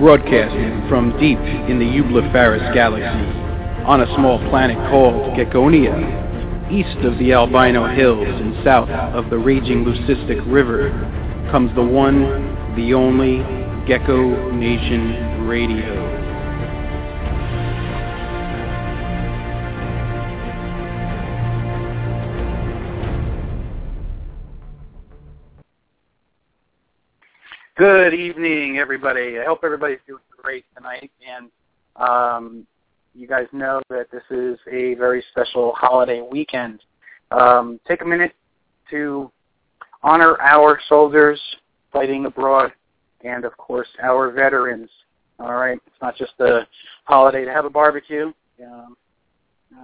broadcasting from deep in the Eublepharis galaxy on a small planet called Geckonia, east of the Albino Hills and south of the raging Leucistic River, comes the one, the only Gecko Nation Radio. Good evening, everybody. I hope everybody's doing great tonight. And um, you guys know that this is a very special holiday weekend. Um, take a minute to honor our soldiers fighting abroad and, of course, our veterans. All right? It's not just a holiday to have a barbecue. Um,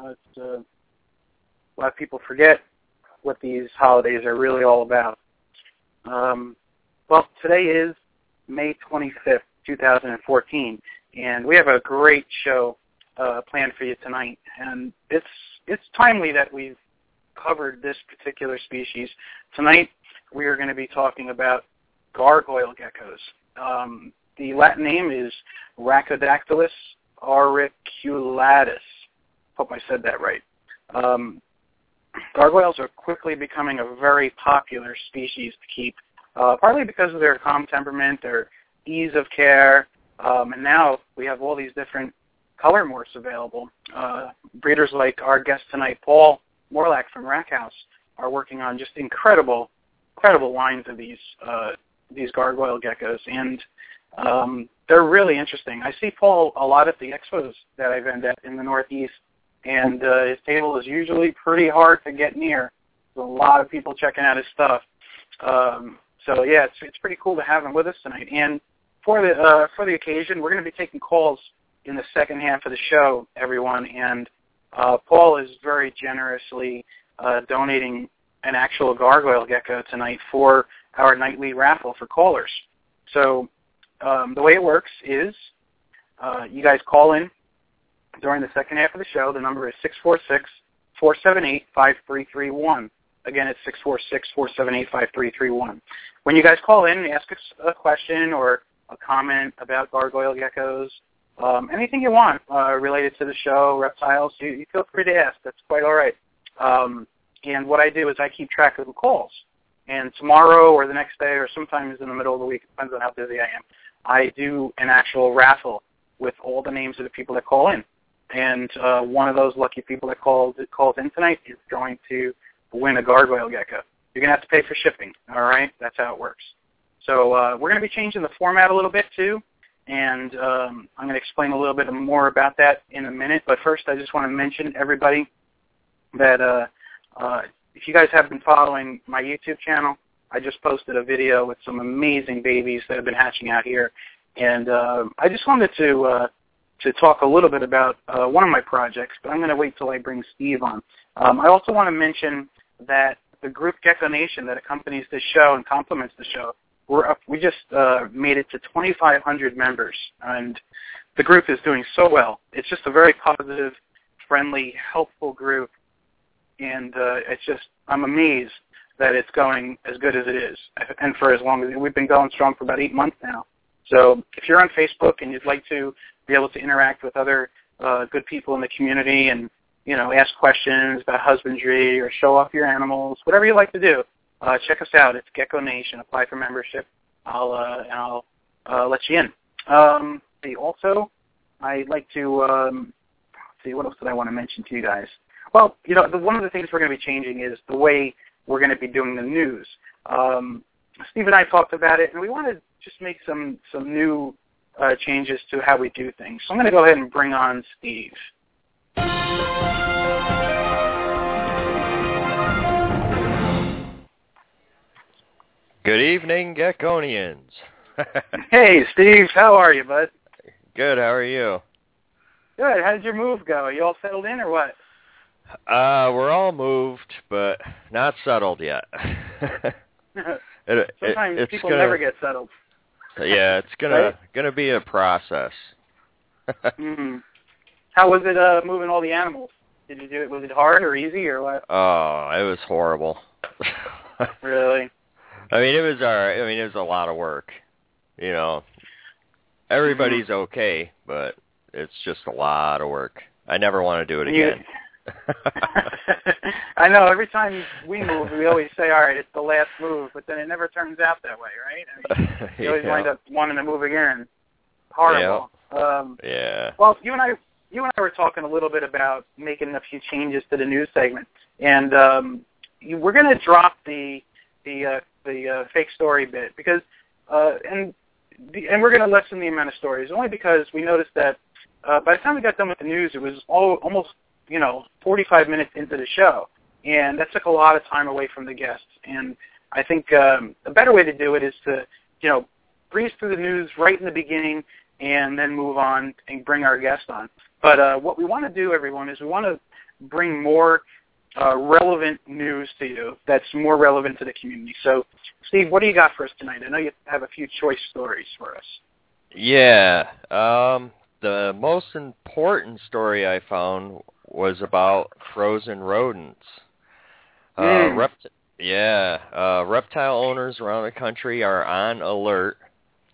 it's, uh, a lot of people forget what these holidays are really all about. Um, well, today is May 25th, 2014, and we have a great show uh, planned for you tonight. And it's it's timely that we've covered this particular species. Tonight we are going to be talking about gargoyle geckos. Um, the Latin name is Rhacodactylus auriculatus. Hope I said that right. Um, gargoyles are quickly becoming a very popular species to keep uh, partly because of their calm temperament, their ease of care, um, and now we have all these different color morphs available. Uh, breeders like our guest tonight, Paul Morlock from RhacHouse, are working on just incredible, incredible lines of these uh, these gargoyle geckos, and um, they're really interesting. I see Paul a lot at the expos that I vend at in the Northeast, and uh, his table is usually pretty hard to get near. There's a lot of people checking out his stuff. Um, so yeah, it's it's pretty cool to have him with us tonight. And for the uh, for the occasion, we're going to be taking calls in the second half of the show, everyone. And uh, Paul is very generously uh, donating an actual gargoyle gecko tonight for our nightly raffle for callers. So um, the way it works is uh, you guys call in during the second half of the show. The number is six four six four seven eight five three three one. Again, it's six four six four seven eight five three three one. When you guys call in and ask us a question or a comment about gargoyle geckos, um, anything you want uh, related to the show, reptiles, you, you feel free to ask. That's quite all right. Um, and what I do is I keep track of the calls. And tomorrow or the next day or sometimes in the middle of the week, depends on how busy I am, I do an actual raffle with all the names of the people that call in. And uh, one of those lucky people that called that calls in tonight is going to win a gargoyle gecko. You're going to have to pay for shipping, all right? That's how it works. So uh, we're going to be changing the format a little bit too, and um, I'm going to explain a little bit more about that in a minute. But first, I just want to mention everybody that uh, uh, if you guys have been following my YouTube channel, I just posted a video with some amazing babies that have been hatching out here, and uh, I just wanted to uh, to talk a little bit about uh, one of my projects, but I'm going to wait till I bring Steve on. Um, I also want to mention that the group Gecko Nation that accompanies this show and complements the show, we're up, we just uh, made it to 2,500 members, and the group is doing so well. It's just a very positive, friendly, helpful group, and uh, it's just I'm amazed that it's going as good as it is, and for as long as we've been going strong for about eight months now. So if you're on Facebook and you'd like to be able to interact with other uh, good people in the community and you know, ask questions about husbandry or show off your animals, whatever you like to do. Uh, check us out. It's Gecko Nation. Apply for membership. I'll uh, and I'll uh, let you in. Um, also, I'd like to um, see what else did I want to mention to you guys. Well, you know, the, one of the things we're going to be changing is the way we're going to be doing the news. Um, Steve and I talked about it, and we want to just make some some new uh, changes to how we do things. So I'm going to go ahead and bring on Steve. Good evening, Geckonians. hey, Steve. How are you, bud? Good. How are you? Good. How did your move go? Are you all settled in or what? Uh, we're all moved, but not settled yet. it, Sometimes it, people gonna, never get settled. yeah, it's gonna right? gonna be a process. mm-hmm. How was it uh moving all the animals? Did you do it? Was it hard or easy or what? Oh, it was horrible. really? I mean, it was our. I mean, it was a lot of work. You know. everybody's okay, but it's just a lot of work. I never want to do it again. I know. Every time we move, we always say, "All right, it's the last move," but then it never turns out that way, right? I mean, you always yeah. wind up wanting to move again. Horrible. Um, yeah. well, you and I, you and I were talking a little bit about making a few changes to the news segment, and um, you, we're going to drop the the uh, the uh, fake story bit because, uh, and the, and we're going to lessen the amount of stories only because we noticed that uh, by the time we got done with the news, it was all almost you know 45 minutes into the show, and that took a lot of time away from the guests. And I think um, a better way to do it is to you know breeze through the news right in the beginning and then move on and bring our guest on. But uh, what we want to do, everyone, is we want to bring more uh, relevant news to you that's more relevant to the community. So, Steve, what do you got for us tonight? I know you have a few choice stories for us. Yeah. Um, the most important story I found was about frozen rodents. Uh, Mm. rept- yeah. Uh, reptile owners around the country are on alert.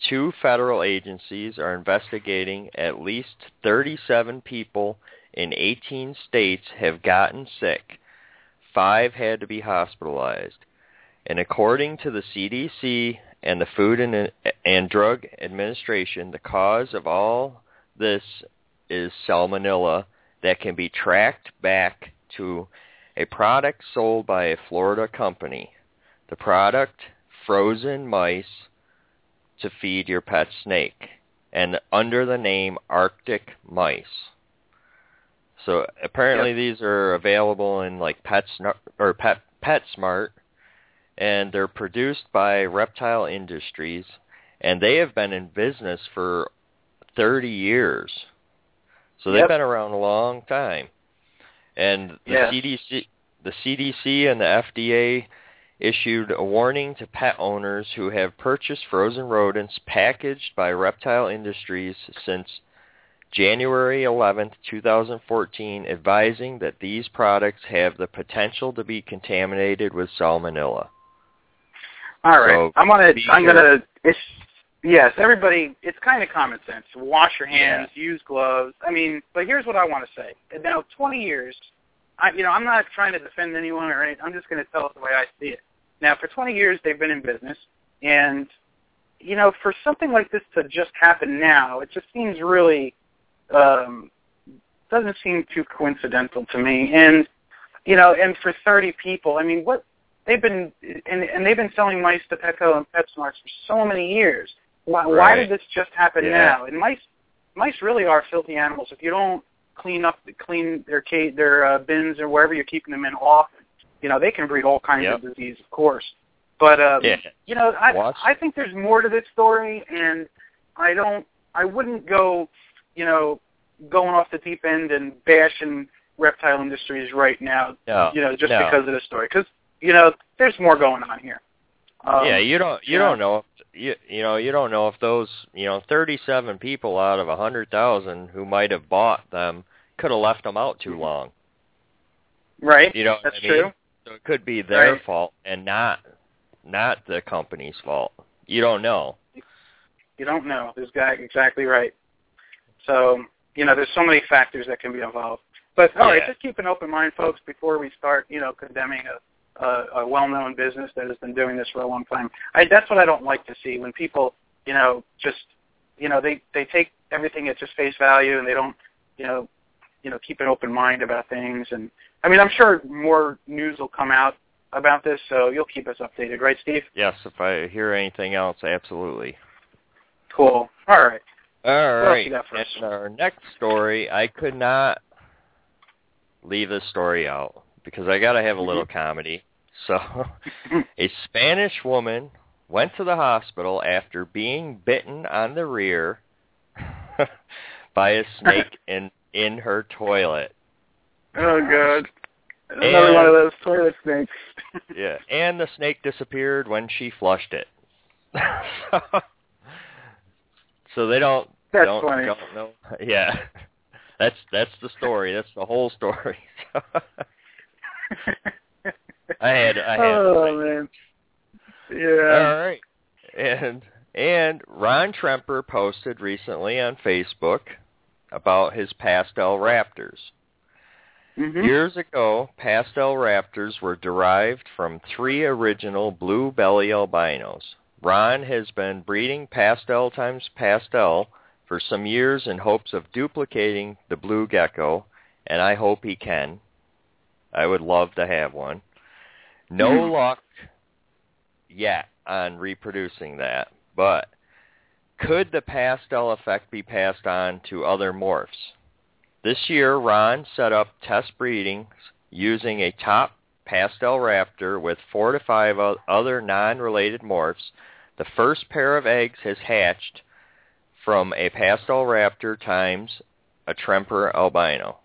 Two federal agencies are investigating at least 37 people in 18 states have gotten sick. Five had to be hospitalized. And according to the CDC and the Food and, and Drug Administration, the cause of all this is salmonella that can be tracked back to a product sold by a Florida company. The product, frozen mice to feed your pet snake, and under the name Arctic mice. So apparently these are available in like Pet or Pet PetSmart, and they're produced by Reptile Industries, and they have been in business for 30 years. So they've Yep. been around a long time. And the Yes. CDC the CDC and the FDA issued a warning to pet owners who have purchased frozen rodents packaged by Reptile Industries since January 11th, 2014, advising that these products have the potential to be contaminated with salmonella. All right, So, I'm gonna. I'm gonna. It's, yes, everybody. It's kind of common sense. Wash your hands. Use gloves. I mean, but here's what I want to say. Now, 20 years. I, you know, I'm not trying to defend anyone or anything. I'm just going to tell it the way I see it. Now, for 20 years, they've been in business, and you know, for something like this to just happen now, it just seems really um, doesn't seem too coincidental to me. And you know, and for 30 people, I mean, what they've been and, and they've been selling mice to Petco and PetSmarts for so many years. Why, why did this just happen Yeah. now? And mice, mice really are filthy animals. If you don't clean up, clean their cage, their uh, bins or wherever you're keeping them in often, you know, they can breed all kinds Yep. of disease, of course. But um, Yeah. you know, I Watch. I think there's more to this story, and I don't, I wouldn't go, you know, going off the deep end and bashing reptile industries right now, No, you know, just no. because of this story, because you know, there's more going on here. Um, yeah, you don't you yeah. don't know if you you know you don't know if those you know 37 people out of a 100,000 who might have bought them could have left them out too long. right. You know That's I mean? true. So it could be their Right. fault and not not the company's fault. You don't know. You don't know. This guy exactly right. So you know, there's so many factors that can be involved. But all right, Yeah. just keep an open mind, folks, before we start, you know, condemning a, a, a well-known business that has been doing this for a long time. I, that's what I don't like to see when people, you know, just, you know, they they take everything at just face value and they don't, you know, you know, keep an open mind about things. And I mean, I'm sure more news will come out about this, so you'll keep us updated, right, Steve? Yes, if I hear anything else, absolutely. Cool. All right. All right. you got for us? And our next story, I could not leave this story out because I got to have a little Mm-hmm. comedy. So, a Spanish woman went to the hospital after being bitten on the rear by a snake in in her toilet. Oh God. Another And- one of those toilet snakes. Yeah, and the snake disappeared when she flushed it. so they don't That's don't funny. don't know. Yeah, that's that's the story. That's the whole story. I had I had. oh man. Yeah. All right, and And Ron Tremper posted recently on Facebook about his pastel raptors. Mm-hmm. Years ago, pastel raptors were derived from three original blue belly albinos. Ron has been breeding pastel times pastel for some years in hopes of duplicating the blue gecko, and I hope he can. I would love to have one. No Hmm. luck yet on reproducing that, but could the pastel effect be passed on to other morphs? This year, Ron set up test breedings using a top pastel raptor with four to five other non-related morphs. The first pair of eggs has hatched from a pastel raptor times a Tremper albino.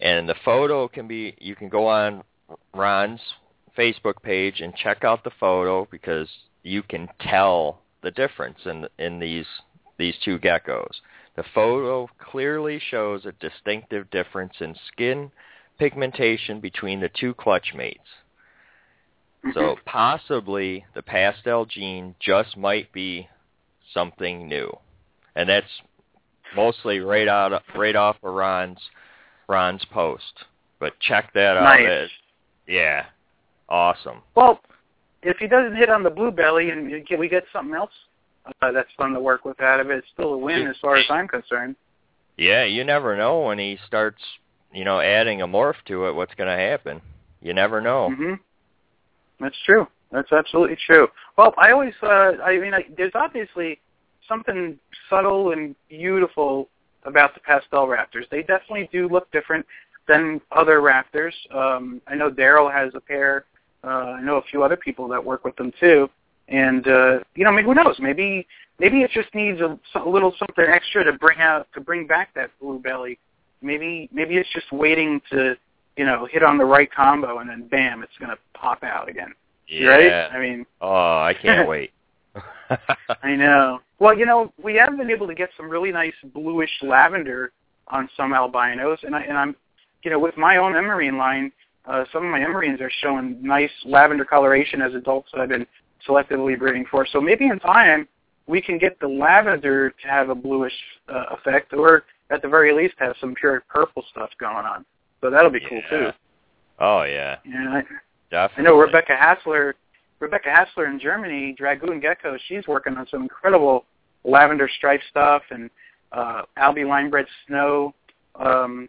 And the photo can be, you can go on Ron's Facebook page and check out the photo because you can tell the difference in in these these two geckos. The photo clearly shows a distinctive difference in skin pigmentation between the two clutch mates. So Mm-hmm. possibly the pastel gene just might be something new, and that's mostly right out right off of Ron's Ron's post. But check that out. Nice. Yeah, awesome. Well, if he doesn't hit on the blue belly and can we get something else uh, that's fun to work with out of it, it's still a win as far as I'm concerned. Yeah, you never know when he starts, you know, adding a morph to it. What's going to happen? You never know. hmm That's true. That's absolutely true. Well, I always, uh, I mean, I, there's obviously something subtle and beautiful about the pastel raptors. They definitely do look different than other raptors. Um, I know Daryl has a pair. Uh, I know a few other people that work with them too. And uh, you know, I mean, who knows? Maybe maybe it just needs a, a little something extra to bring out to bring back that blue belly. Maybe maybe it's just waiting to you know hit on the right combo and then bam, it's gonna pop out again. Yeah. Right? I mean, Oh, I can't wait. I know. Well, you know, we have been able to get some really nice bluish lavender on some albinos, and I and I'm, you know, with my own emerine line, uh, some of my emerines are showing nice lavender coloration as adults that I've been selectively breeding for. So maybe in time we can get the lavender to have a bluish uh, effect, or at the very least have some pure purple stuff going on. So that'll be cool too. Oh yeah, Yeah, I, definitely. I know Rebecca Hassler, Rebecca Hassler in Germany, Dragoon Gecko. She's working on some incredible lavender stripe stuff and uh, Albie Linebred Snow um,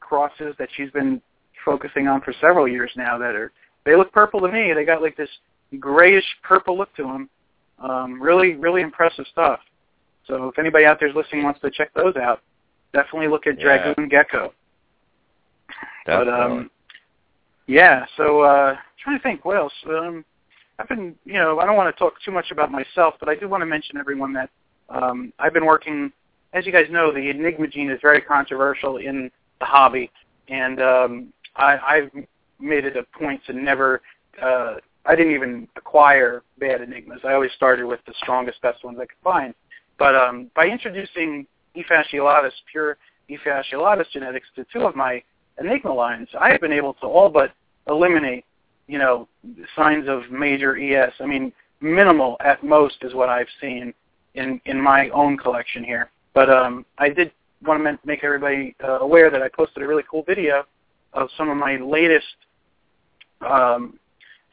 crosses that she's been focusing on for several years now. That are they look purple to me. They got like this grayish purple look to them. Um, really, really impressive stuff. So if anybody out there's listening wants to check those out, definitely look at Yeah. Dragoon Gecko. But um, yeah. So uh, trying to think what else. Um, I've been, you know, I don't want to talk too much about myself, but I do want to mention everyone that um, I've been working. As you guys know, the Enigma gene is very controversial in the hobby, and um, I, I've made it a point to never. Uh, I didn't even acquire bad enigmas. I always started with the strongest, best ones I could find. But um, by introducing E. fasciolatus, pure E. fasciolatus genetics to two of my enigma lines, I have been able to all but eliminate, you know, signs of major ES. I mean, minimal at most is what I've seen in in my own collection here. But um, I did want to make everybody uh, aware that I posted a really cool video of some of my latest um,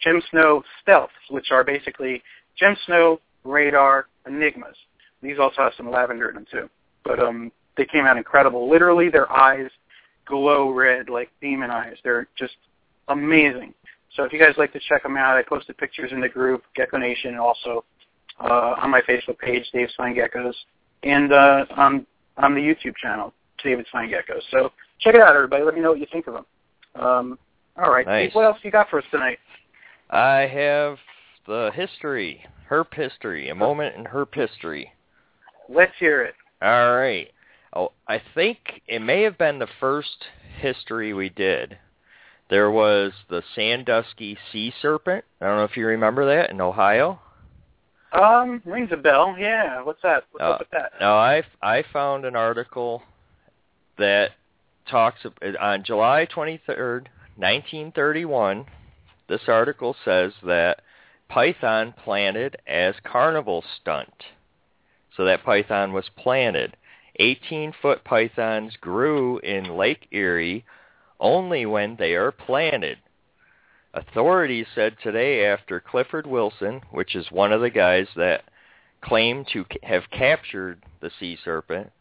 Gem Snow stealths, which are basically Gem Snow radar enigmas. These also have some lavender in them too. But um, they came out incredible. Literally, their eyes glow red like demon eyes. They're just amazing. So if you guys like to check them out, I posted pictures in the group Gecko Nation, and also uh, on my Facebook page, Dave Stein Geckos, and uh, on on the YouTube channel, David Stein Geckos. So check it out, everybody. Let me know what you think of them. Um, all right, Nice. Steve, what else you got for us tonight? I have the history, herp history, a moment in herp history. Let's hear it. All right. Oh, I think it may have been the first history we did. There was the Sandusky sea serpent. I don't know if you remember that in Ohio. Um, rings a bell. Yeah, what's that? What's Uh, up with that? Now I I found an article that talks on July 23rd, 1931. This article says that python planted as carnival stunt. So that python was planted. 18-foot pythons grew in Lake Erie only when they are planted. Authorities said today after Clifford Wilson, which is one of the guys that claimed to have captured the sea serpent,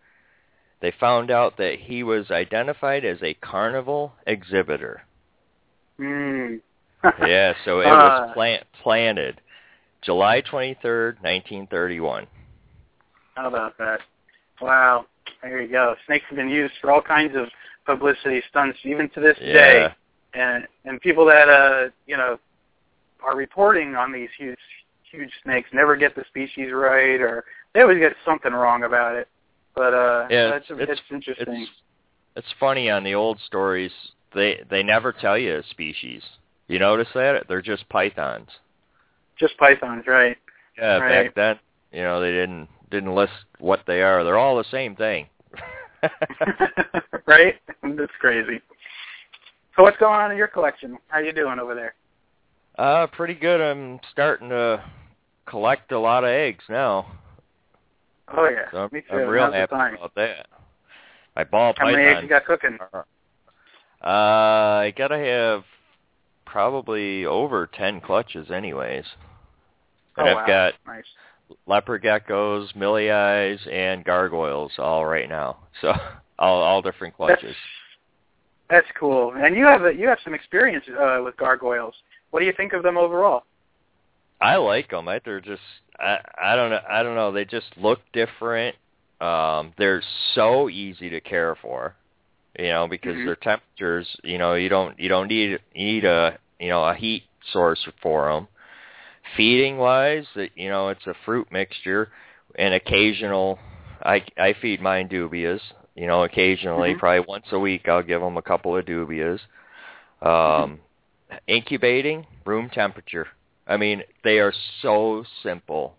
they found out that he was identified as a carnival exhibitor. Mm. yeah, so it was plant, planted July 23rd, 1931. How about that? Wow. There you go. Snakes have been used for all kinds of publicity stunts, even to this Yeah. day. And and people that uh you know are reporting on these huge huge snakes never get the species right, or they always get something wrong about it. But uh, Yeah, that's it's- it's, interesting. It's it's funny on the old stories. They they never tell you a species. You notice that? They're just pythons. Just pythons, right? Yeah, Right. back then, you know, they didn't didn't list what they are. They're all the same thing. right? That's crazy. So what's going on in your collection? How you doing over there? uh, pretty good. I'm starting to collect a lot of eggs now. Oh yeah, So I'm, me too. I'm real Now's happy about that. My ball How many eggs you got cooking? Uh, I gotta have probably over ten clutches, anyways. And oh, I've wow. got nice. Leopard geckos, millie eyes, and gargoyles all right now. So all all different clutches. That's, that's cool. And you have a, you have some experience uh, with gargoyles. What do you think of them overall? I like them. I, they're just I I don't know I don't know. They just look different. Um, they're so easy to care for, you know, because Mhm. their temperatures. You know, you don't you don't need you need a you know a heat source for them. Feeding wise, that you know, it's a fruit mixture and occasional. I I feed mine dubias. You know, occasionally, Mhm. probably once a week, I'll give them a couple of dubias. Um, incubating room temperature. I mean, they are so simple.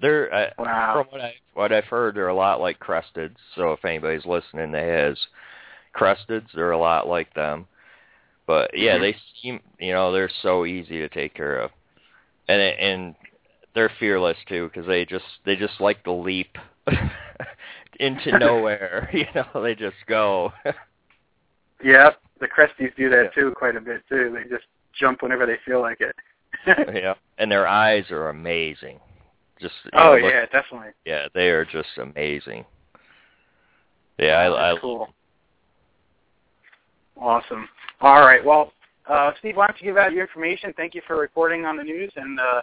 They're uh, Wow. from what I what I've heard, they're a lot like crusteds. So if anybody's listening that has crusteds, they're a lot like them. But yeah, Mhm. they seem you know they're so easy to take care of, and and they're fearless too because they just they just like to leap into nowhere. you know, they just go. Yep, the Cresties do that Yeah. too quite a bit too. They just jump whenever they feel like it. yeah, and their eyes are amazing. Just oh know, look- yeah, definitely. yeah, they are just amazing. Yeah, I, I That's cool. Awesome. All right. Well, uh, Steve, why don't you give out your information? Thank you for reporting on the news, and uh,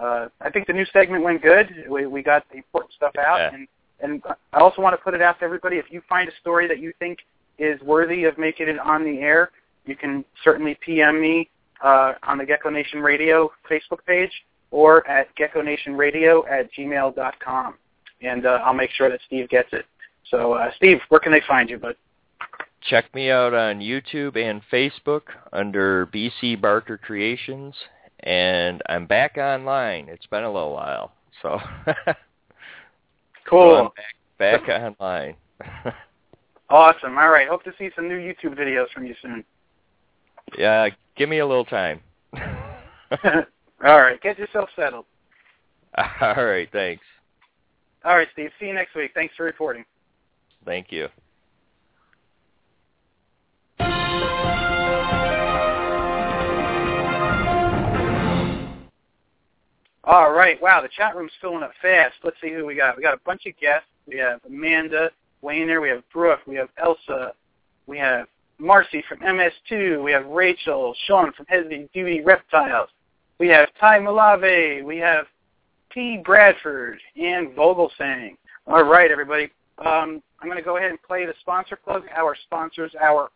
uh, I think the news segment went good. We we got the important stuff out, Yeah. and and I also want to put it out to everybody. If you find a story that you think is worthy of making it on the air, you can certainly PM me uh, on the Gecko Nation Radio Facebook page or at geckonationradio at gmail.com, and uh, I'll make sure that Steve gets it. So, uh, Steve, where can they find you, bud? Check me out on YouTube and Facebook under BC Barker Creations, and I'm back online. It's been a little while, so, so Cool. I'm back, back online. Awesome. All right. Hope to see some new YouTube videos from you soon. yeah, give me a little time. All right. Get yourself settled. All right, thanks. All right, Steve. See you next week. Thanks for reporting. Thank you. All right. Wow, the chat room's filling up fast. Let's see who we got. We got a bunch of guests. We have Amanda Wayner. We have Brooke. We have Elsa. We have Marcy from MS2. We have Rachel. Sean from Heavy Duty Reptiles. We have Ty Malave. We have T. Bradford and Vogelsang. All right, everybody. Um, I'm going to go ahead and play the sponsor plug. Our sponsors our,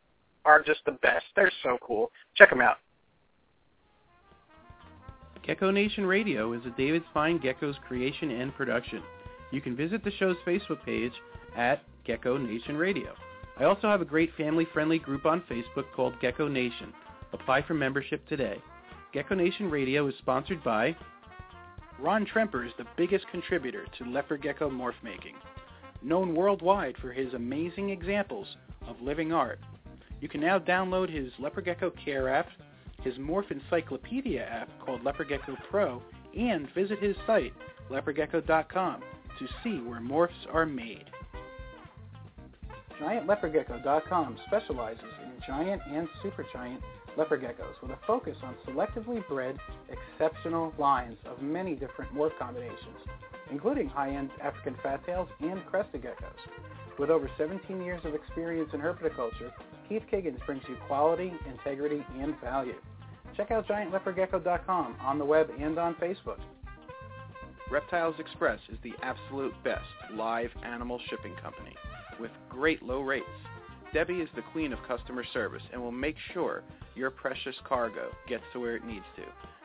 are just the best. They're so cool. Check them out. Gecko Nation Radio is a David Stein Gecko's creation and production. You can visit the show's Facebook page at Gecko Nation Radio. I also have a great family-friendly group on Facebook called Gecko Nation. Apply for membership today. Gecko Nation Radio is sponsored by Ron Tremper is the biggest contributor to leopard gecko morph making, known worldwide for his amazing examples of living art. You can now download his Leopard Gecko Care app his Morph Encyclopedia app called Leopard Gecko Pro, and visit his site, leopardgecko.com, to see where morphs are made. GiantLeopardGecko.com specializes in giant and supergiant leopard geckos with a focus on selectively bred, exceptional lines of many different morph combinations, including high-end African fattails and crested geckos. With over 17 years of experience in herpetoculture, Keith Kiggins brings you quality, integrity, and value. Check out GiantLeopardGecko.com on the web and on Facebook. Reptiles Express is the absolute best live animal shipping company with great low rates. Debbie is the queen of customer service and will make sure your precious cargo gets to where it needs to.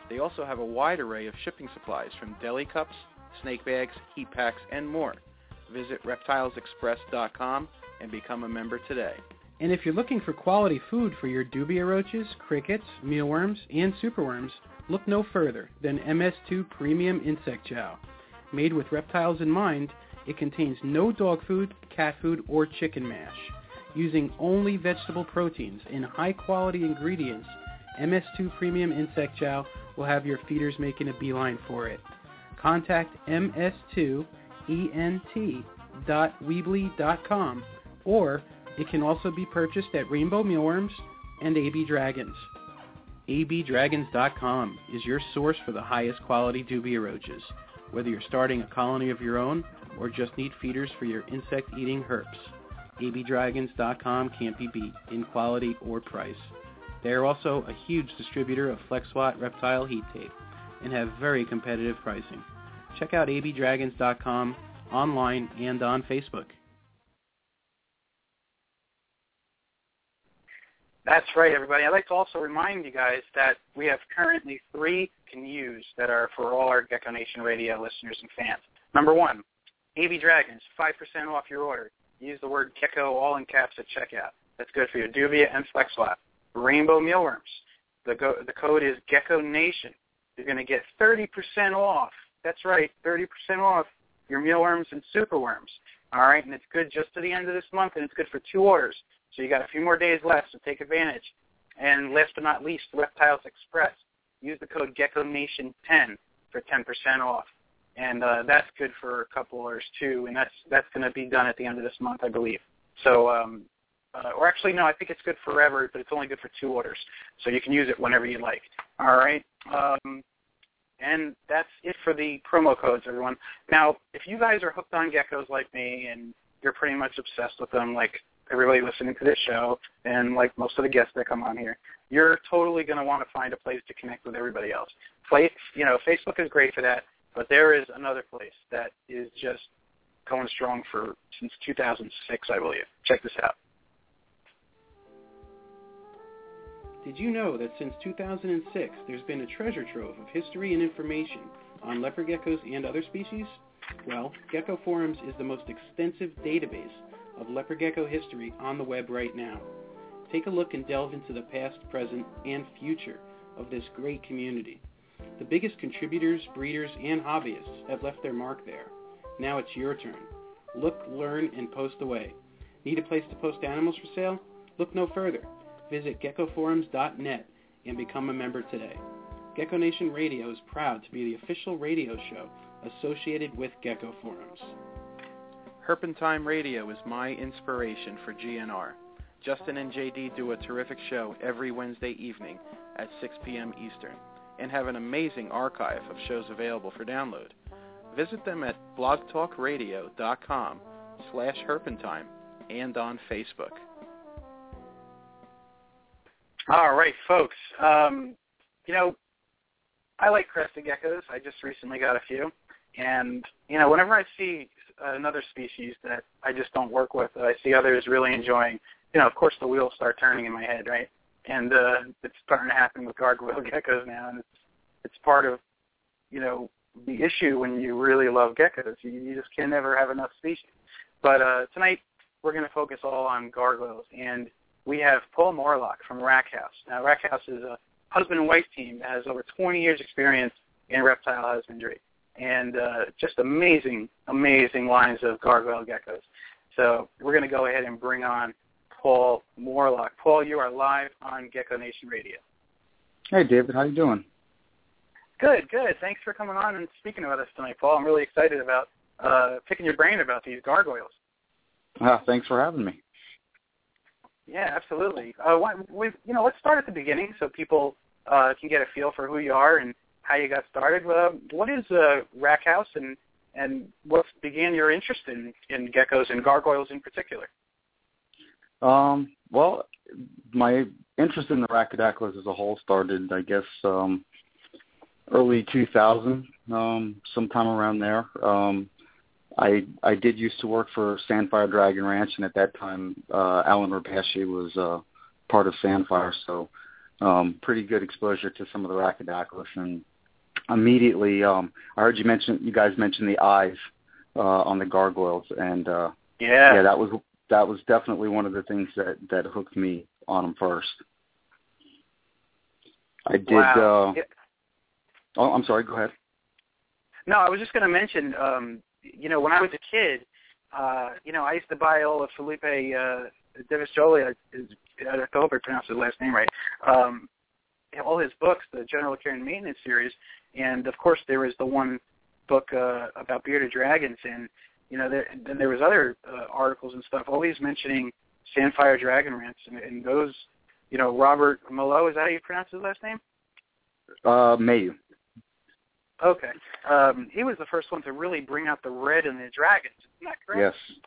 They also have a wide array of shipping supplies from deli cups, snake bags, heat packs, and more. Visit reptilesexpress.com and become a member today. And if you're looking for quality food for your dubia roaches, crickets, mealworms, and superworms, look no further than MS2 Premium Insect Chow. Made with reptiles in mind, it contains no dog food, cat food, or chicken mash. Using only vegetable proteins and high-quality ingredients, MS2 Premium Insect Chow will have your feeders making a beeline for it. Contact ms2ent.weebly.com or it can also be purchased at Rainbow Mealworms and AB Dragons. abdragons.com is your source for the highest quality dubia roaches. Whether you're starting a colony of your own or just need feeders for your insect-eating herps, abdragons.com can't be beat in quality or price. They are also a huge distributor of FlexWatt reptile heat tape and have very competitive pricing. Check out abdragons.com online and on Facebook. That's right, everybody. I'd like to also remind you guys that we have currently three can use that are for all our Gecko Nation radio listeners and fans. Number one, AB Dragons, 5% off your order. Use the word gecko all in caps at checkout. That's good for your dubia and FlexWatt. Rainbow mealworms. The, go- the code is Gecko Nation. You're going to get 30% off. That's right, 30% off your mealworms and superworms. All right, and it's good just to the end of this month, and it's good for two orders. So you got a few more days left, so take advantage. And last but not least, Reptiles Express. Use the code GeckoNation10 for 10% off and uh, that's good for a couple orders too, and that's that's going to be done at the end of this month, I believe. So, um, uh, or actually, no, I think it's good forever, but it's only good for two orders, so you can use it whenever you like. All right, um, and that's it for the promo codes, everyone. Now, if you guys are hooked on geckos like me, and you're pretty much obsessed with them, like everybody listening to this show, and like most of the guests that come on here, you're totally going to want to find a place to connect with everybody else. Play, you know, Facebook is great for that but there is another place that is just going strong for since 2006, I believe. Check this out. Did you know that since 2006, there's been a treasure trove of history and information on leopard geckos and other species? Well, Gecko Forums is the most extensive database of leopard gecko history on the web right now. Take a look and delve into the past, present, and future of this great community. The biggest contributors, breeders, and hobbyists have left their mark there. Now it's your turn. Look, learn, and post away. Need a place to post animals for sale? Look no further. Visit geckoforums.net and become a member today. Gecko Nation Radio is proud to be the official radio show associated with Gecko Forums. Herpentime Radio is my inspiration for GNR. Justin and JD do a terrific show every Wednesday evening at 6 p.m. Eastern and have an amazing archive of shows available for download. Visit them at blogtalkradio.com slash herpentime and on Facebook. All right, folks. Um, you know, I like crested geckos. I just recently got a few. And, you know, whenever I see another species that I just don't work with, that I see others really enjoying, you know, of course the wheels start turning in my head, right? and uh, it's starting to happen with gargoyle geckos now, and it's it's part of you know the issue when you really love geckos. You, you just can never have enough species. But uh, tonight we're going to focus all on gargoyles, and we have Paul Morlock from Rhac House. Now, Rhac House is a husband and wife team that has over 20 years experience in reptile husbandry, and uh, just amazing, amazing lines of gargoyle geckos. So we're going to go ahead and bring on Paul Morlock. Paul, you are live on Gecko Nation Radio. Hey, David. How you doing? Good, good. Thanks for coming on and speaking about us tonight, Paul. I'm really excited about uh, picking your brain about these gargoyles. Uh, thanks for having me. Yeah, absolutely. Uh, we, you know, let's start at the beginning so people uh, can get a feel for who you are and how you got started. Uh, what is uh, Rhac House and and what began your interest in in geckos and gargoyles in particular? Um, well, my interest in the Rhacodactylus as a whole started, I guess, um, early 2000, um, sometime around there. Um, I I did used to work for Sandfire Dragon Ranch, and at that time, uh, Allen Repashy was uh, part of Sandfire, so um, pretty good exposure to some of the Rhacodactylus. And immediately, um, I heard you mention you guys mentioned the eyes uh, on the gargoyles, and uh, yeah, yeah, that was that was definitely one of the things that that hooked me on them first. I did. Wow. Uh, yeah. Oh, I'm sorry. Go ahead. No, I was just going to mention. Um, you know, when I was a kid, uh, you know, I used to buy all of Philippe uh, de Vosjoli. I hope I pronounced his last name right. Um, all his books, the General Care and Maintenance series, and of course there was the one book uh, about bearded dragons, and you know, there, then there was other uh, articles and stuff always mentioning Sandfire Dragon Ranch, and, and those, you know, Robert Malo, is that how you pronounce his last name? Uh, Mailloux. Okay. Um, he was the first one to really bring out the red in the dragons. Isn't that correct? Yes.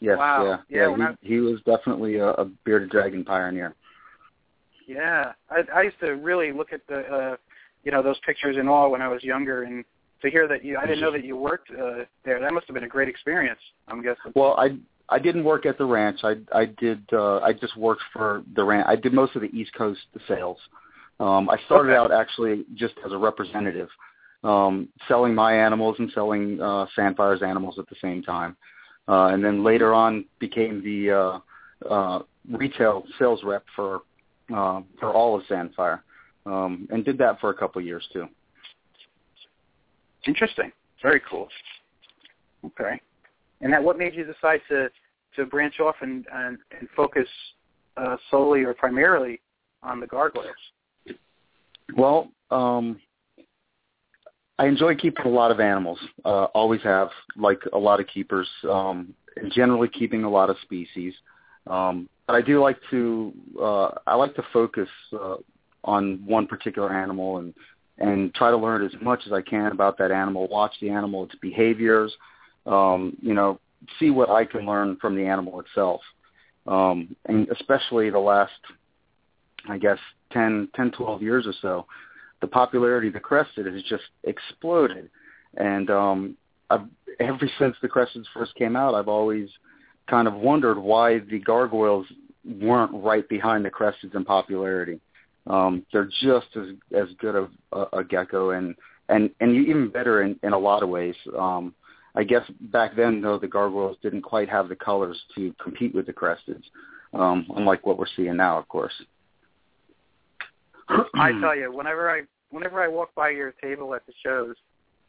Yes. Wow. Yeah. Yeah. he, he was definitely a, a bearded dragon pioneer. Yeah, I, I used to really look at the, uh, you know, those pictures in awe when I was younger, and to hear that you, I didn't know that you worked uh, there. That must have been a great experience. I'm guessing. Well, I I didn't work at the ranch. I I did uh, I just worked for the ranch. I did most of the East Coast sales. Um, I started okay. out actually just as a representative, um, selling my animals and selling uh, Sandfire's animals at the same time, uh, and then later on became the uh, uh, retail sales rep for uh, for all of Sandfire, um, and did that for a couple of years too. Interesting. Very cool. Okay. And that what made you decide to to branch off and and, and focus uh, solely or primarily on the gargoyles? Well, um, I enjoy keeping a lot of animals. Uh, always have, like a lot of keepers. Um, generally keeping a lot of species. Um, but I do like to uh, I like to focus uh, on one particular animal and and try to learn as much as I can about that animal. Watch the animal, its behaviors. Um, you know, see what I can learn from the animal itself. Um, and especially the last, I guess, 10, 10, 12 years or so, the popularity of the crested has just exploded. And um, I've, ever since the cresteds first came out, I've always kind of wondered why the gargoyles weren't right behind the cresteds in popularity. Um, they're just as as good of a, a gecko and and and even better in in a lot of ways. Um, I guess back then though the gargoyles didn't quite have the colors to compete with the cresteds, um, unlike what we're seeing now, of course. I tell you, whenever I whenever I walk by your table at the shows,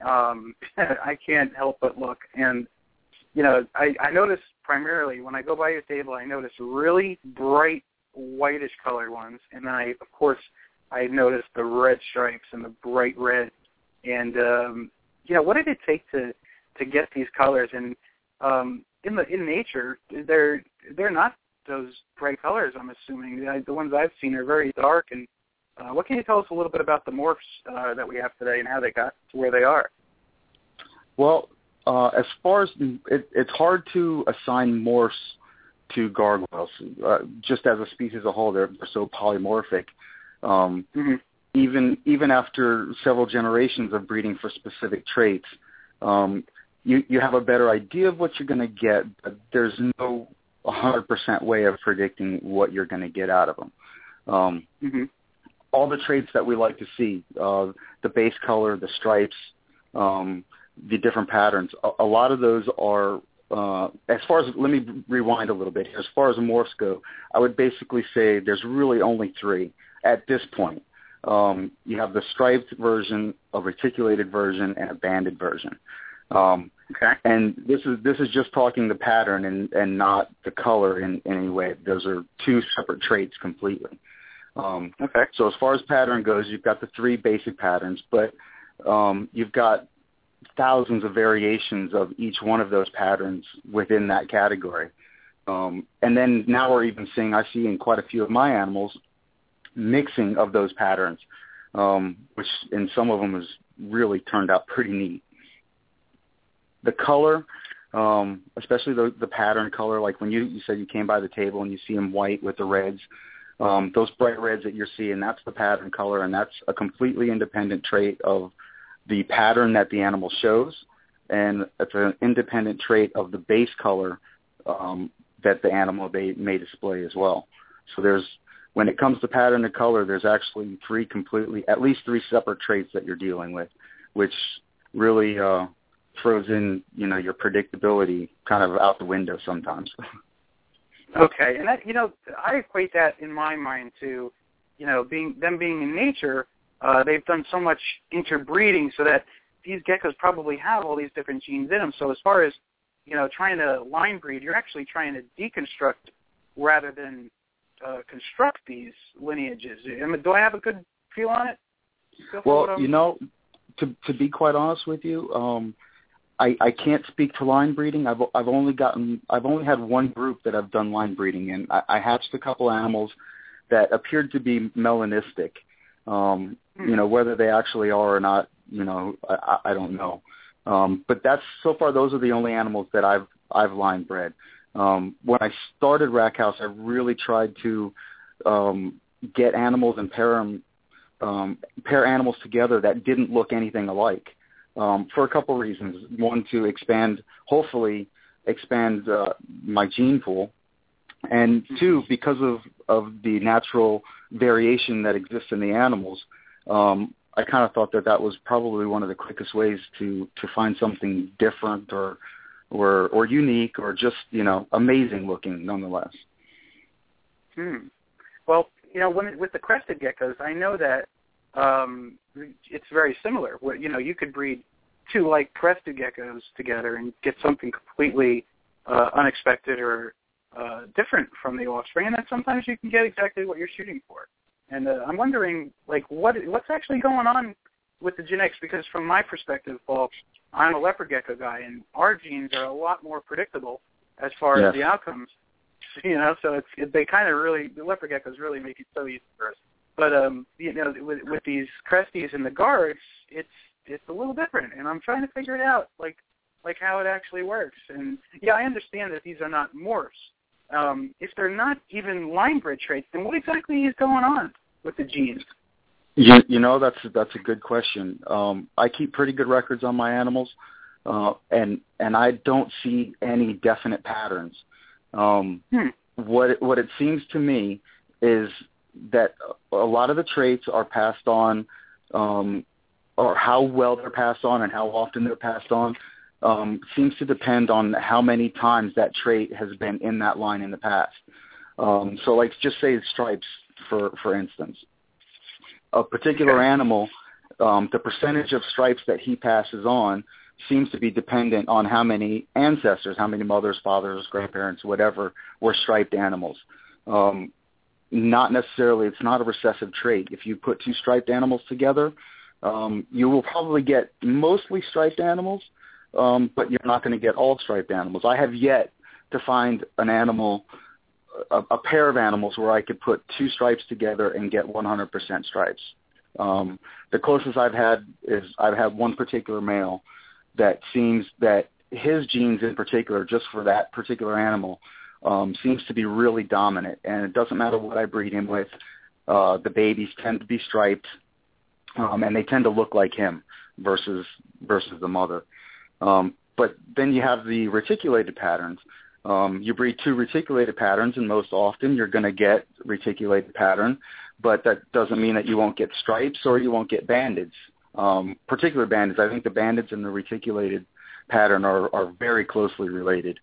um, I can't help but look. And you know, I, I notice primarily when I go by your table, I notice really bright whitish colored ones, and then I, of course, I noticed the red stripes and the bright red. And um, know, what did it take to to get these colors? And um, in the in nature, they're they're not those bright colors. I'm assuming the, the ones I've seen are very dark. And uh, what can you tell us a little bit about the morphs uh, that we have today and how they got to where they are? Well, uh, as far as it, it's hard to assign morphs to gargoyles, uh, just as a species as a whole. They're, they're so polymorphic. Um, mm-hmm. Even even after several generations of breeding for specific traits, um, you you have a better idea of what you're going to get, but there's no 100% way of predicting what you're going to get out of them. Um, mm-hmm. All the traits that we like to see, uh, the base color, the stripes, um, the different patterns, a, a lot of those are uh, as far as let me rewind a little bit here. As far as morphs go, I would basically say there's really only three at this point. Um, you have the striped version, a reticulated version, and a banded version. Um, okay. And this is this is just talking the pattern and and not the color in, in any way. Those are two separate traits completely. Um, Okay. so as far as pattern goes, you've got the three basic patterns, but um, you've got thousands of variations of each one of those patterns within that category. Um, and then now we're even seeing, I see in quite a few of my animals, mixing of those patterns, um, which in some of them has really turned out pretty neat. The color, um, especially the, the pattern color, like when you, you said you came by the table and you see them white with the reds, um, those bright reds that you're seeing, that's the pattern color, and that's a completely independent trait of the pattern that the animal shows, and it's an independent trait of the base color um, that the animal may, may display as well. So there's when it comes to pattern and color, there's actually three completely, at least three separate traits that you're dealing with, which really uh, throws in, you know, your predictability kind of out the window sometimes. Okay, and that you know, I equate that in my mind to, you know, being them being in nature. Uh, they've done so much interbreeding so that these geckos probably have all these different genes in them. So as far as you know, trying to line breed, you're actually trying to deconstruct rather than uh, construct these lineages. Am- Do I have a good feel on it? Feel Well, you know, to to be quite honest with you, um, I I can't speak to line breeding. I've I've only gotten I've only had one group that I've done line breeding in. I, I hatched a couple animals that appeared to be melanistic. Um. You know, whether they actually are or not, you know, I, I don't know. Um, but that's so far those are the only animals that I've I've line bred. Um, when I started Rhac House, I really tried to um, get animals and pair them um, pair animals together that didn't look anything alike um, for a couple reasons. One, to expand, hopefully, expand uh, my gene pool, and two, because of of the natural variation that exists in the animals. Um, I kind of thought that that was probably one of the quickest ways to to find something different or or or unique or just you know amazing looking nonetheless. Hmm. Well, you know, when it, with the crested geckos, I know that um, it's very similar. You know, you could breed two like crested geckos together and get something completely uh, unexpected or uh, different from the offspring, and then sometimes you can get exactly what you're shooting for. And uh, I'm wondering, like, what what's actually going on with the genetics? Because from my perspective, Paul, I'm a leopard gecko guy, and our genes are a lot more predictable as far Yes. as the outcomes. You know, so it's it, they kind of really the leopard geckos really make it so easy for us. But um, you know, with with these cresties and the gargs, it's it's a little different, and I'm trying to figure it out, like like how it actually works. And yeah, I understand that these are not morphs. Um, if they're not even line bred traits, then what exactly is going on with the genes? You, you know, that's that's a good question. Um, I keep pretty good records on my animals, uh, and and I don't see any definite patterns. Um, Hmm. What it, what it seems to me is that a lot of the traits are passed on, um, or how well they're passed on and how often they're passed on. Um, seems to depend on how many times that trait has been in that line in the past. Um, so, like, just say stripes, for for instance a particular animal, um, the percentage of stripes that he passes on seems to be dependent on how many ancestors, how many mothers, fathers, grandparents, whatever, were striped animals. Um, not necessarily, it's not a recessive trait. If you put two striped animals together, um, you will probably get mostly striped animals, um, but you're not going to get all striped animals. I have yet to find an animal a, a pair of animals where I could put two stripes together and get 100% stripes. Um, the closest I've had is I've had one particular male that seems that his genes in particular, just for that particular animal, um, seems to be really dominant. And it doesn't matter what I breed him with, uh, the babies tend to be striped, um, and they tend to look like him versus versus the mother. Um, but then you have the reticulated patterns. Um, you breed two reticulated patterns, and most often you're going to get reticulated pattern, but that doesn't mean that you won't get stripes or you won't get bandeds. Um, particular bandeds, I think the bandeds and the reticulated pattern are, are very closely related.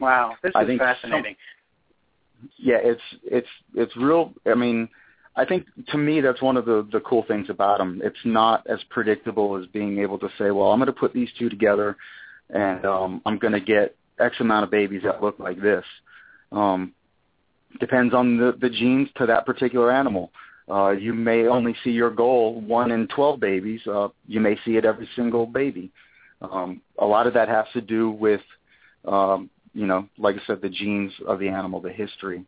Wow, this I is fascinating. Yeah, it's it's it's real. I mean, I think to me that's one of the the cool things about them. It's not as predictable as being able to say, well, I'm going to put these two together, and um, I'm going to get X amount of babies that look like this. Um, depends on the, the genes to that particular animal. Uh, you may only see your goal one in 12 babies. Uh, you may see it every single baby. Um, a lot of that has to do with, um, you know, like I said, the genes of the animal, the history,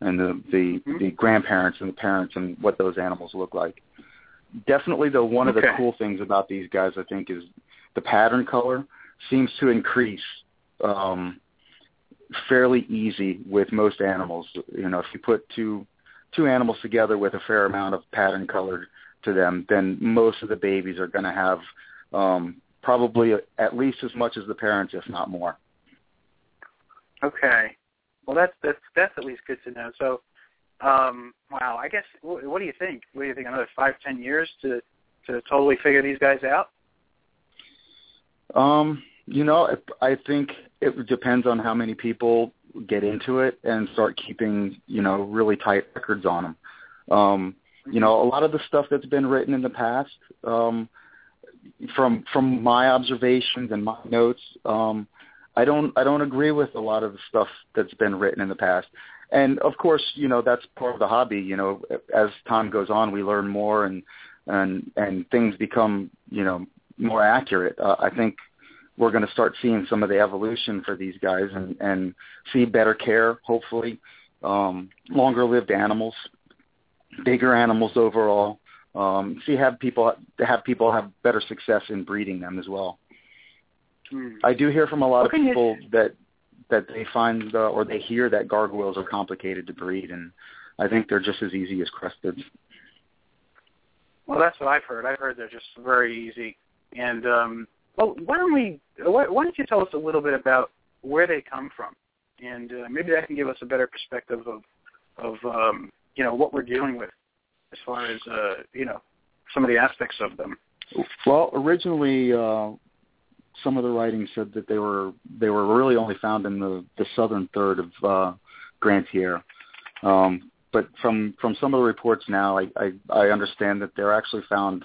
and the the, mm-hmm. the grandparents and the parents and what those animals look like. Definitely, though, one okay. of the cool things about these guys, I think, is the pattern color seems to increase um, fairly easy with most animals. You know, if you put two two animals together with a fair amount of pattern color to them, then most of the babies are going to have um, probably at least as much as the parents, if not more. Okay. Well, that's that's that's at least good to know. So, um, wow. I guess what, what do you think? What do you think? Another five, ten years to to totally figure these guys out? Um, you know, I think it depends on how many people get into it and start keeping, you know, really tight records on them. Um, you know, a lot of the stuff that's been written in the past, um, from from my observations and my notes, um, I don't I don't agree with a lot of the stuff that's been written in the past. And of course, you know, that's part of the hobby. You know, as time goes on, we learn more and and and things become, you know, more accurate. Uh, I think we're going to start seeing some of the evolution for these guys and, and see better care, hopefully, um, longer lived animals, bigger animals overall. Um, see have people have people have better success in breeding them as well. Hmm. I do hear from a lot of people that that they find uh, or they hear that gargoyles are complicated to breed, and I think they're just as easy as cresteds. Well, that's what I've heard. I've heard they're just very easy, and um, well, why don't we? Why, why don't you tell us a little bit about where they come from, and uh, maybe that can give us a better perspective of of um, you know what we're dealing with as far as uh, you know some of the aspects of them. Well, originally, uh, some of the writings said that they were they were really only found in the the southern third of uh, Grande Terre. Um, but from from some of the reports now, I I, I understand that they're actually found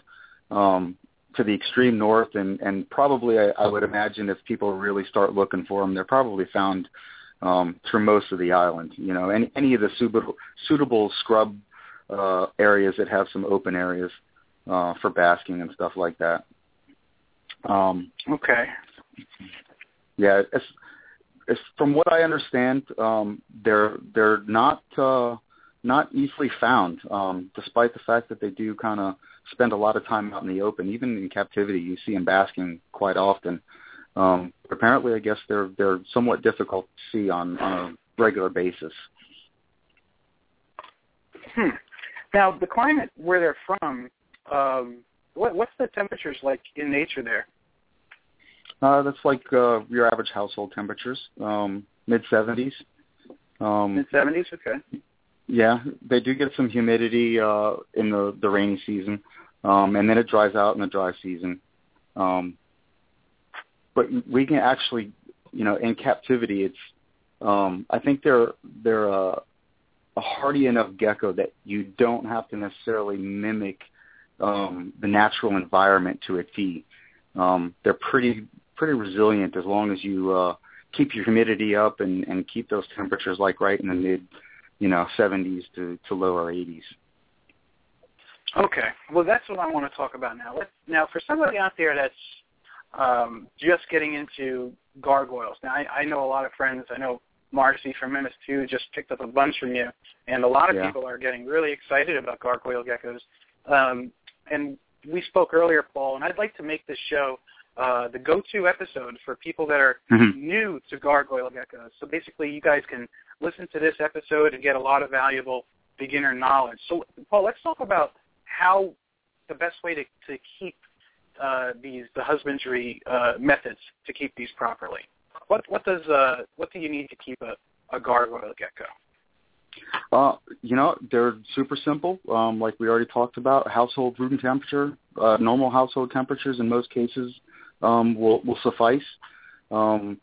um, to the extreme north, and and probably I, I would imagine if people really start looking for them, they're probably found um, through most of the island. You know, any any of the suitable suitable scrub uh, areas that have some open areas uh, for basking and stuff like that. Um, okay. Yeah, it's, it's from what I understand, um, they're they're not uh, not easily found, um, despite the fact that they do kind of spend a lot of time out in the open. Even in captivity, you see them basking quite often. Um, apparently, I guess they're they're somewhat difficult to see on, on a regular basis. Hmm. Now, the climate where they're from, um, what, what's the temperatures like in nature there? Uh, that's like uh, your average household temperatures, um, mid 70s. Um, mid 70s, okay. Yeah, they do get some humidity uh, in the the rainy season, um, and then it dries out in the dry season. Um, but we can actually, you know, in captivity, it's um, I think they're they're a, a hardy enough gecko that you don't have to necessarily mimic um, the natural environment to a T. Um, they're pretty pretty resilient as long as you uh, keep your humidity up and, and keep those temperatures like right in the mid you know, 70s to, to lower 80s. Okay. Well, that's what I want to talk about now. Let's, now, for somebody out there that's um, just getting into gargoyles, now I, I know a lot of friends. I know Marcy from MS2 just picked up a bunch from you, and a lot of yeah. people are getting really excited about gargoyle geckos. Um, and we spoke earlier, Paul, and I'd like to make this show uh, the go-to episode for people that are mm-hmm. new to gargoyle geckos. So basically, you guys can listen to this episode and get a lot of valuable beginner knowledge. So, Paul, let's talk about how the best way to, to keep uh, these the husbandry uh, methods to keep these properly. What what does uh, what do you need to keep a, a gargoyle gecko? Uh, you know, they're super simple. Um, like we already talked about, household room temperature, uh, normal household temperatures in most cases um, will will suffice. Um,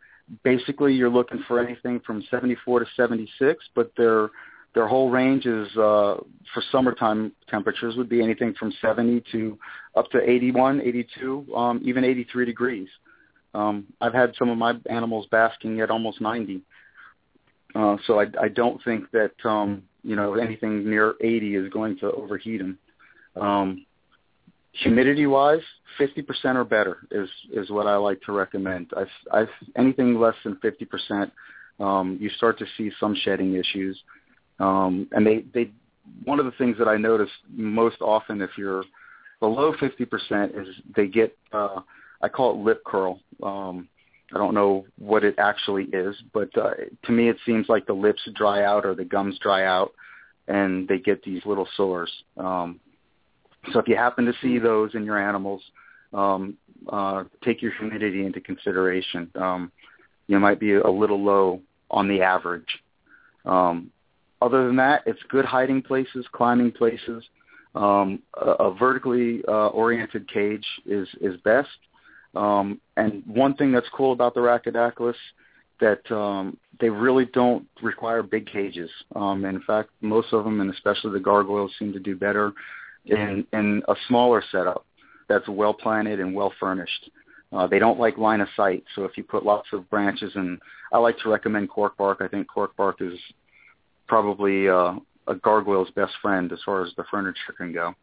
basically you're looking for anything from 74 to 76, but their their whole range is uh, for summertime temperatures would be anything from 70 to up to 81, 82, um, even 83 degrees. Um, I've had some of my animals basking at almost 90. Uh, so I, I don't think that um, you know anything near 80 is going to overheat them. Um, humidity wise, 50% or better is is what I like to recommend. I've, I've anything less than 50%, um, you start to see some shedding issues. Um, and they they one of the things that I notice most often if you're below 50% is they get uh, I call it lip curl. Um, I don't know what it actually is, but uh, to me it seems like the lips dry out or the gums dry out, and they get these little sores. Um, so if you happen to see those in your animals, um, uh, take your humidity into consideration. Um, you might be a little low on the average. Um, other than that, it's good hiding places, climbing places. Um, a, a vertically uh, oriented cage is is best. Um, and one thing that's cool about the Rhacodactylus that um, they really don't require big cages. Um, in fact, most of them, and especially the gargoyles, seem to do better in, in a smaller setup that's well planted and well furnished. Uh, they don't like line of sight, so if you put lots of branches and I like to recommend cork bark. I think cork bark is probably uh, a gargoyle's best friend as far as the furniture can go.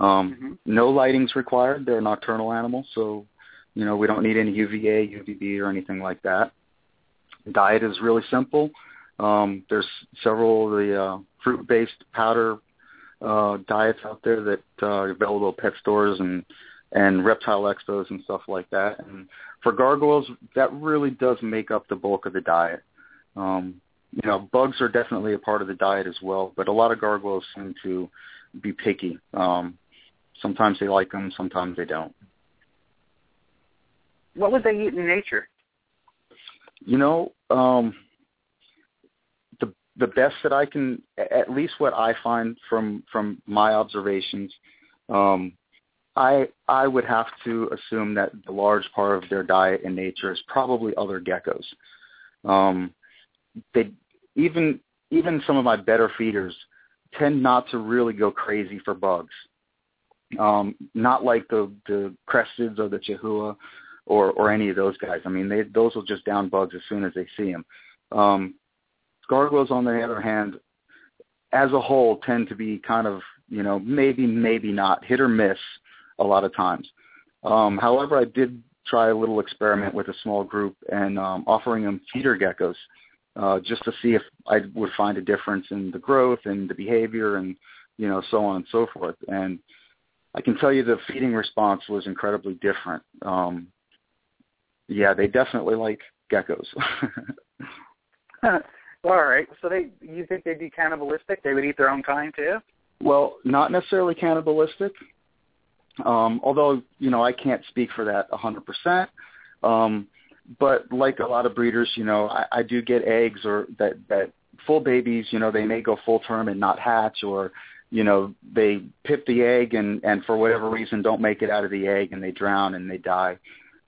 Um, mm-hmm. No lighting's required. They're nocturnal animals, so you know we don't need any UVA, UVB, or anything like that. Diet is really simple. Um, there's several of the uh, fruit-based powder uh, diets out there that uh, are available at pet stores and and reptile expos and stuff like that. And for gargoyles, that really does make up the bulk of the diet. Um, you know, bugs are definitely a part of the diet as well, but a lot of gargoyles seem to be picky. Um, sometimes they like them, sometimes they don't. What would they eat in nature? You know, um, the best that I can, at least what I find from from my observations, um, I I would have to assume that the large part of their diet in nature is probably other geckos. Um, they even even some of my better feeders tend not to really go crazy for bugs. Um, not like the the cresteds or the chahoua or or any of those guys. I mean, they those will just down bugs as soon as they see them. Um, Gargoyles, on the other hand, as a whole, tend to be kind of, you know, maybe, maybe not, hit or miss a lot of times. Um, however, I did try a little experiment with a small group and um, offering them feeder geckos uh, just to see if I would find a difference in the growth and the behavior and, you know, so on and so forth. And I can tell you the feeding response was incredibly different. Um, yeah, they definitely like geckos. All right. So they, you think they'd be cannibalistic? They would eat their own kind too? Well, not necessarily cannibalistic. Um, although you know I can't speak for that 100%. Um, but like a lot of breeders, you know, I, I do get eggs or that that full babies. You know, they may go full term and not hatch, or you know, they pip the egg and and for whatever reason don't make it out of the egg and they drown and they die.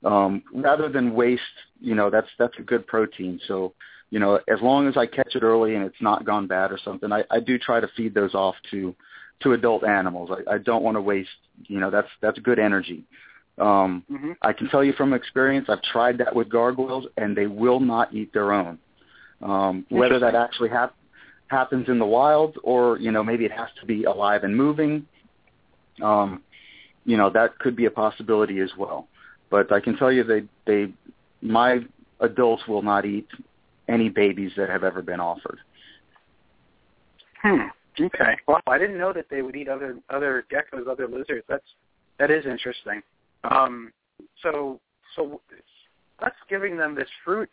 Um, rather than waste, you know, that's that's a good protein. So you know, as long as I catch it early and it's not gone bad or something, I, I do try to feed those off to to adult animals. I, I don't want to waste, you know, that's that's good energy. Um, mm-hmm. I can tell you from experience, I've tried that with gargoyles, and they will not eat their own. Um, whether that actually hap- happens in the wild, or you know, maybe it has to be alive and moving. Um, you know, that could be a possibility as well. But I can tell you, they they my adults will not eat any babies that have ever been offered. Hmm. Okay. Well, I didn't know that they would eat other other geckos, other lizards. That's that is interesting. Um, so so us giving them this fruit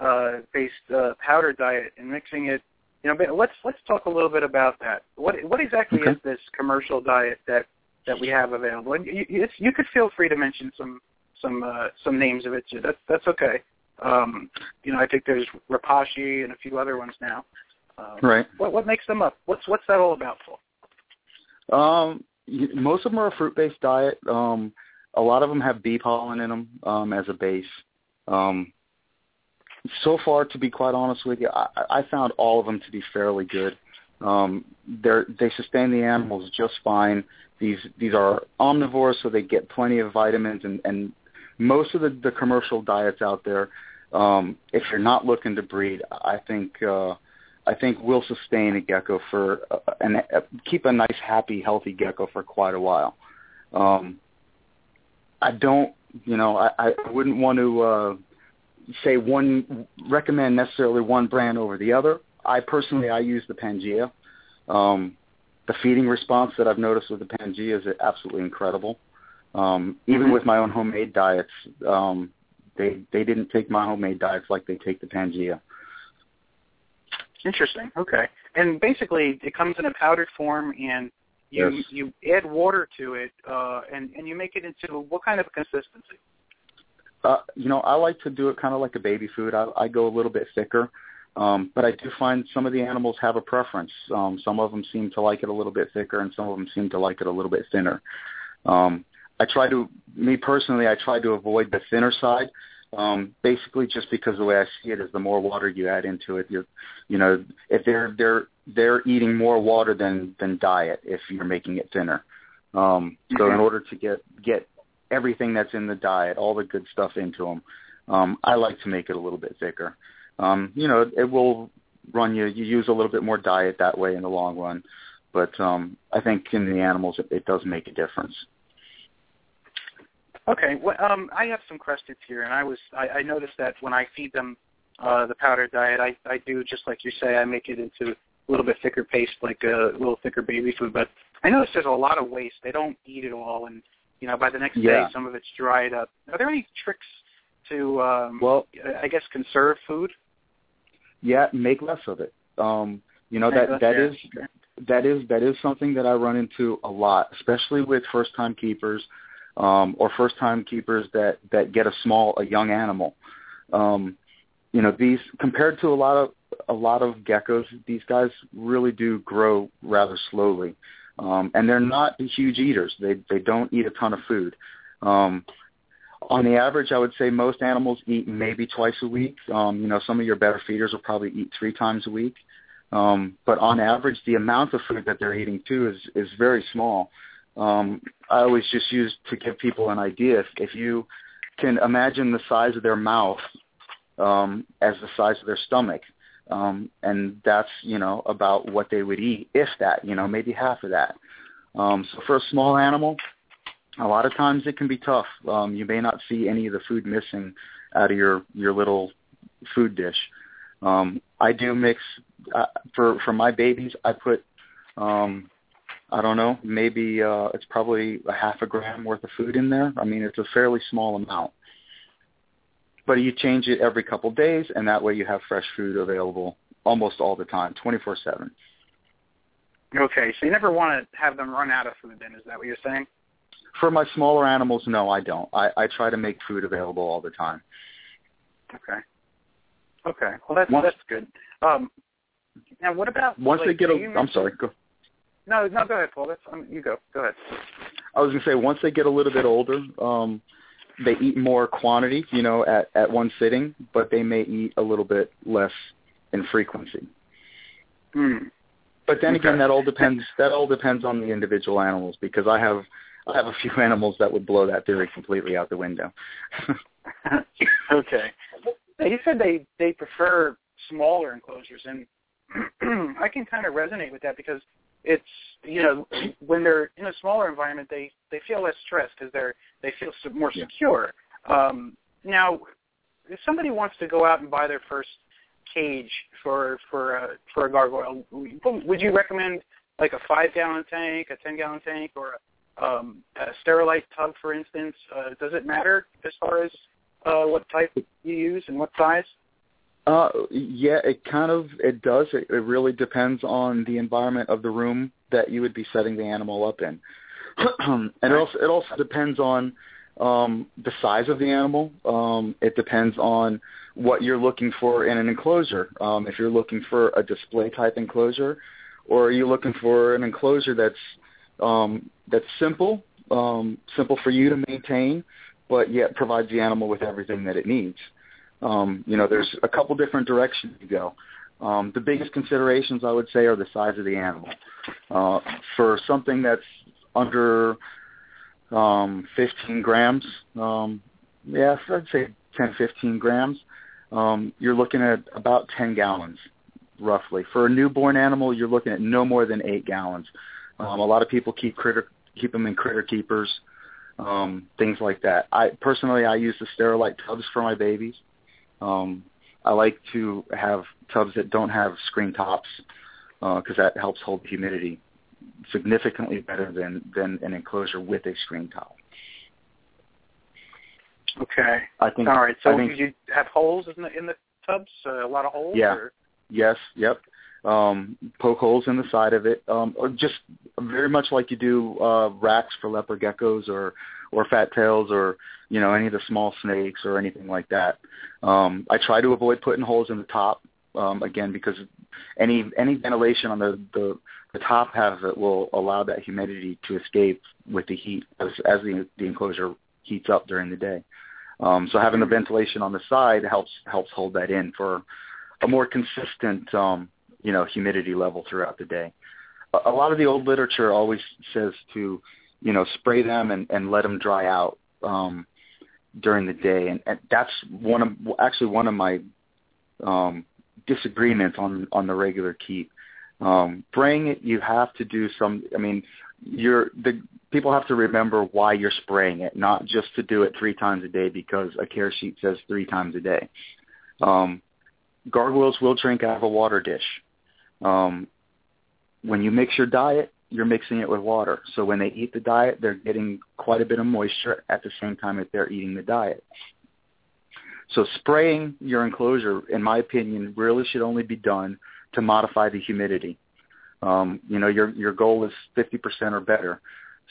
uh, based uh, powder diet and mixing it. You know, let's let's talk a little bit about that. What what exactly okay. is this commercial diet that that we have available? And you, you could feel free to mention some some uh, some names of it. Too. That's that's okay. Um, you know, I think there's Repashy and a few other ones now. Um, right. What what makes them up? What's what's that all about for? Um, most of them are a fruit-based diet. Um, a lot of them have bee pollen in them um, as a base. Um, so far, to be quite honest with you, I, I found all of them to be fairly good. Um, they're, they sustain the animals just fine. These these are omnivores, so they get plenty of vitamins and, and most of the, the commercial diets out there um, if you're not looking to breed, I think uh, I think we'll sustain a gecko for uh, and uh, keep a nice, happy, healthy gecko for quite a while. Um, I don't, you know, I, I wouldn't want to uh, say one recommend necessarily one brand over the other. I personally I use the Pangea. Um, the feeding response that I've noticed with the Pangea is absolutely incredible. Um, even mm-hmm. with my own homemade diets, um, they they didn't take my homemade diets like they take the Pangea. Interesting. Okay. And basically, it comes in a powdered form, and you yes. you add water to it, uh, and and you make it into what kind of a consistency? Uh, you know, I like to do it kind of like a baby food. I, I go a little bit thicker, um, but I do find some of the animals have a preference. Um, some of them seem to like it a little bit thicker, and some of them seem to like it a little bit thinner. Um, I try to, me personally, I try to avoid the thinner side um, basically, just because the way I see it is, the more water you add into it, you're, you know, if they're they're they're eating more water than than diet if you're making it thinner. Um, so in order to get get everything that's in the diet, all the good stuff into them, um, I like to make it a little bit thicker. Um, you know, it will run you. You use a little bit more diet that way in the long run, but um, I think in the animals it, it does make a difference. Okay. Well, um, I have some cresteds here, and I was I, I noticed that when I feed them uh, the powdered diet, I I do just like you say. I make it into a little bit thicker paste, like a little thicker baby food. But I notice there's a lot of waste. They don't eat it all, and you know by the next yeah. day some of it's dried up. Are there any tricks to um, well, I guess conserve food? Yeah, make less of it. Um, you know that that is that is that is something that I run into a lot, especially with first time keepers um, or first time keepers that that get a small a young animal. Um, you know these compared to a lot of a lot of geckos, these guys really do grow rather slowly, um, and they're not huge eaters. They they don't eat a ton of food. Um, on the average, I would say most animals eat maybe twice a week. Um, you know, some of your better feeders will probably eat three times a week. Um, but on average, the amount of food that they're eating too is is very small um, I always just use to give people an idea. If, if you can imagine the size of their mouth um, as the size of their stomach, um, and that's you know about what they would eat, if that, you know, maybe half of that. Um, so for a small animal, a lot of times it can be tough. Um, you may not see any of the food missing out of your your little food dish. Um, I do mix uh, for for my babies. I put um, I don't know, maybe uh, it's probably a half a gram worth of food in there. I mean, it's a fairly small amount. But you change it every couple of days, and that way you have fresh food available almost all the time, 24/7. Okay, so you never want to have them run out of food. Then is that what you're saying? For my smaller animals, no, I don't. I, I try to make food available all the time. Okay. Okay. Well, that's once, that's good. Um, now, what about once like, they get? A, I'm sorry. Go. No, no, go ahead, Paul. That's um, you go. Go ahead. I was gonna say once they get a little bit older, um, they eat more quantity, you know, at at one sitting, but they may eat a little bit less in frequency. Hmm. But then okay. again, that all depends. That all depends on the individual animals because I have I have a few animals that would blow that theory completely out the window. okay. You said they they prefer smaller enclosures, and I can kind of resonate with that because it's you know when they're in a smaller environment they they feel less stressed because they're they feel more yeah. secure. Um now if somebody wants to go out and buy their first cage for for a for a gargoyle would you recommend like a five gallon tank a ten gallon tank or a, um a sterilite tub for instance? Uh, does it matter as far as uh what type you use and what size uh, yeah, it kind of it does. It, it really depends on the environment of the room that you would be setting the animal up in, and it also it also depends on um, the size of the animal. Um, it depends on what you're looking for in an enclosure. Um, if you're looking for a display type enclosure, or are you looking for an enclosure that's um, that's simple, um, simple for you to maintain, but yet provides the animal with everything that it needs. Um, you know, there's a couple different directions to go. Um, the biggest considerations I would say are the size of the animal. Uh, for something that's under um, 15 grams, um, yeah, I'd say 10, 15 grams. um, you're looking at about 10 gallons, roughly. For a newborn animal, you're looking at no more than eight gallons. Um, a lot of people keep critter keep them in critter keepers, um, things like that. I personally I use the Sterilite tubs for my babies. Um, I like to have tubs that don't have screen tops because uh, that helps hold humidity significantly better than than an enclosure with a screen top. Okay. I think. All right. So think, you have holes in the in the tubs? Uh, a lot of holes? Yeah. Or? Yes. Yep. Um, poke holes in the side of it, um, or just very much like you do uh, racks for leopard geckos or or fat tails or you know any of the small snakes or anything like that. Um, I try to avoid putting holes in the top um, again because any any ventilation on the, the the top half of it will allow that humidity to escape with the heat as as the the enclosure heats up during the day. Um, so having the ventilation on the side helps helps hold that in for a more consistent um, you know humidity level throughout the day. A, lot of the old literature always says to you know spray them and, and let them dry out um, during the day, and, and that's one of actually one of my um, disagreements on on the regular keep. Um, spraying it, you have to do some. I mean, you're the people have to remember why you're spraying it, not just to do it three times a day because a care sheet says three times a day. Um, gargoyles will drink out of a water dish. Um, when you mix your diet, you're mixing it with water. So when they eat the diet, they're getting quite a bit of moisture at the same time that they're eating the diet. So spraying your enclosure, in my opinion, really should only be done to modify the humidity. Um, you know, your your goal is 50% or better.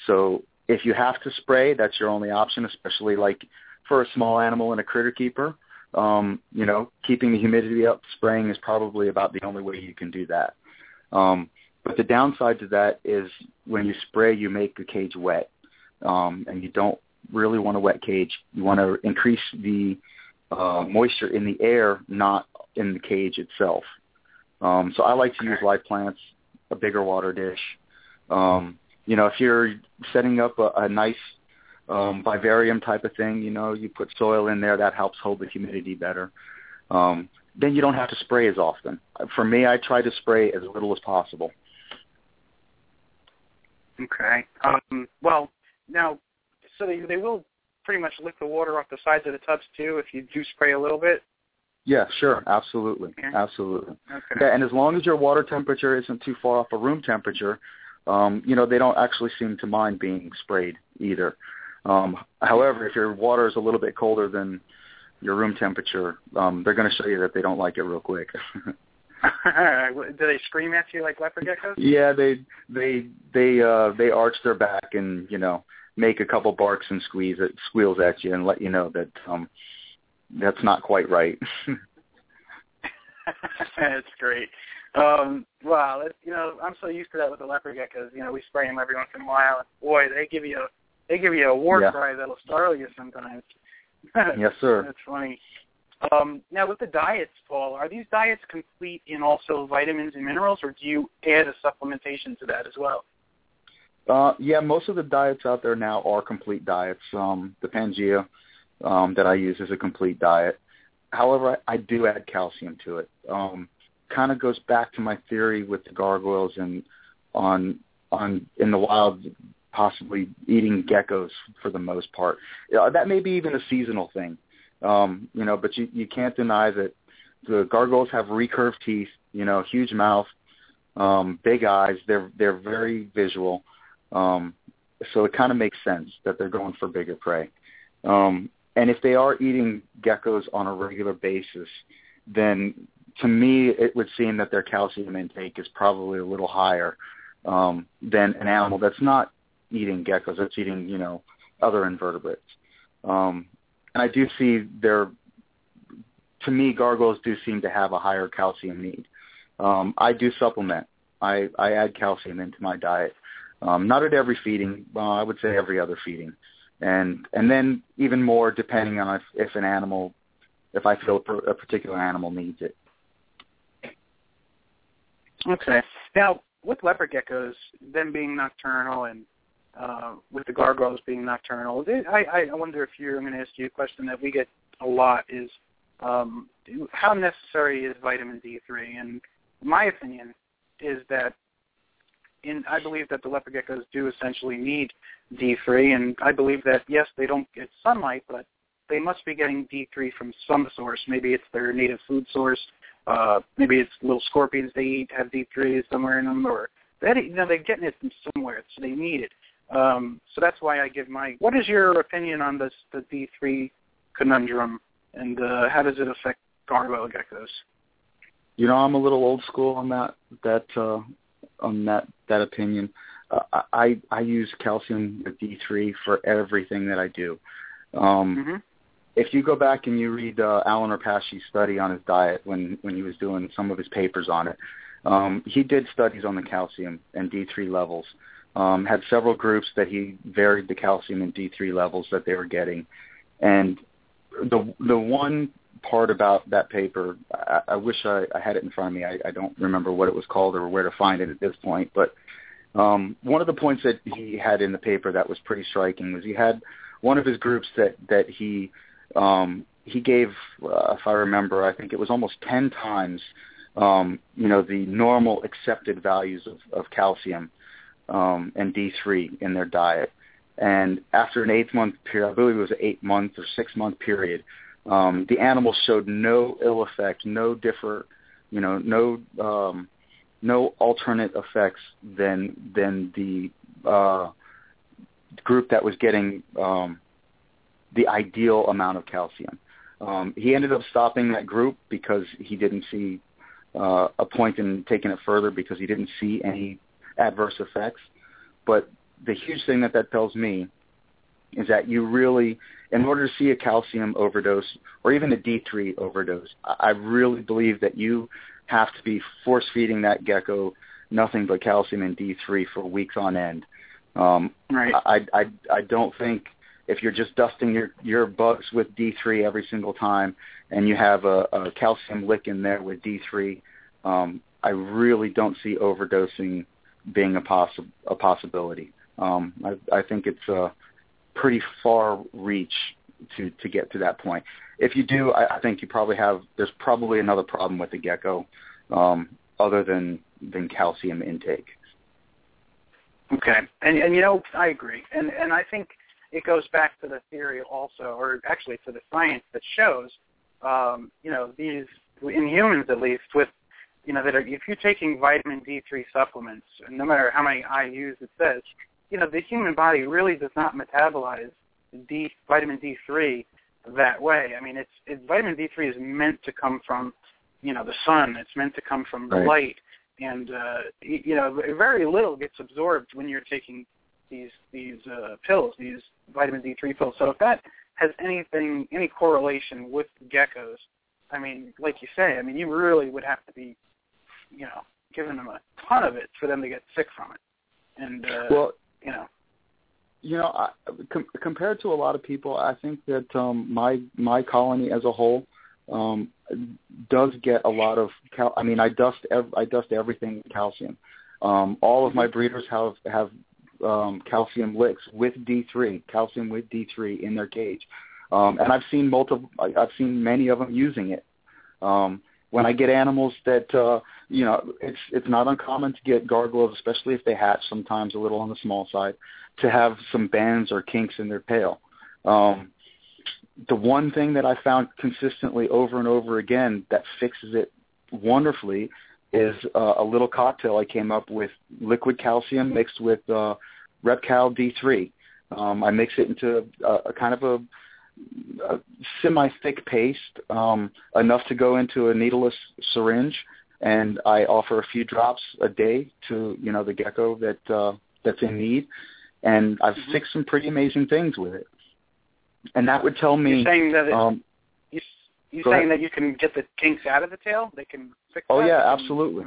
So if you have to spray, that's your only option, especially like for a small animal and a critter keeper. Um, you know, keeping the humidity up, spraying is probably about the only way you can do that. Um, but the downside to that is when you spray, you make the cage wet, um, and you don't really want a wet cage. You want to increase the uh, moisture in the air, not in the cage itself. Um, so I like to use live plants, a bigger water dish. Um, you know, if you're setting up a, a nice um, vivarium type of thing, you know, you put soil in there that helps hold the humidity better. Um, then you don't have to spray as often. For me, I try to spray as little as possible. Okay. Um, well, now, so they they will pretty much lick the water off the sides of the tubs too if you do spray a little bit. Yeah, sure, absolutely, absolutely. Okay. Yeah, and as long as your water temperature isn't too far off a room temperature, um, you know they don't actually seem to mind being sprayed either. Um, however, if your water is a little bit colder than your room temperature, um, they're going to show you that they don't like it real quick. Do they scream at you like leopard geckos? Yeah, they they they uh they arch their back and you know make a couple barks and squeeze it squeals at you and let you know that um that's not quite right. that's great. Um, wow, it, you know, I'm so used to that with the leopard geckos. You know, we spray them every once in a while, and boy, they give you a they give you a war Yeah. cry that'll startle you sometimes. yes, sir. That's funny. Um, now, with the diets, Paul, are these diets complete in also vitamins and minerals, or do you add a supplementation to that as well? Uh, yeah, most of the diets out there now are complete diets. Um, the Pangea um, that I use is a complete diet. However, I, I do add calcium to it. Um, kind of goes back to my theory with the gargoyles and on on in the wild, possibly eating geckos for the most part. That may be even a seasonal thing, um, you know. But you you can't deny that the gargoyles have recurved teeth, you know, huge mouth, um, big eyes. They're they're very visual. Um, so it kind of makes sense that they're going for bigger prey. Um, and if they are eating geckos on a regular basis, then to me it would seem that their calcium intake is probably a little higher um, than an animal that's not eating geckos, It's eating, you know, other invertebrates. Um, and I do see their, to me, gargoyles do seem to have a higher calcium need. Um, I do supplement. I, I add calcium into my diet. Um, not at every feeding. Uh, I would say every other feeding, and and then even more depending on if, if an animal, if I feel a particular animal needs it. Okay. Now, with leopard geckos, them being nocturnal and uh, with the gargoyles being nocturnal, I, I wonder if you're, I'm going to ask you a question that we get a lot is, Um, how necessary is vitamin D3? And my opinion is that in, I believe that the leopard geckos do essentially need D3, and I believe that yes, they don't get sunlight, but they must be getting D3 from some source. Maybe it's their native food source. Uh, maybe it's little scorpions they eat have D3 somewhere in them, or they, you know they're getting it from somewhere, so they need it. Um, so that's why I give my. What is your opinion on this the D3 conundrum, and uh, how does it affect gargoyle geckos? You know, I'm a little old school on that that uh, on that that opinion. Uh, I I use calcium D3 for everything that I do. Um, mm-hmm. If you go back and you read uh, Allen Repashy's study on his diet when when he was doing some of his papers on it, um, he did studies on the calcium and D3 levels. Um, had several groups that he varied the calcium and D3 levels that they were getting, and the the one part about that paper, I, I wish I, I had it in front of me. I, I don't remember what it was called or where to find it at this point, but um, one of the points that he had in the paper that was pretty striking was he had one of his groups that that he um, he gave, uh, if I remember, I think it was almost ten times, um, you know, the normal accepted values of, of calcium um, and D3 in their diet. And after an eight month period, I believe it was an eight month or six month period, um, the animals showed no ill effect, no differ, you know, no um, no alternate effects than than the uh, group that was getting um, the ideal amount of calcium. Um, he ended up stopping that group because he didn't see uh, a point in taking it further because he didn't see any adverse effects. But the huge thing that that tells me is that you really, in order to see a calcium overdose or even a D3 overdose, I really believe that you have to be force feeding that gecko nothing but calcium and D3 for weeks on end. Um, right. I, I I don't think if you're just dusting your your bugs with D3 every single time and you have a, a calcium lick in there with D3, um, I really don't see overdosing being a possi- a possibility. Um, I, I think it's a pretty far reach to to get to that point. If you do, I, I think you probably have. There's probably another problem with the gecko, um, other than than calcium intake. Okay, and and you know I agree, and and I think it goes back to the theory also, or actually to the science that shows, um, you know, these in humans at least with you know, that are, if you're taking vitamin D3 supplements, no matter how many IU's it says, you know, the human body really does not metabolize D, vitamin D3 that way. I mean, it's it, vitamin D3 is meant to come from, you know, the sun. It's meant to come from right. light, and uh, you know, very little gets absorbed when you're taking these these uh, pills, these vitamin D3 pills. So if that has anything, any correlation with geckos, I mean, like you say, I mean, you really would have to be you know, giving them a ton of it for them to get sick from it. And uh, well, you know, you know, I, com- compared to a lot of people, I think that um, my my colony as a whole um, does get a lot of. Cal- I mean, I dust ev- I dust everything with calcium. Um, all of my breeders have have um, calcium licks with D3, calcium with D3 in their cage, um, and I've seen multiple. I've seen many of them using it. Um, when I get animals that uh, you know, it's it's not uncommon to get gargoyles, especially if they hatch sometimes a little on the small side, to have some bands or kinks in their tail. Um, the one thing that I found consistently over and over again that fixes it wonderfully is uh, a little cocktail I came up with liquid calcium mixed with uh, Repcal D3. Um, I mix it into a, a kind of a a semi-thick paste, um, enough to go into a needleless syringe, and I offer a few drops a day to you know the gecko that uh, that's in need, and I've mm-hmm. fixed some pretty amazing things with it. And that would tell me. You're saying that it, um, you, you're saying ahead. that you can get the kinks out of the tail. They can fix. Oh that? yeah, absolutely.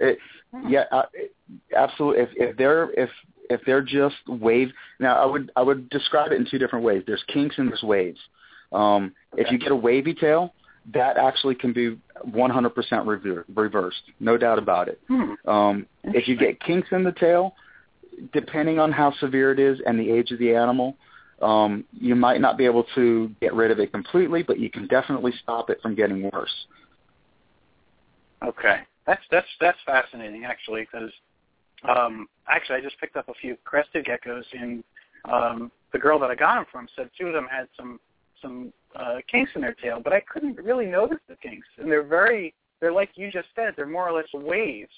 It, hmm. Yeah, uh, absolutely. If if they're if if they're just wave now I would I would describe it in two different ways. There's kinks and there's waves. Um, okay. If you get a wavy tail, that actually can be 100% rever- reversed, no doubt about it. Hmm. Um, if you get kinks in the tail, depending on how severe it is and the age of the animal, Um, you might not be able to get rid of it completely, but you can definitely stop it from getting worse. Okay, that's that's that's fascinating actually because um, actually I just picked up a few crested geckos and um, the girl that I got them from said two of them had some some uh, kinks in their tail, but I couldn't really notice the kinks, and they're very they're like you just said they're more or less waves,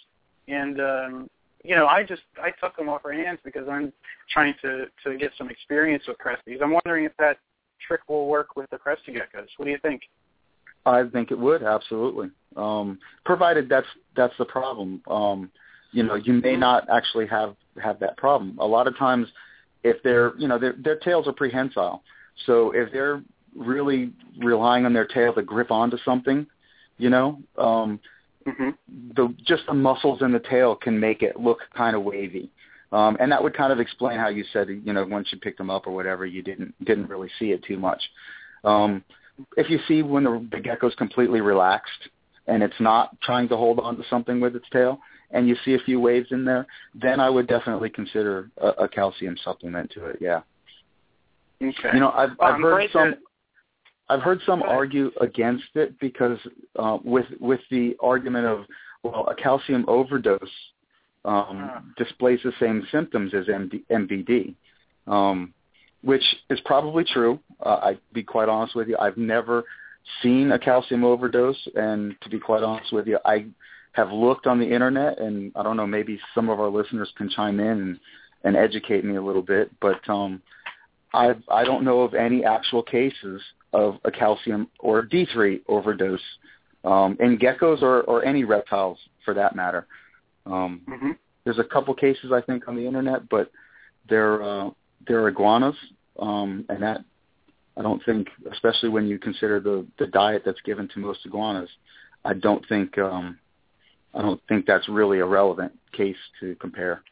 and um, you know, I just I took them off her hands because I'm trying to to get some experience with cresties. I'm wondering if that trick will work with the crested geckos. What do you think? I think it would absolutely, um, provided that's that's the problem. Um, you know, you may not actually have have that problem. A lot of times, if they're you know their their tails are prehensile, so if they're really relying on their tail to grip onto something, you know, um, mm-hmm. the just the muscles in the tail can make it look kind of wavy. Um, and that would kind of explain how you said, you know, once you picked them up or whatever, you didn't didn't really see it too much. Um, if you see when the, the gecko's completely relaxed and it's not trying to hold on to something with its tail, and you see a few waves in there, then I would definitely consider a, a calcium supplement to it. Yeah. Okay. You know, I've, I've heard some. I've heard some argue against it because uh, with with the argument of well, a calcium overdose um, uh. displays the same symptoms as MD, MBD, um, which is probably true. Uh, I be quite honest with you, I've never seen a calcium overdose, and to be quite honest with you, I have looked on the internet, and I don't know, maybe some of our listeners can chime in and, and educate me a little bit, but um, I I don't know of any actual cases of a calcium or D3 overdose um, in geckos or, or any reptiles for that matter. Um, mm-hmm. There's a couple cases I think on the internet, but they're uh, they're iguanas, um, and that I don't think, especially when you consider the the diet that's given to most iguanas, I don't think um, I don't think that's really a relevant case to compare.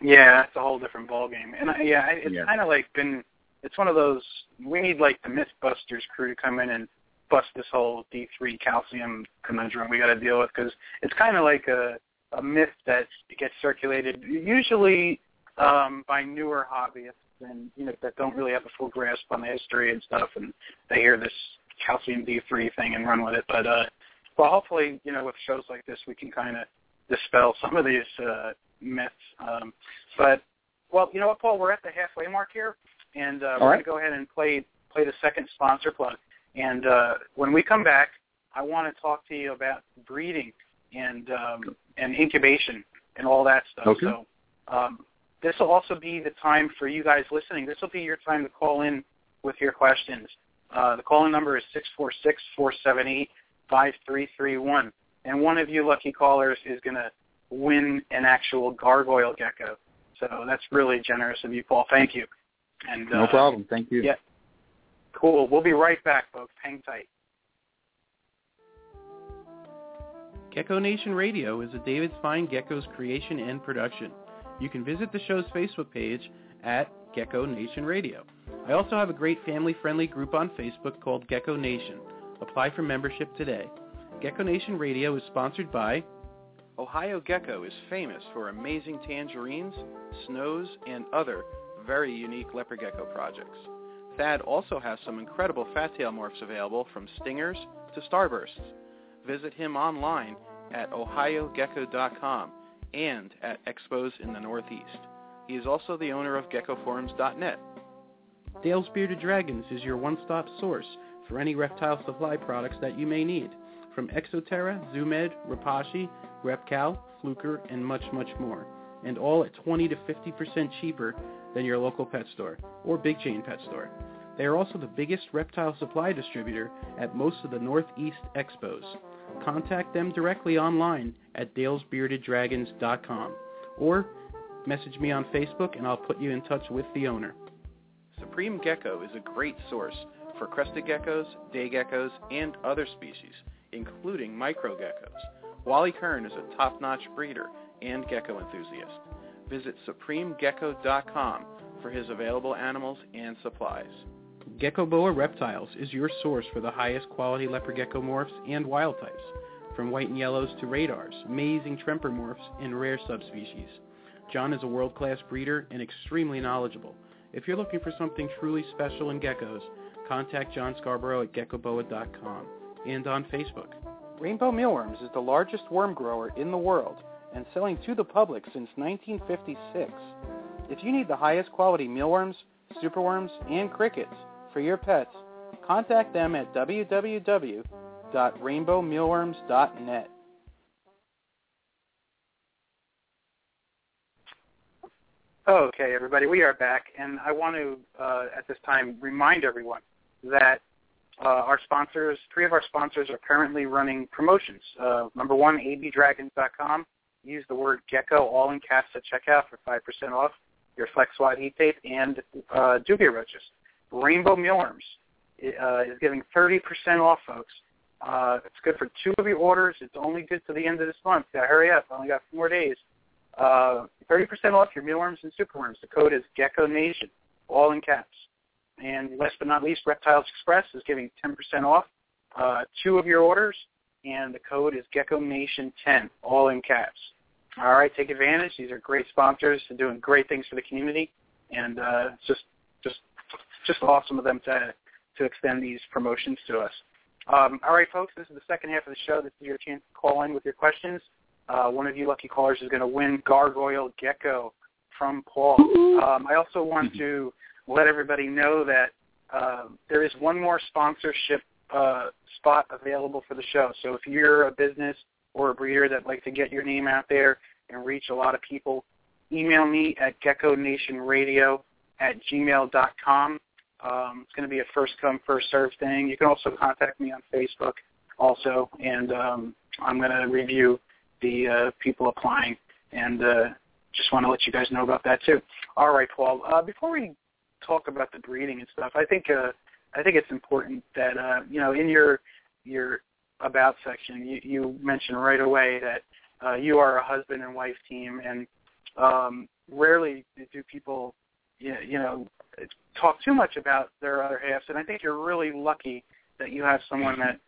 Yeah, it's a whole different ballgame, and I, yeah, it's yeah. kind of like been it's one of those we need like the MythBusters crew to come in and bust this whole D3 calcium conundrum we got to deal with because it's kind of like a a myth that gets circulated usually um, by newer hobbyists and you know that don't really have a full grasp on the history and stuff, and they hear this calcium D3 thing and run with it. But uh, well, hopefully, you know, with shows like this, we can kind of dispel some of these uh, myths. Um, but well, you know what, Paul, we're at the halfway mark here and uh, we're right. going to go ahead and play play the second sponsor plug. And uh, when we come back, I want to talk to you about breeding and um, and incubation and all that stuff. Okay. So um, this will also be the time for you guys listening. This will be your time to call in with your questions. Uh, the calling number is six four six four seven eight five three three one, and one of you lucky callers is going to win an actual gargoyle gecko. So that's really generous of you, Paul. Thank you. And no uh, problem. Thank you. Yeah. Cool. We'll be right back, folks. Hang tight. Gecko Nation Radio is a David Fine Geckos creation and production. You can visit the show's Facebook page at Gecko Nation Radio. I also have a great family-friendly group on Facebook called Gecko Nation. Apply for membership today. Gecko Nation Radio is sponsored by Ohio Gecko is famous for amazing tangerines, snows, and other very unique leopard gecko projects. Thad also has some incredible fat tail morphs available from stingers to starbursts. Visit him online at ohiogecko.com and at expos in the Northeast. He is also the owner of geckoforums.net. Dale's Bearded Dragons is your one-stop source for any reptile supply products that you may need, from Exo Terra, Zoo-Med, Repashy, Repcal, Fluker, and much, much more, and all at 20 to 50% cheaper than your local pet store or big chain pet store. They are also the biggest reptile supply distributor at most of the Northeast expos. Contact them directly online at dalesbeardeddragons.com or message me on Facebook and I'll put you in touch with the owner. Supreme Gecko is a great source for crested geckos, day geckos, and other species, including micro geckos. Wally Kern is a top-notch breeder and gecko enthusiast visit supremegecko.com for his available animals and supplies. Gecko Boa Reptiles is your source for the highest quality leopard gecko morphs and wild types, from white and yellows to radars, amazing tremper morphs, and rare subspecies. John is a world-class breeder and extremely knowledgeable. If you're looking for something truly special in geckos, contact John Scarborough at geckoboa.com and on Facebook. Rainbow Mealworms is the largest worm grower in the world and selling to the public since 1956. If you need the highest quality mealworms, superworms, and crickets for your pets, contact them at www.rainbowmealworms.net. Okay, everybody, we are back, and I want to, uh, at this time, remind everyone that uh, our sponsors, three of our sponsors, are currently running promotions. Uh, number one, abdragons.com. Use the word gecko all in caps at checkout for 5% off your flex heat tape and uh, dubia roaches. Rainbow Mealworms uh, is giving 30% off, folks. Uh, it's good for two of your orders. It's only good to the end of this month. Got hurry up. I Only got four more days. Uh, 30% off your mealworms and superworms. The code is Gecko Nation, all in caps. And last but not least, Reptiles Express is giving 10% off uh, two of your orders, and the code is Gecko Nation 10, all in caps. All right, take advantage. These are great sponsors. They're doing great things for the community, and uh, it's just just just awesome of them to to extend these promotions to us. Um, all right, folks, this is the second half of the show. This is your chance to call in with your questions. Uh, one of you lucky callers is going to win Gargoyle Gecko from Paul. Um, I also want to let everybody know that uh, there is one more sponsorship uh, spot available for the show. So if you're a business or a breeder that like to get your name out there and reach a lot of people, email me at geckonationradio at gmail.com. Um, it's going to be a first come, first serve thing. You can also contact me on Facebook also, and um, I'm going to review the uh, people applying and uh, just want to let you guys know about that too. All right, Paul. Uh, before we talk about the breeding and stuff, I think uh, I think it's important that uh, you know in your your about section you, you mentioned right away that uh, you are a husband and wife team, and um, rarely do people you know talk too much about their other halves. And I think you're really lucky that you have someone that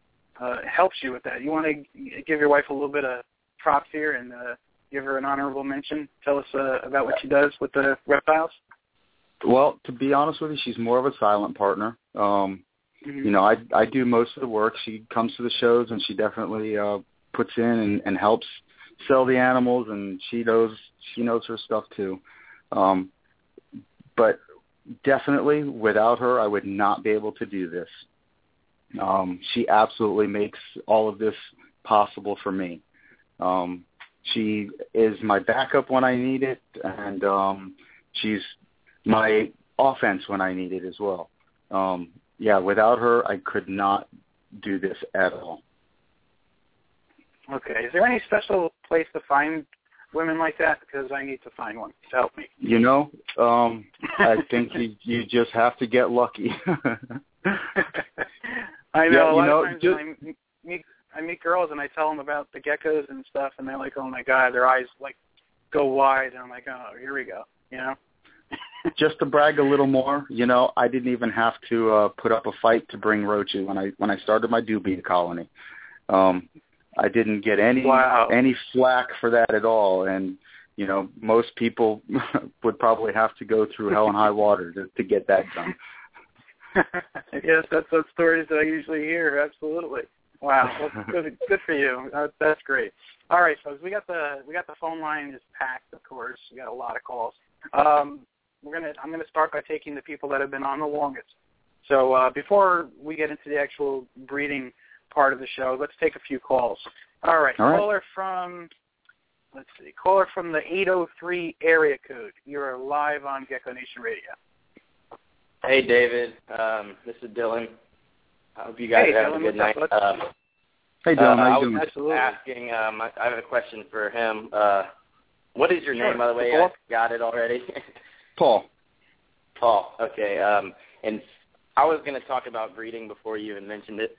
uh, helps you with that. You want to give your wife a little bit of props here and uh, give her an honorable mention. Tell us uh, about what she does with the reptiles. Well, to be honest with you, she's more of a silent partner. Um, mm-hmm. You know, I I do most of the work. She comes to the shows and she definitely uh, puts in and, and helps sell the animals, and she knows she knows her stuff too. Um, but definitely, without her, I would not be able to do this. Um, she absolutely makes all of this possible for me. Um, she is my backup when I need it, and um, she's my offense when I need it as well. Um, yeah, without her, I could not do this at all. Okay. Is there any special place to find women like that? Because I need to find one to help me. You know, um, I think you you just have to get lucky. I know. Yeah, a lot know, of times just, I meet I meet girls and I tell them about the geckos and stuff, and they're like, "Oh my god!" Their eyes like go wide, and I'm like, "Oh, here we go," you know. Just to brag a little more, you know, I didn't even have to uh, put up a fight to bring Roach when I when I started my dubia colony. Um, I didn't get any wow. any flack for that at all, and you know, most people would probably have to go through hell and high water to, to get that done. yes, that's those stories that I usually hear. Absolutely. Wow, well, good, good for you. That, that's great. All right, folks, we got the we got the phone line is packed. Of course, we got a lot of calls. Um, we're gonna I'm gonna start by taking the people that have been on the longest. So uh, before we get into the actual breeding part of the show, let's take a few calls. All right, All right. caller from let's see, caller from the 803 area code. You're live on Gecko Nation Radio. Hey, David. Um, this is Dylan. I hope you guys Hey, are having Dylan, a good night. up, Um, Hey, uh, Dylan, I how was you doing? Absolutely. asking. Um, I, I have a question for him. Uh, what is your Sure. name, by the way? Paul. I got it already. Paul. Paul. Okay. Um, and I was going to talk about breeding before you even mentioned it,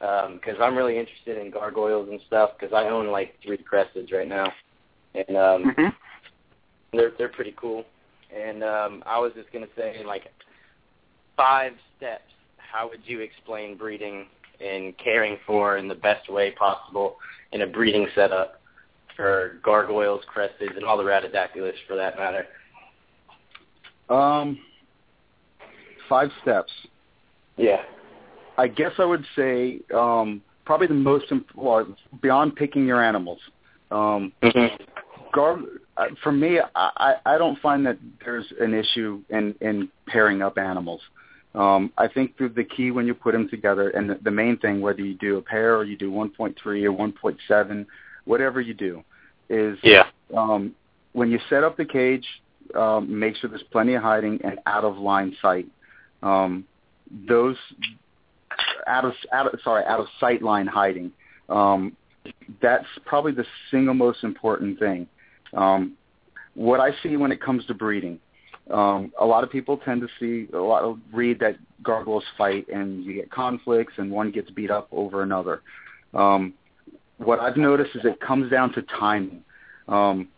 because I'm really interested in gargoyles and stuff. Because I own like three cresteds right now, and um, hmm they're they're pretty cool. And um, I was just going to say, like, five steps. How would you explain breeding and caring for in the best way possible in a breeding setup for gargoyles, cresteds, and all the Rhacodactylus for that matter? Um, five steps. Yeah. I guess I would say um, probably the most important, well, beyond picking your animals. Um, Mm-hmm. gar- uh, for me, I, I I don't find that there's an issue in in pairing up animals. Um, I think the, the key when you put them together, and the, the main thing, whether you do a pair or you do 1.3 or 1.7, whatever you do, is Yeah. um, when you set up the cage, um, make sure there's plenty of hiding and out of line sight. Um, those out of, out of sorry out of sight line hiding. Um, that's probably the single most important thing. Um, what I see when it comes to breeding, um, a lot of people tend to see a lot of read that gargoyles fight and you get conflicts and one gets beat up over another. Um, what I've noticed is it comes down to timing. Um,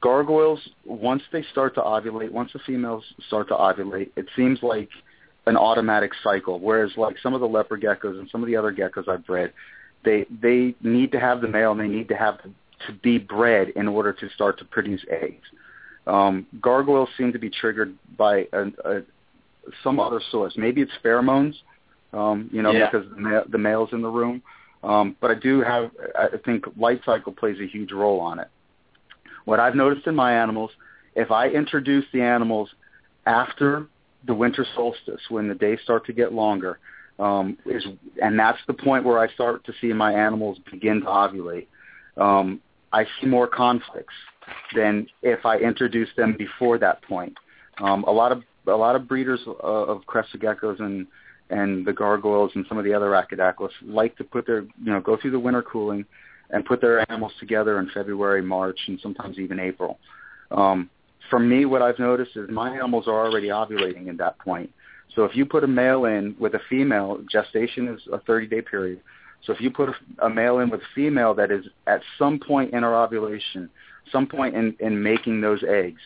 gargoyles, once they start to ovulate, once the females start to ovulate, it seems like an automatic cycle. Whereas like some of the leopard geckos and some of the other geckos I've bred, they they need to have the male and they need to have to, to be bred in order to start to produce eggs. Um, gargoyles seem to be triggered by a, a, some other source. Maybe it's pheromones, um, you know, Yeah. because the, ma- the male's in the room. Um, but I do have, I think light cycle plays a huge role on it. What I've noticed in my animals, if I introduce the animals after the winter solstice, when the days start to get longer, um, is and that's the point where I start to see my animals begin to ovulate. Um, I see more conflicts than if I introduce them before that point. Um, a lot of a lot of breeders uh, of crested geckos and and the gargoyles and some of the other Rhacodactylus like to put their you know go through the winter cooling and put their animals together in February, March, and sometimes even April. Um, for me, what I've noticed is my animals are already ovulating at that point. So if you put a male in with a female, gestation is a 30-day period. So if you put a, male in with a female that is at some point in her ovulation, some point in, in making those eggs,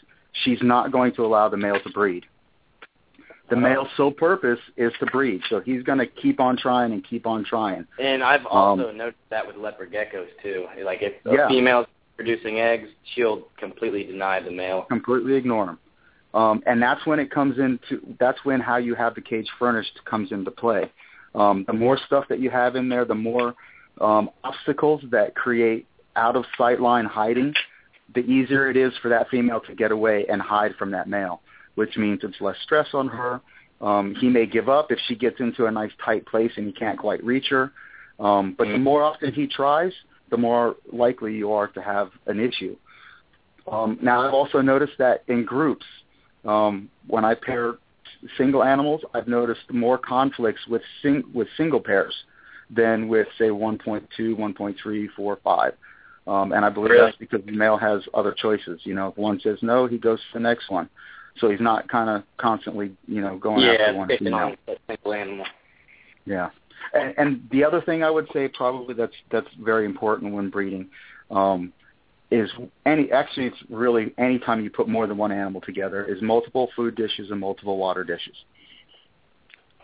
she's not going to allow the male to breed. The male's sole purpose is to breed, so he's going to keep on trying and keep on trying. And I've also noticed that with leopard geckos too. Like if Yeah. female's producing eggs, she'll completely deny the male. completely ignore him. Um, and that's when it comes into, that's when how you have the cage furnished comes into play. Um, the more stuff that you have in there, the more um, obstacles that create out of sight line hiding, the easier it is for that female to get away and hide from that male, which means it's less stress on her. Um, he may give up if she gets into a nice tight place and he can't quite reach her. Um, but the more often he tries, the more likely you are to have an issue. Um, now, I've also noticed that in groups, um, when I pair single animals, I've noticed more conflicts with sing- with single pairs than with say 1.2, 1.3, 4, 5. Um, and I believe Really? that's because the male has other choices. You know, if one says no, he goes to the next one. So he's not kind of constantly, you know, going after one picking female. on single animal. Yeah, and, and the other thing I would say probably that's that's very important when breeding um, is any actually it's really anytime you put more than one animal together is multiple food dishes and multiple water dishes.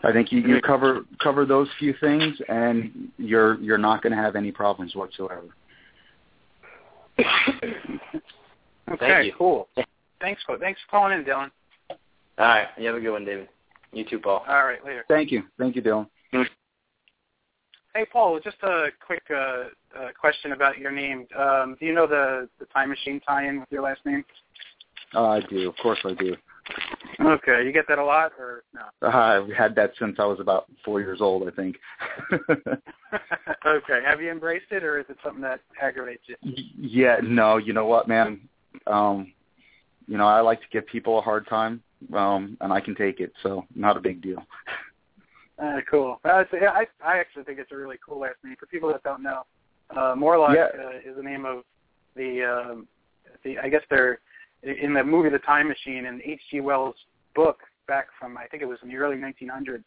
I think you, you cover cover those few things and you're you're not going to have any problems whatsoever. Okay, you. cool. Thanks, for thanks for calling in, Dylan. All right, you have a good one, David. You too, Paul. All right, later. Thank you, thank you, Dylan. Hey, Paul, just a quick uh, uh, question about your name. Um, do you know the, the time machine tie-in with your last name? Uh, I do, of course I do. Okay, you get that a lot, or no? Uh, I've had that since I was about four years old, I think. okay, have you embraced it, or is it something that aggravates you? Yeah, no, you know what, man? Um, you know, I like to give people a hard time, um, and I can take it, so not a big deal. Uh, cool. Uh, so, yeah, I I actually think it's a really cool last name for people that don't know. Uh, Morlock Yeah. uh, is the name of the um, the I guess they're in the movie The Time Machine and H.G. Wells' book back from I think it was in the early 1900s.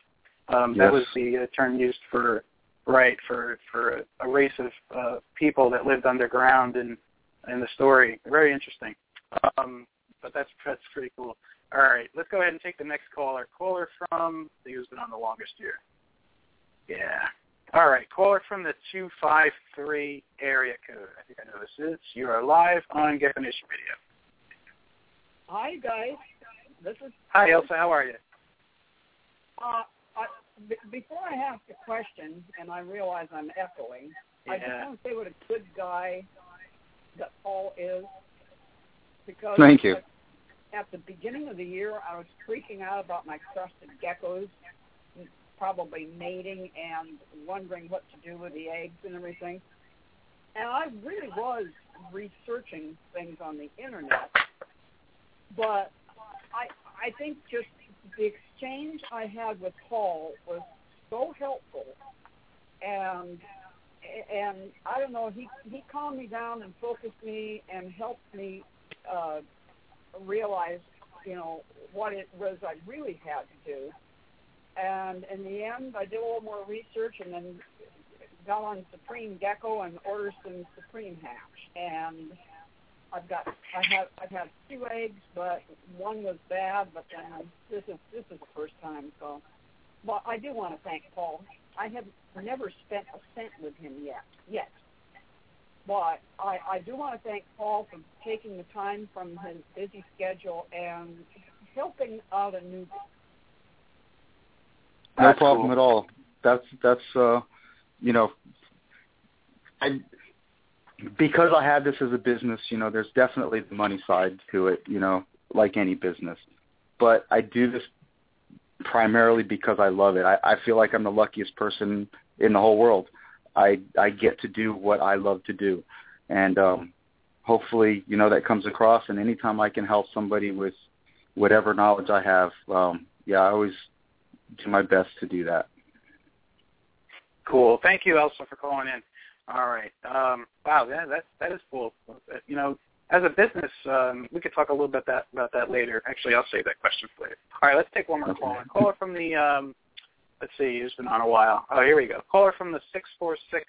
Um, That was the uh, term used for right for for a, a race of uh, people that lived underground in in the story. Very interesting. Um, but that's that's pretty cool. All right, let's go ahead and take the next caller. Caller from I think who's been on the longest here. Yeah. All right, caller from the two five three area code. I think I know this is. You are live on Gecko Nation Radio. Hi guys, this is Hi, Elsa. How are you? Uh, I, b- before I ask the question, and I realize I'm echoing, I just want to say what a good guy that Paul is. Because Thank you. At, the beginning of the year, I was freaking out about my crested geckos, probably mating and wondering what to do with the eggs and everything. And I really was researching things on the internet, but I I think just the exchange I had with Paul was so helpful, and and I don't know he he calmed me down and focused me and helped me uh, realize you know what it was I really had to do. And in the end, I did a little more research and then got on Supreme Gecko and ordered some Supreme Hatch. And I've got I have I've had two eggs, but one was bad. But then this is this is the first time. So, but I do want to thank Paul. I have never spent a cent with him yet yet. But I, I do want to thank Paul for taking the time from his busy schedule and helping out a newbie. No That's problem cool. at all. That's that's uh you know I because I have this as a business, you know, there's definitely the money side to it, you know, like any business. But I do this primarily because I love it. I, I feel like I'm the luckiest person in the whole world. I I get to do what I love to do. And um hopefully, you know, that comes across and anytime I can help somebody with whatever knowledge I have, um yeah, I always do my best to do that. Cool. Thank you, Elsa, for calling in. All right. Um, wow, that that that is cool. You know, as a business, um, we could talk a little bit that about that later. Actually, I'll save that question for later. All right, let's take one more Okay. caller. Caller from the um, let's see, who's been on a while. Oh, here we go. Caller from the six four six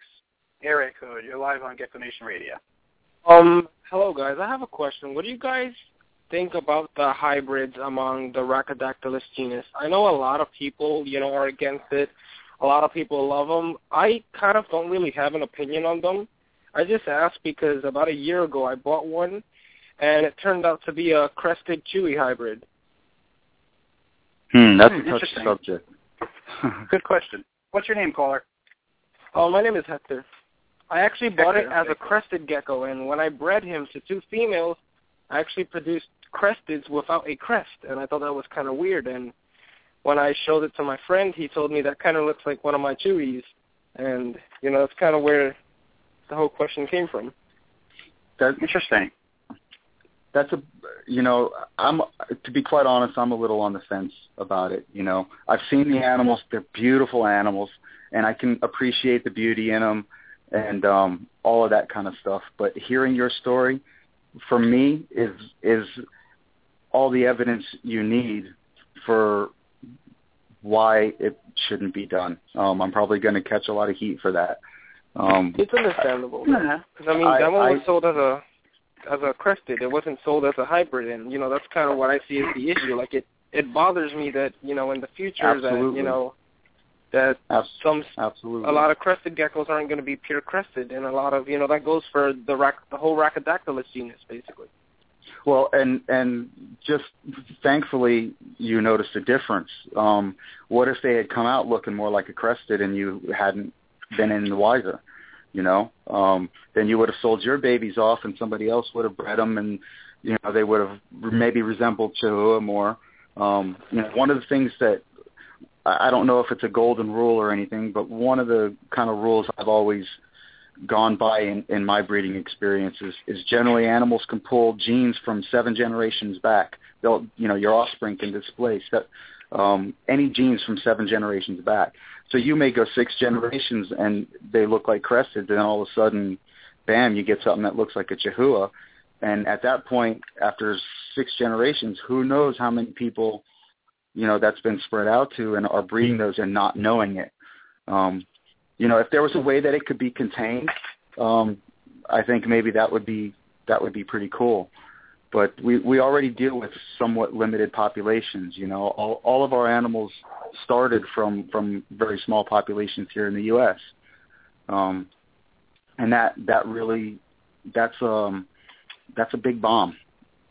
area code. You're live on Gecko Nation Radio. Um, hello guys. I have a question. What do you guys think about the hybrids among the Rhacodactylus genus? I know a lot of people, you know, are against it. A lot of people love them. I kind of don't really have an opinion on them. I just asked because about a year ago I bought one, and it turned out to be a crested chewy hybrid. Hmm, that's Hmm, a touchy subject. Good question. What's your name, caller? Oh, my name is Hector. I actually bought it Hector, as a crested gecko, and when I bred him to two females, I actually produced cresteds without a crest, and I thought that was kind of weird. And when I showed it to my friend, he told me that kind of looks like one of my chewies, and you know that's kind of where the whole question came from. that Interesting. That's a you know i'm to be quite honest i'm a little on the fence about it you know. I've seen the animals. They're beautiful animals and i can appreciate the beauty in them and um all of that kind of stuff. But hearing your story for me is is all the evidence you need for why it shouldn't be done. Um i'm probably going to catch a lot of heat for that. Um It's understandable. Because I mean, I- that one was I- sold as a as a crested. It wasn't sold as a hybrid, and you know that's kind of what I see as the issue. Like it it bothers me that you know in the future that you know that some absolutely a lot of crested geckos aren't going to be pure crested, and a lot of you know that goes for the rac- the whole Rhacodactylus genus basically. Well, and and just thankfully you noticed a difference. Um, what if they had come out looking more like a crested and you hadn't been in the wiser? You know, um, then you would have sold your babies off, and somebody else would have bred them, and you know they would have maybe resembled chahoua more. Um, you know, one of the things that I don't know if it's a golden rule or anything, but one of the kind of rules I've always gone by in, in my breeding experiences is generally animals can pull genes from seven generations back. They'll, you know, your offspring can displace that um, any genes from seven generations back. So you may go six generations and they look like crested, then all of a sudden, bam, you get something that looks like a chahoua. And at that point, after six generations, who knows how many people, you know, that's been spread out to and are breeding those and not knowing it. Um, you know, if there was a way that it could be contained, um, I think maybe that would be that would be pretty cool. But we we already deal with somewhat limited populations. You know, all all of our animals started from from very small populations here in the U.S. Um, and that that really that's um that's a big bomb.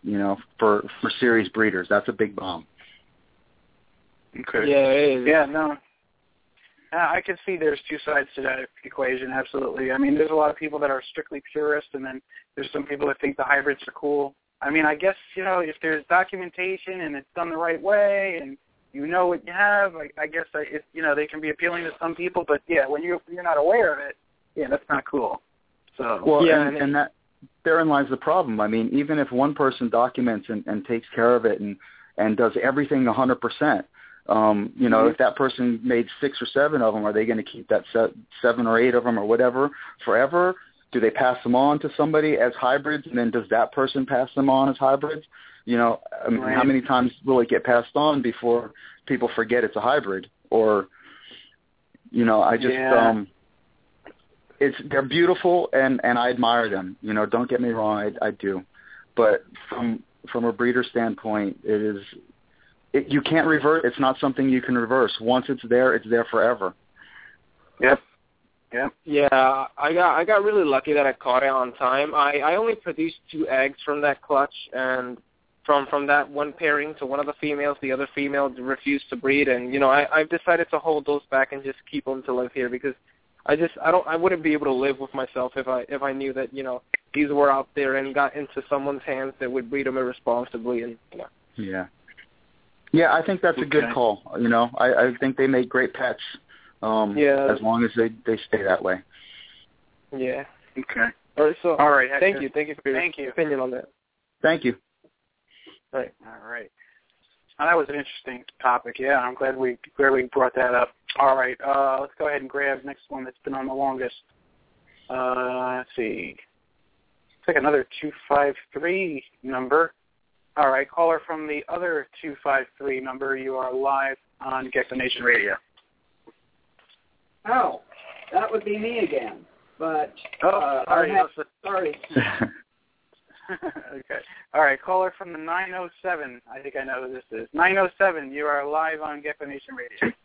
You know, for for series breeders, that's a big bomb. Okay. Yeah, it is. Yeah, no. I can see there's two sides to that equation. Absolutely. I mean, there's a lot of people that are strictly purist, and then there's some people that think the hybrids are cool. I mean, I guess you know if there's documentation and it's done the right way, and you know what you have, I, I guess I, it, you know they can be appealing to some people. But yeah, when you're you're not aware of it, yeah, that's not cool. So Well, Yeah, and, and- and that therein lies the problem. I mean, even if one person documents and, and takes care of it and and does everything a hundred percent, um, you know, Mhm. if that person made six or seven of them, are they going to keep that se- seven or eight of them or whatever forever? Do they pass them on to somebody as hybrids, and then does that person pass them on as hybrids? You know, I mean, how many times will it get passed on before people forget it's a hybrid? Or, you know, I just Yeah. um, it's they're beautiful and and I admire them. You know, don't get me wrong, I I do, but from from a breeder standpoint, it is it, you can't revert. It's not something you can reverse. Once it's there, it's there forever. yep, yep. Yeah, I got I got really lucky that I caught it on time. I I only produced two eggs from that clutch, and from from that one pairing to one of the females, the other female refused to breed, and you know I I've decided to hold those back and just keep them to live here because I just I don't I wouldn't be able to live with myself if I if I knew that you know these were out there and got into someone's hands that would breed them irresponsibly and you know Yeah. Yeah, I think that's a good Okay. call. You know, I, I think they make great pets. Um, Yeah. As long as they they stay that way. yeah. Okay. All right, so All right. Hector. thank you, thank you for your Thank you. opinion on that. Thank you. All right. Oh, that was an interesting topic. Yeah, I'm glad we glad we brought that up. All right, uh, let's go ahead and grab next one that's been on the longest. Uh, let's see. Looks like another two five three number. All right, caller from the other two five three number. You are live on Gecko Nation Radio. Oh, that would be me again. But Oh, uh, sorry. I'll have- sorry. okay. All right, caller from the 907. I think I know who this is. 907. You are live on Gecko Nation Radio.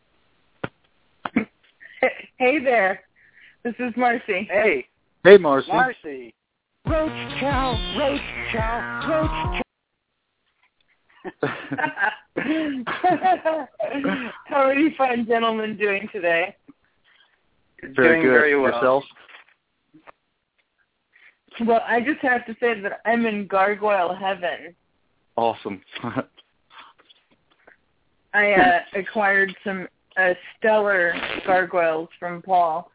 Hey there. This is Marcy. Hey, hey, Marcy. Marcy. Roach chow, roach chow, roach chow. How are you fine gentlemen doing today? Very Doing good. very well. Yourself? Well, I just have to say that I'm in gargoyle heaven. Awesome. I uh, acquired some uh, stellar gargoyles from Paul.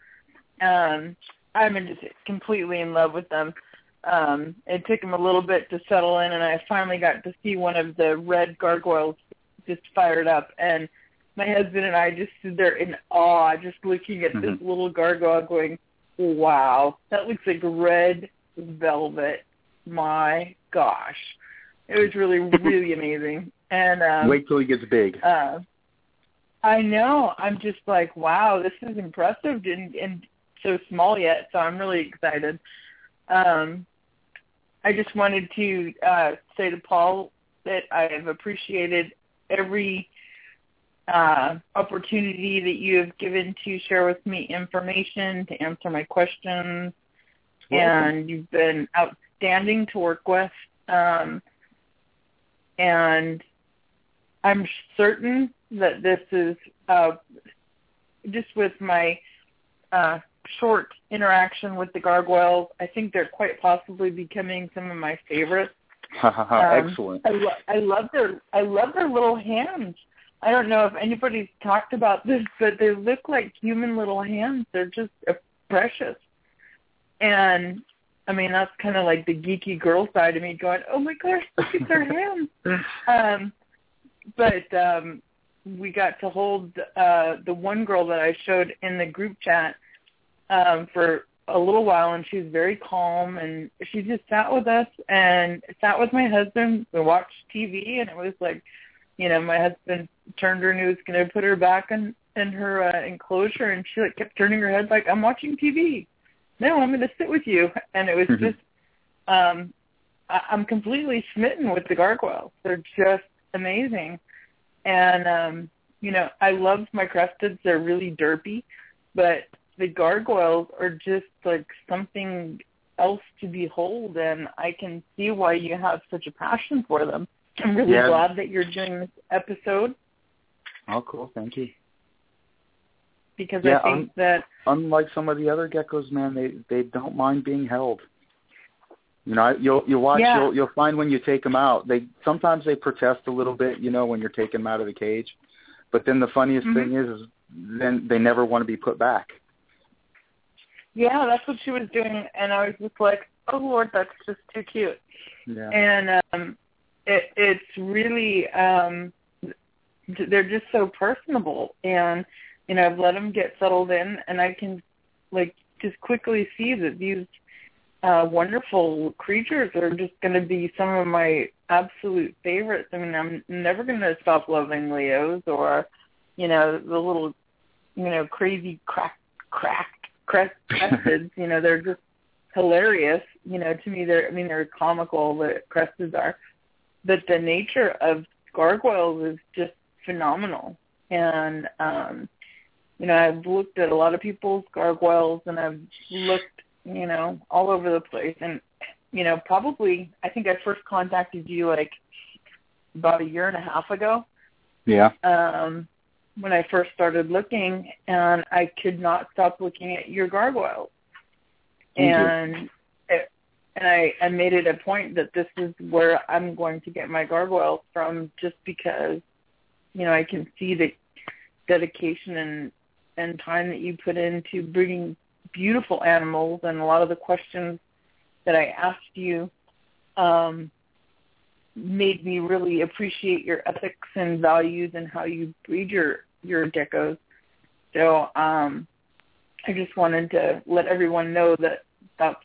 Um, I'm just completely in love with them. Um, it took him a little bit to settle in, and I finally got to see one of the red gargoyles just fired up. And my husband and I just stood there in awe, just looking at this little gargoyle, going, "Wow, that looks like red velvet." My gosh, it was really, really amazing. And um, Wait till he gets big. uh, I know. I'm just like, wow, this is impressive and, and so small yet. So I'm really excited. Um, I just wanted to uh, say to Paul that I have appreciated every uh, opportunity that you have given to share with me information, to answer my questions, and you've been outstanding to work with. Um, and I'm certain that this is uh, just with my uh, short interaction with the gargoyles. I think they're quite possibly becoming some of my favorites. Um, Excellent. I, lo- I love their I love their little hands. I don't know if anybody's talked about this, but they look like human little hands. They're just uh, precious. And I mean, that's kind of like the geeky girl side of me going, "Oh my gosh, look at their hands." Um, but um, we got to hold uh, the one girl that I showed in the group chat um, for a little while, and she was very calm, and she just sat with us and sat with my husband. We watched TV, and it was like, you know, my husband turned her and he was going to put her back in in her uh, enclosure, and she like kept turning her head like, "I'm watching TV." No, I'm going to sit with you, and it was Mhm. just. um I- I'm completely smitten with the gargoyles. They're just amazing. And um, you know, I love my cresteds. They're really derpy, but the gargoyles are just like something else to behold and I can see why you have such a passion for them. I'm really glad that you're doing this episode. Oh, cool. Thank you. Because Yeah, I think um, that Unlike some of the other geckos, man, they they don't mind being held. You know, you'll you'll watch. Yeah. You'll you'll find when you take them out, they sometimes they protest a little bit. You know, when you're taking them out of the cage, but then the funniest Mhm. thing is, is then they never want to be put back. yeah, that's what she was doing, and I was just like, oh Lord, that's just too cute. Yeah. and um it it's really um they're just so personable and you know I've let them get settled in and I can like just quickly see that these uh wonderful creatures are just going to be some of my absolute favorites. I mean, I'm never going to stop loving Leos or you know the little you know crazy crack crack crest crested, you know, they're just hilarious. You know, to me, they're I mean they're comical. The crested are, but the nature of gargoyles is just phenomenal. And um, you know, I've looked at a lot of people's gargoyles, and I've looked, you know, all over the place. And you know, probably I think I first contacted you like about a year and a half ago Yeah. um, when I first started looking, and I could not stop looking at your gargoyles. Thank you. and and I, I made it a point that this is where I'm going to get my gargoyles from, just because you know I can see the dedication and and time that you put into breeding beautiful animals, and a lot of the questions that I asked you um, made me really appreciate your ethics and values and how you breed your your geckos. So um, I just wanted to let everyone know that that's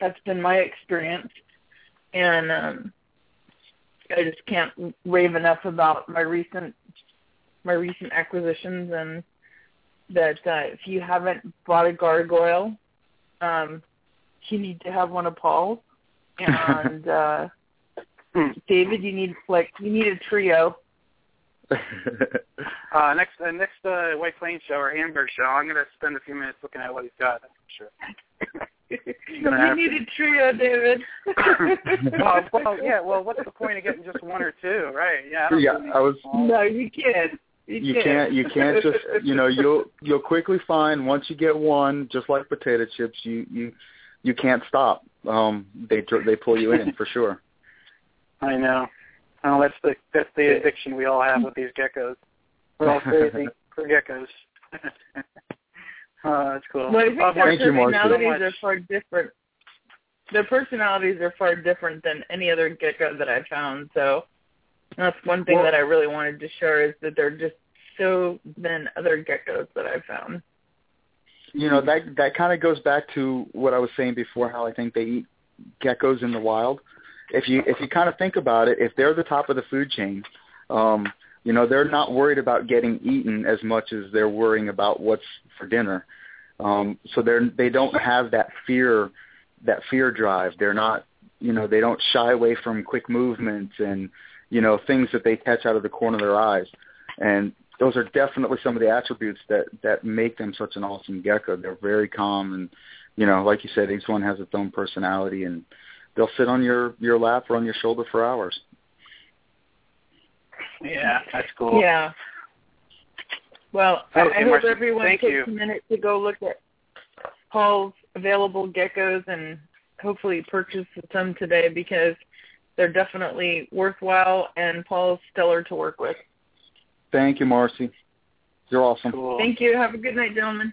that's been my experience, and um, I just can't rave enough about my recent my recent acquisitions and that uh, if you haven't bought a gargoyle, um, you need to have one of Paul's. And uh, David, you need like you need a trio. Uh, next, uh, next uh, White Plains show or Hamburg show, I'm going to spend a few minutes looking at what he's got. That's for sure. He's gonna You need a trio, David. well, well, yeah. Well, what's the point of getting just one or two, right? Yeah. I yeah, really I was. no, you can't. You, You can't. You can't just. You know, you'll you'll quickly find once you get one, just like potato chips, you you you can't stop. Um, they dr- they pull you in for sure. I know. Oh, that's the that's the addiction we all have with these geckos. We're all crazy for geckos. Oh, that's cool. Well, I think Oh, their Thank you, personalities So are far different. Their personalities are far different than any other gecko that I've found. So that's one thing Well- that I really wanted to share is that they're just so than other geckos that I've found. You know that that kind of goes back to what I was saying before. How I think they eat geckos in the wild. If you if you kind of think about it, if they're the top of the food chain, um, you know they're not worried about getting eaten as much as they're worrying about what's for dinner. Um, so they're they don't have that fear that fear drive. They're not you know they don't shy away from quick movements and you know things that they catch out of the corner of their eyes. And those are definitely some of the attributes that that make them such an awesome gecko. They're very calm and you know, like you said, each one has its own personality and they'll sit on your your lap or on your shoulder for hours. Yeah, that's cool. Yeah. Well, I, Okay, I hope everyone thank takes you. a minute to go look at Paul's available geckos and hopefully purchase some today because they're definitely worthwhile and Paul's stellar to work with. Thank you, Marcy. You're awesome. Cool. Thank you. Have a good night, gentlemen.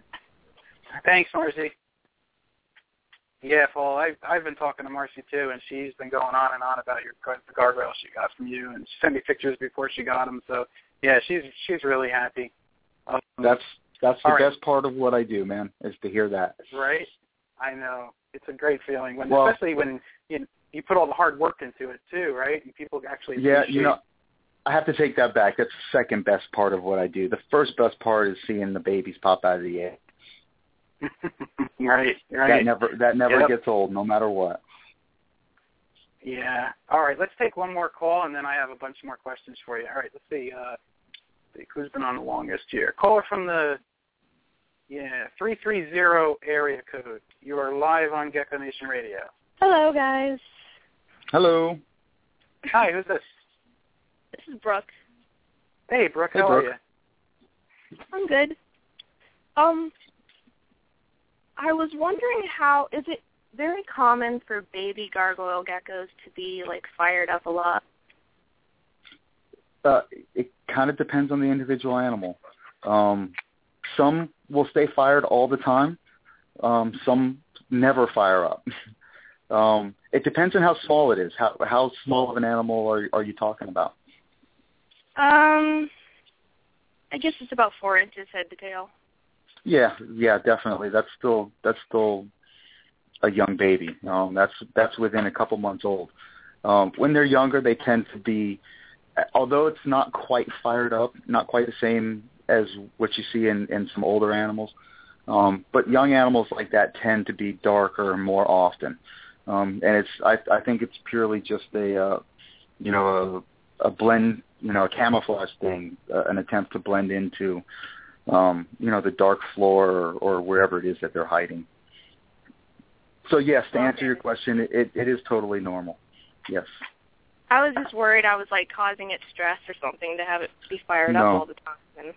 Thanks, Marcy. Yeah, Paul, I, I've been talking to Marcy too, and she's been going on and on about your the guardrails she got from you, and she sent me pictures before she got them. So yeah, she's she's really happy. Um, That's that's the right. best part of what I do, man, is to hear that. right. I know it's a great feeling when, Well- especially when you you put all the hard work into it too, right? And people actually Yeah, appreciate you know, I have to take that back. That's the second best part of what I do. The first best part is seeing the babies pop out of the egg. Right, right. That never that never Yep. gets old, no matter what. Yeah. All right, let's take one more call, and then I have a bunch more questions for you. All right, let's see. Uh, see who's been on the longest here? Caller from the yeah three three zero area code. You are live on Gecko Nation Radio. Hello, guys. Hello. Hi, who's this? This is Brooke. Hey, Brooke. Hey, how Brooke. are you? I'm good. Um, I was wondering how is it very common for baby gargoyle geckos to be like fired up a lot? Uh, it kind of depends on the individual animal. Um, some will stay fired all the time. Um, some never fire up. um, it depends on how small it is. How how small of an animal are are you talking about? Um, I guess it's about four inches head to tail. Yeah, yeah, definitely. That's still that's still a young baby. Um, that's that's within a couple months old. Um, when they're younger, they tend to be, although it's not quite fired up, not quite the same as what you see in, in some older animals. Um, but young animals like that tend to be darker more often, um, and it's I, I think it's purely just a uh, you know a, a blend you know a camouflage thing, uh, an attempt to blend into um, you know the dark floor or, or wherever it is that they're hiding. So yes, to answer your question, it, it is totally normal. Yes. I was just worried I was like causing it stress or something to have it be fired No. up all the time. And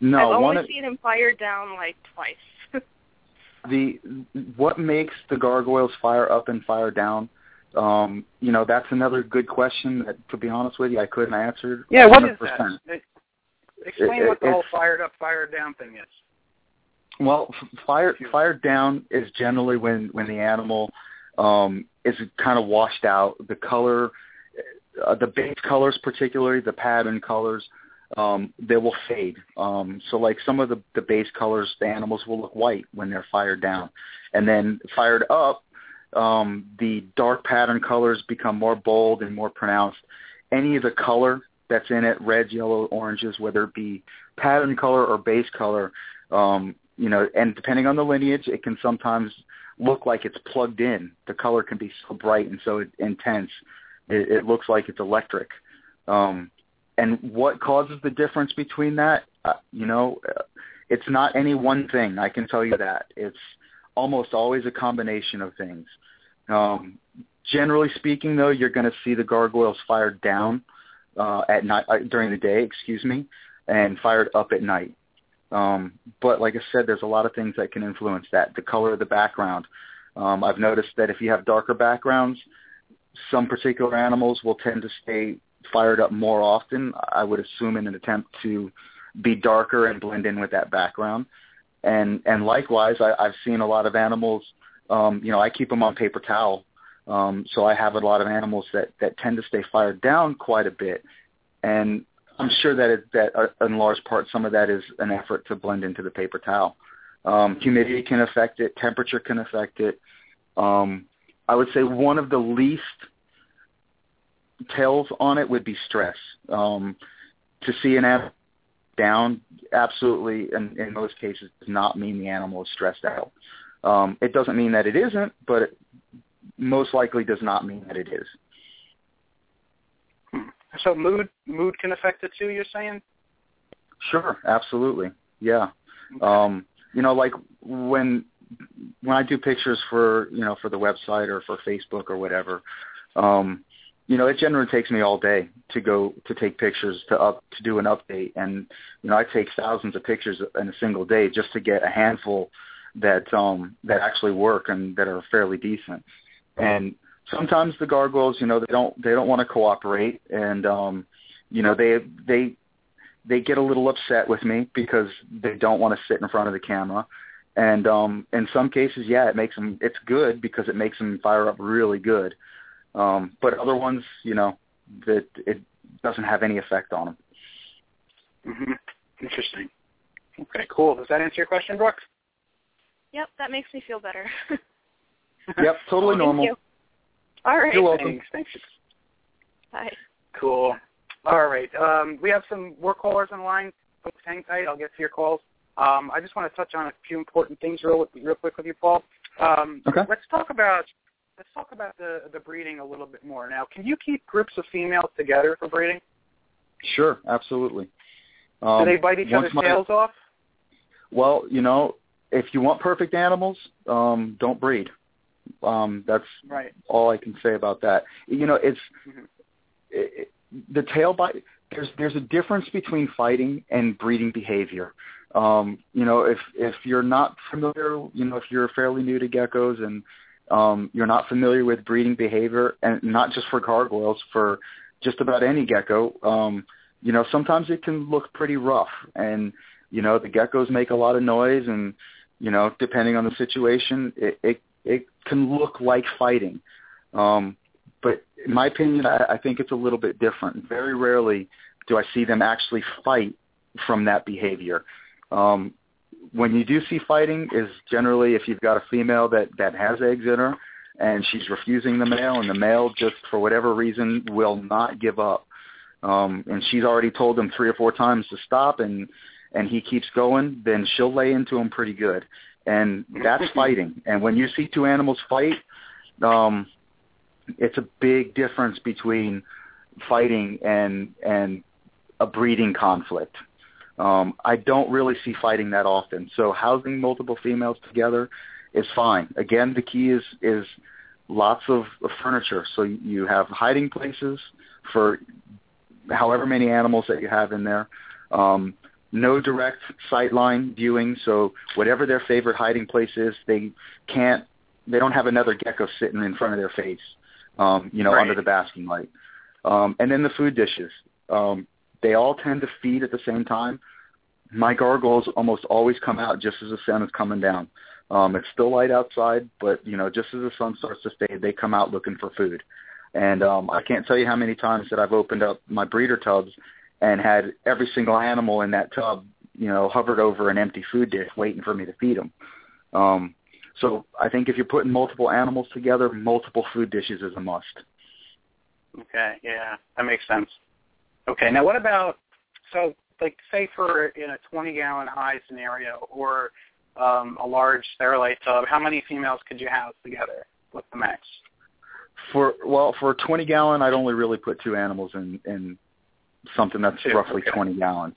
No, I've only of, seen him fired down like twice. the what makes the gargoyles fire up and fire down um you know that's another good question that to be honest with you i couldn't answer Yeah, what is 100%. that? Explain It- what the whole fired up, fired down thing is. well f- fire fired down is generally when when the animal um is kind of washed out. The color uh, the base colors particularly the pattern colors um they will fade. Um so like some of the the base colors the animals will look white when they're fired down. And then fired up um the dark pattern colors become more bold and more pronounced. Any of the color that's in it reds yellow oranges whether it be pattern color or base color um you know and depending on the lineage it can sometimes look like it's plugged in. The color can be so bright and so intense it, it looks like it's electric. Um and what causes the difference between that? Uh, you know uh, it's not any one thing i can tell you that. It's almost always a combination of things. Um generally speaking though you're going to see the gargoyles fired down uh at night uh, during the day excuse me and fired up at night. Um but like i said there's a lot of things that can influence that. The color of the background. Um i've noticed that if you have darker backgrounds some particular animals will tend to stay fired up more often i would assume in an attempt to be darker and blend in with that background. And and likewise I, i've seen a lot of animals um you know i keep them on paper towel um so i have a lot of animals that that tend to stay fired down quite a bit. And i'm sure that it, that uh, in large part some of that is an effort to blend into the paper towel. Um humidity can affect it. Temperature can affect it. Um i would say one of the least tails on it would be stress. Um to see an animal down absolutely in, in most cases does not mean the animal is stressed out. Um it doesn't mean that it isn't but it most likely does not mean that it is So mood mood can affect it too. You're saying? Sure, absolutely. Yeah. Um, you know, like when when I do pictures for you know for the website or for Facebook or whatever, um, you know, it generally takes me all day to go to take pictures to up to do an update, and you know, I take thousands of pictures in a single day just to get a handful that um that actually work and that are fairly decent. And sometimes the gargoyles, you know, they don't they don't want to cooperate, and um, you know, they they they get a little upset with me because they don't want to sit in front of the camera. And um, in some cases, yeah, it makes them. It's good because it makes them fire up really good. Um, but other ones, you know, that it doesn't have any effect on them. hmm Interesting. Okay, cool. Does that answer your question, Brooke? Yep, that makes me feel better. Yep, totally Thank normal. you. All right. You're welcome. Thanks. Thanks. Bye. Cool. All right. Um, we have some work callers on the line. Folks, hang tight. I'll get to your calls. Um, I just want to touch on a few important things real, real quick with you, Paul. Um, Okay. Let's talk about let's talk about the the breeding a little bit more. Now, can you keep groups of females together for breeding? Sure, absolutely. Um, Do they bite each other's my- tails off? Well, you know, if you want perfect animals, um, don't breed. Um, that's Right. all I can say about that. You know, it's Mhm. it, the tail bite. there's there's a difference between fighting and breeding behavior. Um, you know, if if you're not familiar, you know, if you're fairly new to geckos and um, you're not familiar with breeding behavior, and not just for gargoyles, for just about any gecko, um, you know, sometimes it can look pretty rough, and you know, the geckos make a lot of noise, and you know, depending on the situation, it it, it can look like fighting. Um, but in my opinion, I, I think it's a little bit different. Very rarely do I see them actually fight from that behavior. Um, when you do see fighting is generally if you've got a female that that has eggs in her and she's refusing the male and the male just for whatever reason will not give up um and she's already told him three or four times to stop and and he keeps going then she'll lay into him pretty good and that's fighting and when you see two animals fight um it's a big difference between fighting and and a breeding conflict um, I don't really see fighting that often. So housing multiple females together is fine. Again, the key is is lots of, of furniture. So you have hiding places for however many animals that you have in there. Um, no direct sightline viewing, so whatever their favorite hiding place is, they can't, they don't have another gecko sitting in front of their face, um, you know, Right. under the basking light. Um, and then the food dishes. Um, they all tend to feed at the same time. My gargoyles almost always come out just as the sun is coming down. Um, it's still light outside, but you know, just as the sun starts to fade, they come out looking for food. And um, I can't tell you how many times that I've opened up my breeder tubs and had every single animal in that tub, you know, hovered over an empty food dish waiting for me to feed them. Um, so I think if you're putting multiple animals together, multiple food dishes is a must. Okay, yeah, that makes sense. Okay, now what about so like say for in a 20 gallon high scenario or um, a large sterilite tub, how many females could you house together? What's the max? For well, for a 20 gallon, I'd only really put two animals in in something that's Two, roughly okay. 20 gallons.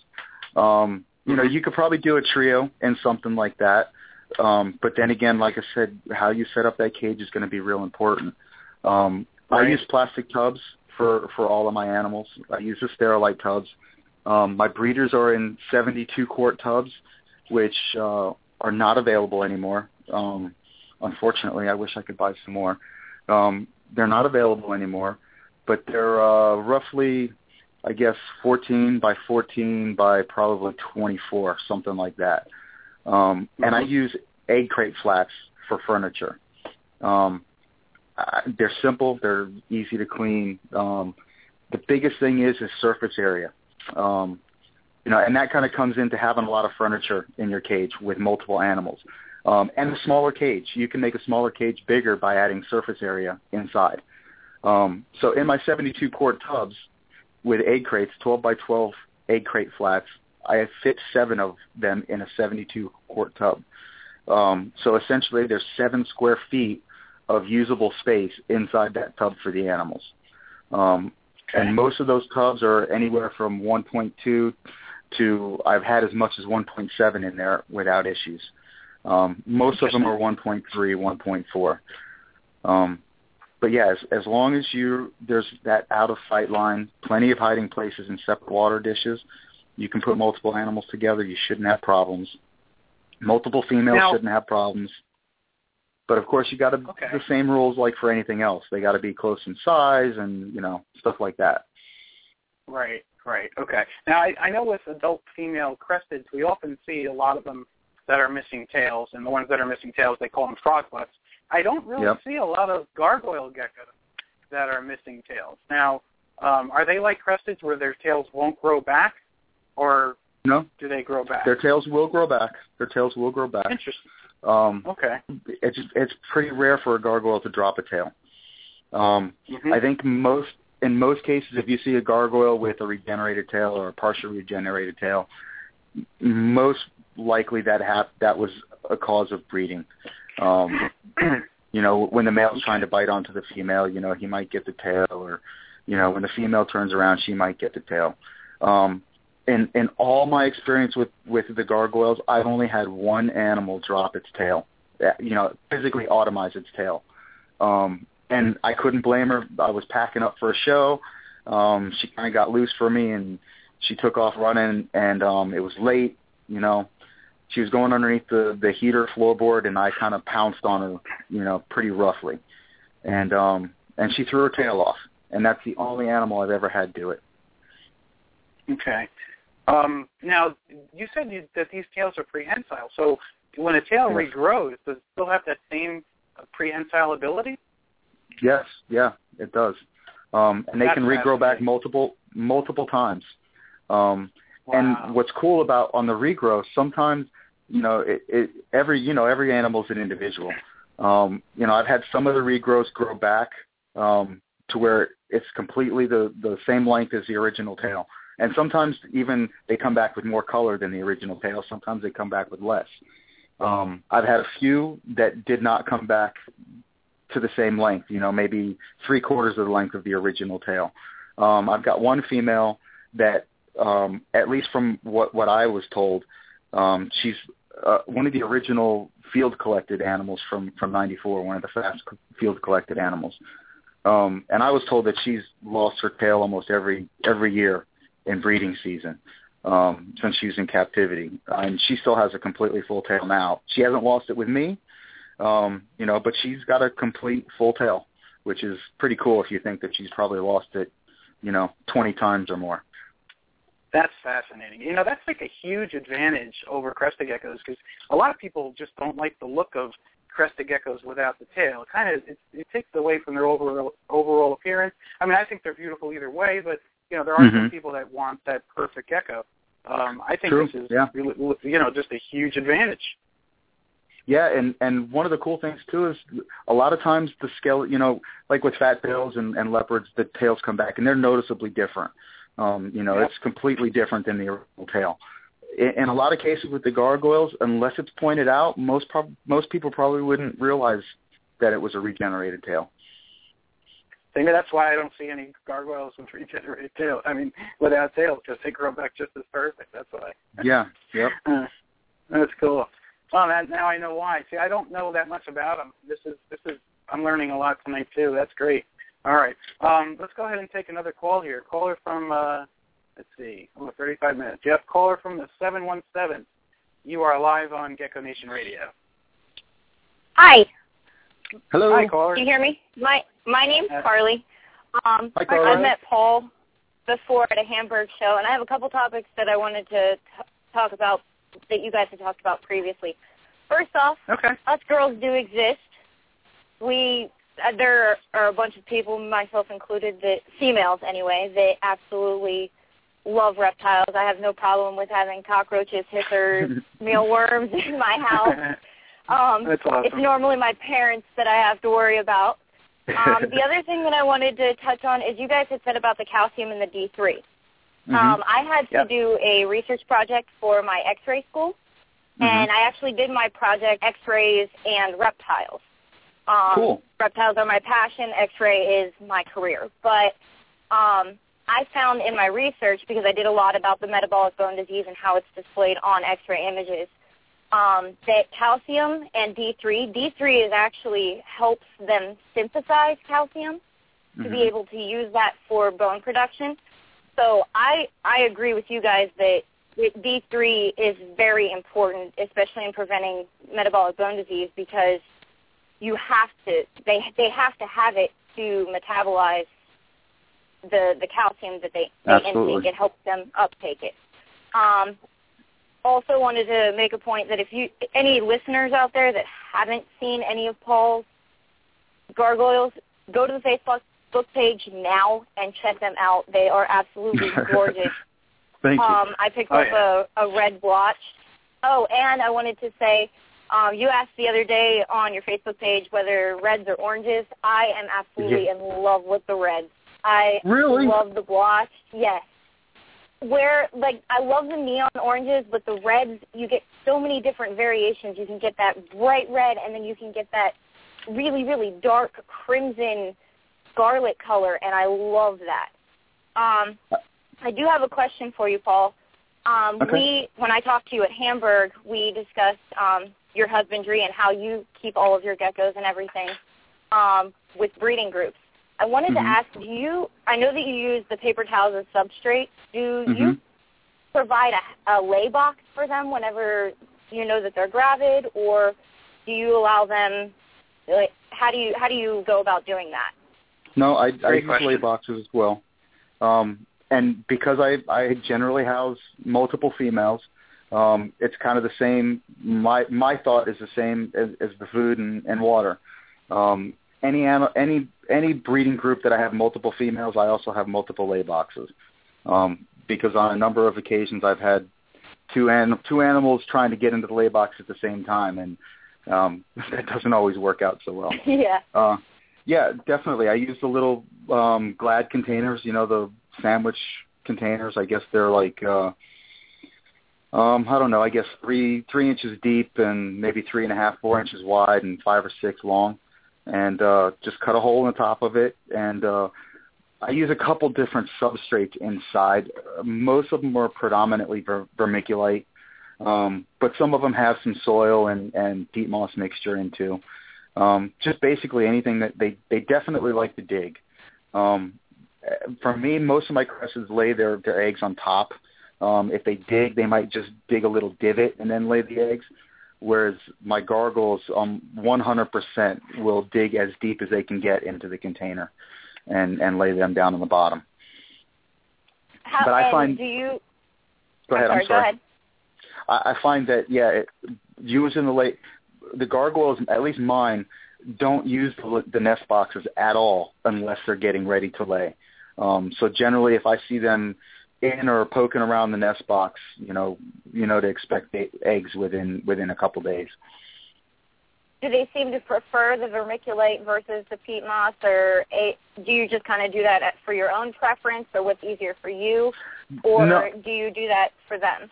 Um, you know, you could probably do a trio in something like that. Um, but then again, like I said, how you set up that cage is going to be real important. Um, I use plastic tubs for for all of my animals. I use the sterilite tubs. Um, my breeders are in 72 quart tubs, which uh, are not available anymore. Um, unfortunately, I wish I could buy some more. Um, they're not available anymore, but they're uh, roughly, I guess, 14 by 14 by probably 24, something like that. Um, and I use egg crate flats for furniture. Um, I, they're simple. They're easy to clean. Um, the biggest thing is is surface area. Um, you know, and that kind of comes into having a lot of furniture in your cage with multiple animals. Um, and a smaller cage. You can make a smaller cage bigger by adding surface area inside. Um, so in my 72 quart tubs with egg crates, 12 by 12 egg crate flats, I fit seven of them in a 72 quart tub. Um, so essentially, there's seven square feet of usable space inside that tub for the animals. Um, and most of those tubs are anywhere from 1.2 to I've had as much as 1.7 in there without issues. Um, most of them are 1.3, 1.4. Um, but yeah, as, as long as you there's that out of sight line, plenty of hiding places and separate water dishes, you can put multiple animals together. You shouldn't have problems. Multiple females Now- shouldn't have problems. But of course, you got to Okay. the same rules like for anything else. They got to be close in size and you know stuff like that. Right, right. Okay. Now I, I know with adult female cresteds, we often see a lot of them that are missing tails, and the ones that are missing tails, they call them frogbutts. I don't really Yep. see a lot of gargoyle geckos that are missing tails. Now, um, are they like cresteds where their tails won't grow back, or No, do they grow back? their tails will grow back. Their tails will grow back. Interesting. Um, Okay. it's it's pretty rare for a gargoyle to drop a tail. Um, Mhm. I think most in most cases, if you see a gargoyle with a regenerated tail or a partially regenerated tail, most likely that hap- that was a cause of breeding. Um, you know, when the male's trying to bite onto the female, you know, he might get the tail, or you know, when the female turns around, she might get the tail. Um, in in all my experience with with the gargoyles, I've only had one animal drop its tail. Uh, You know, physically autotomize its tail. Um, and I couldn't blame her. I was packing up for a show. Um, she kind of got loose for me, and she took off running, and um, it was late. You know, she was going underneath the the heater floorboard, and I kind of pounced on her, you know, pretty roughly, and um, and she threw her tail off, and that's the only animal I've ever had do it. Okay. Um, now, you said you, that these tails are prehensile. So when a tail Yes. regrows, does it still have that same uh, prehensile ability? Yes, yeah, it does. Um, and they That's can regrow back multiple multiple times. Um, Wow. And what's cool about on the regrowth, sometimes you know it, it every you know every animal's an individual. Um, you know, I've had some of the regrowths grow back um, to where it's completely the the same length as the original tail, and sometimes even they come back with more color than the original tail. Sometimes they come back with less. Um, I've had a few that did not come back to the same length. You know, maybe three quarters of the length of the original tail. Um, I've got one female that, um, at least from what what I was told, um, she's uh, one of the original field collected animals from from '94. One of the fast field collected animals. Um, and I was told that she's lost her tail almost every every year in breeding season um, since she was in captivity, and she still has a completely full tail now. She hasn't lost it with me, um, you know, but she's got a complete full tail, which is pretty cool if you think that she's probably lost it, you know, 20 times or more. That's fascinating. You know, that's like a huge advantage over crested geckos because a lot of people just don't like the look of crested geckos without the tail. It kind of it, it takes away from their overall overall appearance. I mean, I think they're beautiful either way, but you know, there are some Mhm. people that want that perfect gecko. Um, I think True, this is yeah. really, you know just a huge advantage. Yeah, and and one of the cool things too is a lot of times the scale, you know, like with fat tails and, and leopards, the tails come back and they're noticeably different. Um, you know, Yep. it's completely different than the original tail. In, in a lot of cases with the gargoyles, unless it's pointed out, most prob- most people probably wouldn't realize that it was a regenerated tail. Maybe that's why I don't see any gargoyles with regenerated tail. I mean, without tails, because they grow back just as perfect. That's why. Yeah. Yep. Uh, that's cool. Well, that, now I know why. See, I don't know that much about them. This is this is I'm learning a lot tonight too. That's great. All right, um, let's go ahead and take another call here. Caller from uh, let's see, almost 35 minutes. Jeff, caller from the 717. You are live on Gecko Nation Radio. Hi, Hello. Hi, caller. can you hear me? My my name's Uh, Carly. Um, Hi, Carly. I met Paul before at a Hamburg show, and I have a couple topics that I wanted to t- talk about that you guys had talked about previously. First off, Okay. us girls do exist. We there are a bunch of people, myself included, that females anyway, that absolutely love reptiles. I have no problem with having cockroaches, hissers, mealworms in my house. Um, That's awesome. It's normally my parents that I have to worry about. Um, the other thing that I wanted to touch on is you guys had said about the calcium and the D3. Mhm. Um, I had to do a research project for my X-ray school, Mhm. and I actually did my project X-rays and reptiles. Um, Cool. Reptiles are my passion. X-ray is my career. But um, I found in my research, because I did a lot about the metabolic bone disease and how it's displayed on X-ray images, um, that calcium and D3, D3 is actually helps them synthesize calcium to be Mhm. able to use that for bone production. So I I agree with you guys that D3 is very important, especially in preventing metabolic bone disease, because you have to they they have to have it to metabolize the the calcium that they, they Absolutely. intake. It helps them uptake it. Um, also wanted to make a point that if you any listeners out there that haven't seen any of Paul's gargoyles, go to the Facebook book page now and check them out. They are absolutely gorgeous. Thank you. Um, I picked Oh, up yeah. a, a red blotch. Oh, and I wanted to say, um, you asked the other day on your Facebook page whether reds or oranges. I am absolutely Yeah. in love with the reds. I Really? love the blotch. Yes. Where like I love the neon oranges, but the reds you get so many different variations. You can get that bright red, and then you can get that really really dark crimson scarlet color, and I love that. Um, I do have a question for you, Paul. Um, Okay. We, when I talked to you at Hamburg, we discussed um, your husbandry and how you keep all of your geckos and everything um, with breeding groups. I wanted Mhm. to ask, do you? I know that you use the paper towels as substrate. Do Mhm. you provide a, a lay box for them whenever you know that they're gravid, or do you allow them? Like, how do you how do you go about doing that? No, I, I Great use lay boxes as well. Um, and because I, I generally house multiple females, um, it's kind of the same. My my thought is the same as, as the food and, and water. Um, any any any breeding group that I have multiple females, I also have multiple lay boxes. Um, because on a number of occasions, I've had two an, two animals trying to get into the lay box at the same time, and um, that doesn't always work out so well. yeah. Uh, yeah, definitely. I use the little um, Glad containers, you know, the sandwich containers. I guess they're like, uh, um, I don't know. I guess three three inches deep and maybe three and a half, four inches wide, and five or six long. And uh, just cut a hole in the top of it, and uh, I use a couple different substrates inside. Most of them are predominantly ver- vermiculite, um, but some of them have some soil and, and peat moss mixture in too. Um, just basically anything that they they definitely like to dig. Um, for me, most of my cresses lay their their eggs on top. Um, if they dig, they might just dig a little divot and then lay the eggs. Whereas my gargles, um, 100% will dig as deep as they can get into the container, and and lay them down on the bottom. How, But I find- do you? Go ahead. I'm I'm sorry. Go ahead. I, I find that yeah, it, using the late the gargoyles, at least mine, don't use the, the nest boxes at all unless they're getting ready to lay. Um, so generally, if I see them in or poking around the nest box, you know, you know to expect eggs within within a couple days. Do they seem to prefer the vermiculite versus the peat moss, or a, do you just kind of do that for your own preference, or what's easier for you, or No. do you do that for them?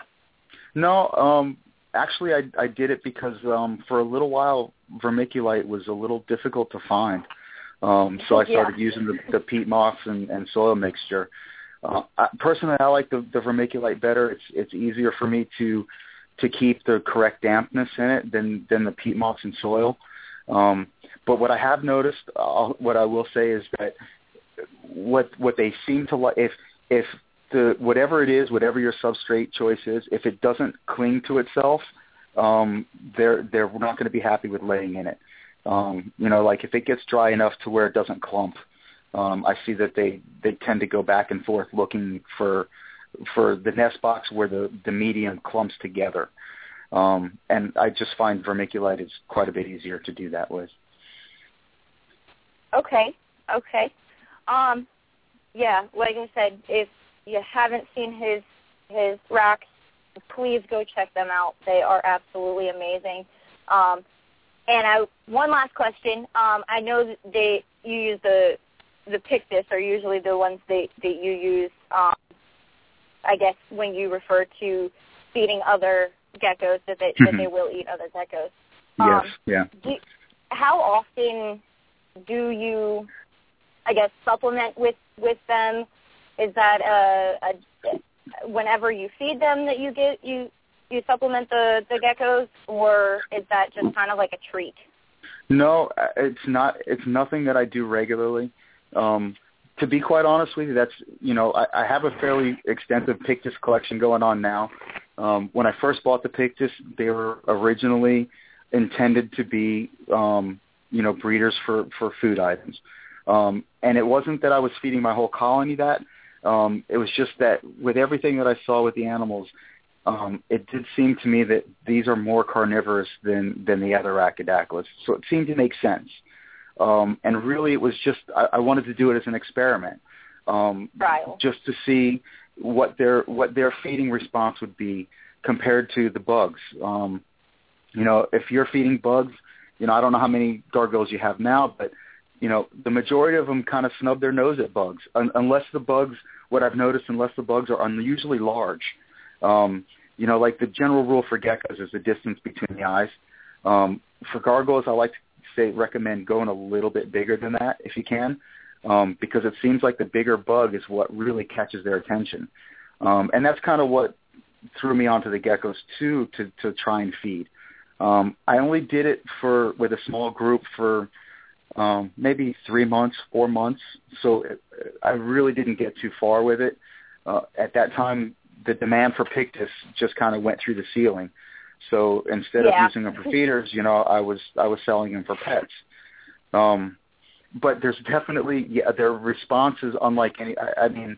No, um, actually, I I did it because um, for a little while vermiculite was a little difficult to find. Um, so I Yeah. started using the, the peat moss and, and soil mixture. Uh, I, personally, I like the, the vermiculite better. It's it's easier for me to to keep the correct dampness in it than than the peat moss and soil. Um, but what I have noticed, uh, what I will say is that what what they seem to like if if the whatever it is, whatever your substrate choice is, if it doesn't cling to itself, um, they're they're not going to be happy with laying in it. Um, you know, like if it gets dry enough to where it doesn't clump, um, I see that they they tend to go back and forth looking for for the nest box where the the medium clumps together. Um, and I just find vermiculite is quite a bit easier to do that with. Okay, okay. Um, yeah, like I said, if you haven't seen his his Rhacs, please go check them out. They are absolutely amazing. Um, and I one last question. Um, I know they you use the the Pictus are usually the ones that that you use. Um, I guess when you refer to feeding other geckos that they that Mhm. they will eat other geckos. Yes, Um, yeah. do, how often do you, I guess, supplement with with them? Is that a, a whenever you feed them that you get you you supplement the the geckos, or is that just kind of like a treat? No, uh, it's not. It's nothing that I do regularly. Um, to be quite honest with you, that's you know I, I have a fairly extensive Pictus collection going on now. Um, when I first bought the Pictus, they were originally intended to be um, you know breeders for for food items, um, and it wasn't that I was feeding my whole colony that. Um, it was just that with everything that I saw with the animals, um, it did seem to me that these are more carnivorous than than the other Rhacodactylus. So it seemed to make sense. Um, and really, it was just I, I wanted to do it as an experiment, um, Trial. just to see what their what their feeding response would be compared to the bugs. Um, you know, if you're feeding bugs, you know, I don't know how many gargoyles you have now, but you know, the majority of them kind of snub their nose at bugs, un- unless the bugs. What I've noticed, unless the bugs are unusually large. Um, you know, like the general rule for geckos is the distance between the eyes. Um, for gargoyles, I like to say recommend going a little bit bigger than that if you can, um, because it seems like the bigger bug is what really catches their attention, um, and that's kind of what threw me onto the geckos too to to try and feed. Um, I only did it for with a small group for um, maybe three months, four months. So it, I really didn't get too far with it. Uh, at that time, the demand for Pictus just kind of went through the ceiling. So instead Yeah. of using them for feeders, you know, I was I was selling them for pets. Um, but there's definitely yeah, their response is unlike any. I, I mean,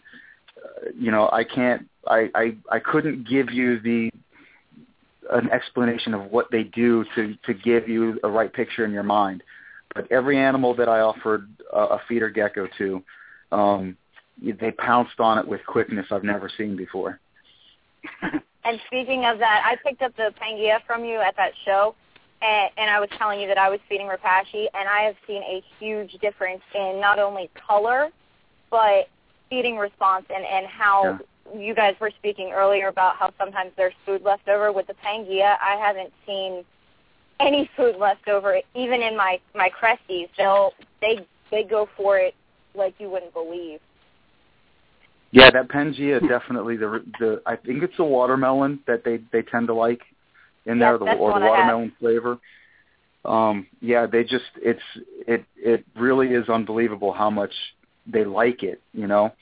uh, you know, I can't. I, I I couldn't give you the an explanation of what they do to to give you a right picture in your mind. But every animal that I offered a, a feeder gecko to, um, they pounced on it with quickness I've never seen before. And speaking of that, I picked up the Pangea from you at that show, and, and I was telling you that I was feeding Repashy, and I have seen a huge difference in not only color, but feeding response and, and how you guys were speaking earlier about how sometimes there's food left over. With the Pangea, I haven't seen any food left over, even in my, my Cresties. They'll, they, they go for it like you wouldn't believe. Yeah, that Pangea definitely the the I think it's the watermelon that they they tend to like in there, the or the watermelon flavor. Um, yeah, they just it's it it really is unbelievable how much they like it, you know.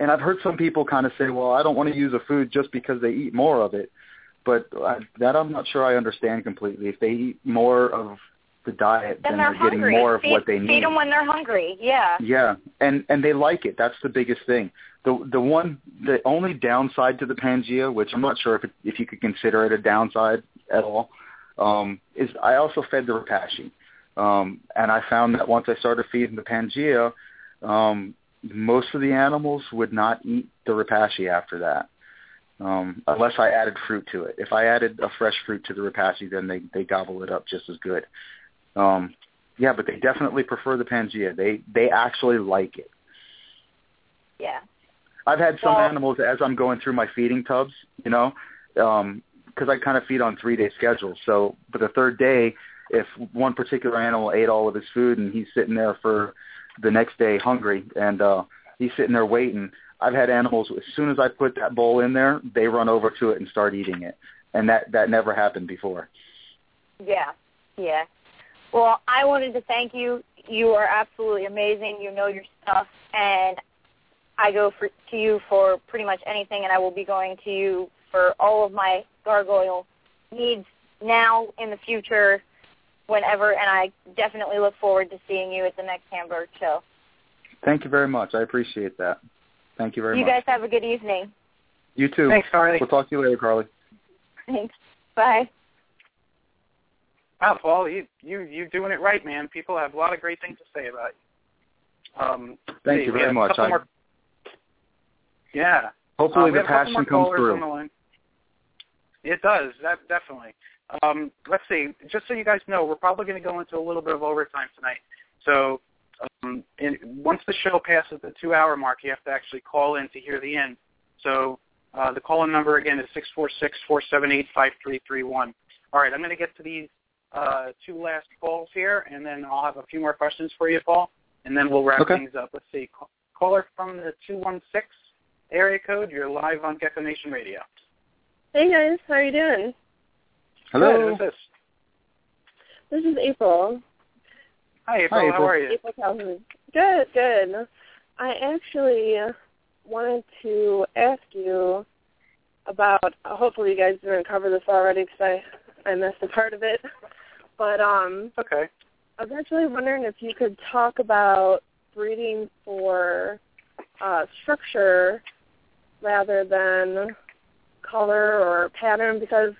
And I've heard some people kind of say, "Well, I don't want to use a food just because they eat more of it," but I, that I'm not sure I understand completely. If they eat more of the diet, Then then they're, they're getting more of feed, what they need. Feed them when they're hungry. Yeah. Yeah, and and they like it. That's the biggest thing. The the one the only downside to the Pangea, which I'm not sure if it, if you could consider it a downside at all, um, is I also fed the Repashy, um, and I found that once I started feeding the Pangea, um, most of the animals would not eat the Repashy after that. Um, unless I added fruit to it. If I added a fresh fruit to the Repashy, then they they gobble it up just as good. Um, yeah, but they definitely prefer the Pangea. They they actually like it. Yeah. I've had some Well- animals as I'm going through my feeding tubs, you know, because I kind of feed on three day schedules. So, but the third day, if one particular animal ate all of his food and he's sitting there for the next day hungry and uh, he's sitting there waiting, I've had animals as soon as I put that bowl in there, they run over to it and start eating it, and that that never happened before. Yeah, yeah. Well, I wanted to thank you. You are absolutely amazing. You know your stuff, and I go for, to you for pretty much anything, and I will be going to you for all of my gargoyle needs now, in the future, whenever, and I definitely look forward to seeing you at the next Hamburg show. Thank you very much. I appreciate that. Thank you very you much. You guys have a good evening. you too. Thanks, Carly. We'll talk to you later, Carly. Thanks. Bye. Wow, Paul, you you you doing it right, man. People have a lot of great things to say about you. Um, Thank see, you very much. I- more- yeah. Hopefully Uh, the have a couple passion comes through. on the line. It does, that definitely. Um, let's see. Just so you guys know, we're probably going to go into a little bit of overtime tonight. So um, in, once the show passes the two-hour mark, you have to actually call in to hear the end. So uh, the call-in number again is six four six four seven eight five three three one. All right, I'm going to get to these uh, two last calls here, and then I'll have a few more questions for you, Paul, and then we'll wrap Okay. things up. Let's see. Caller from the 216 area code, you're live on Gecko Nation Radio. Hey guys, how are you doing? Hello. Good, who's this? This is April. Hi, April. Hi, How are you? April Calhoun. Good, good. I actually wanted to ask you about. Hopefully, you guys didn't cover this already because I I missed a part of it. But um, Okay. I was actually wondering if you could talk about breeding for uh, structure rather than color or pattern because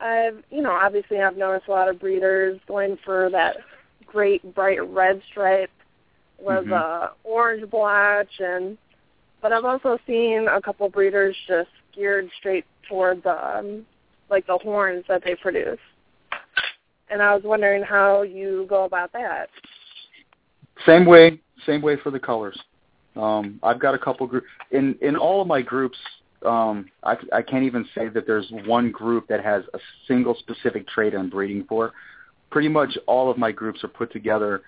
I've, you know, obviously I've noticed a lot of breeders going for that great bright red stripe with Mhm. uh, orange blotch and but I've also seen a couple breeders just geared straight toward the um, like the horns that they produce. And I was wondering how you go about that. Same way, same way for the colors. Um, I've got a couple groups in in all of my groups. Um, I, I can't even say that there's one group that has a single specific trait I'm breeding for. Pretty much all of my groups are put together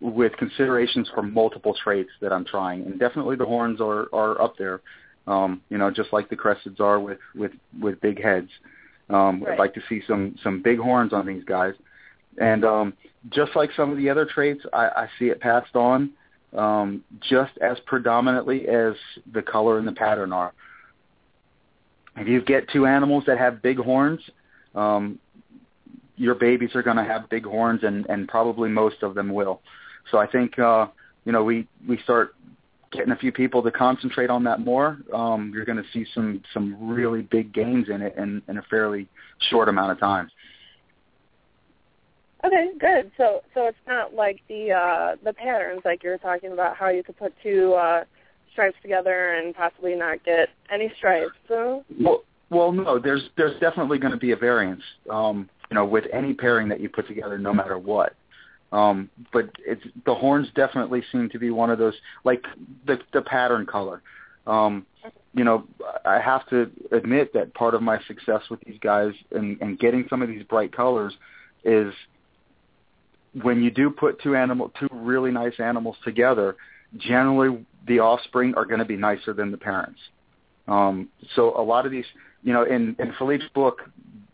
with considerations for multiple traits that I'm trying, and definitely the horns are are up there. Um, you know, just like the cresteds are with with with big heads. Um, Right. I'd like to see some some big horns on these guys. And um, just like some of the other traits, I, I see it passed on um, just as predominantly as the color and the pattern are. If you get two animals that have big horns, um, your babies are going to have big horns, and, and probably most of them will. So I think uh, you know we we start getting a few people to concentrate on that more. Um, you're going to see some some really big gains in it in, in a fairly short amount of time. Okay, good. So so it's not like the uh the patterns like you were talking about how you could put two uh stripes together and possibly not get any stripes. So well well no, there's there's definitely going to be a variance. Um, you know, with any pairing that you put together no matter what. Um, but it's the horns definitely seem to be one of those like the the pattern color. Um, you know, I have to admit that part of my success with these guys and, and getting some of these bright colors is when you do put two animal two really nice animals together, generally the offspring are going to be nicer than the parents. Um, so a lot of these, you know, in in Philippe's book,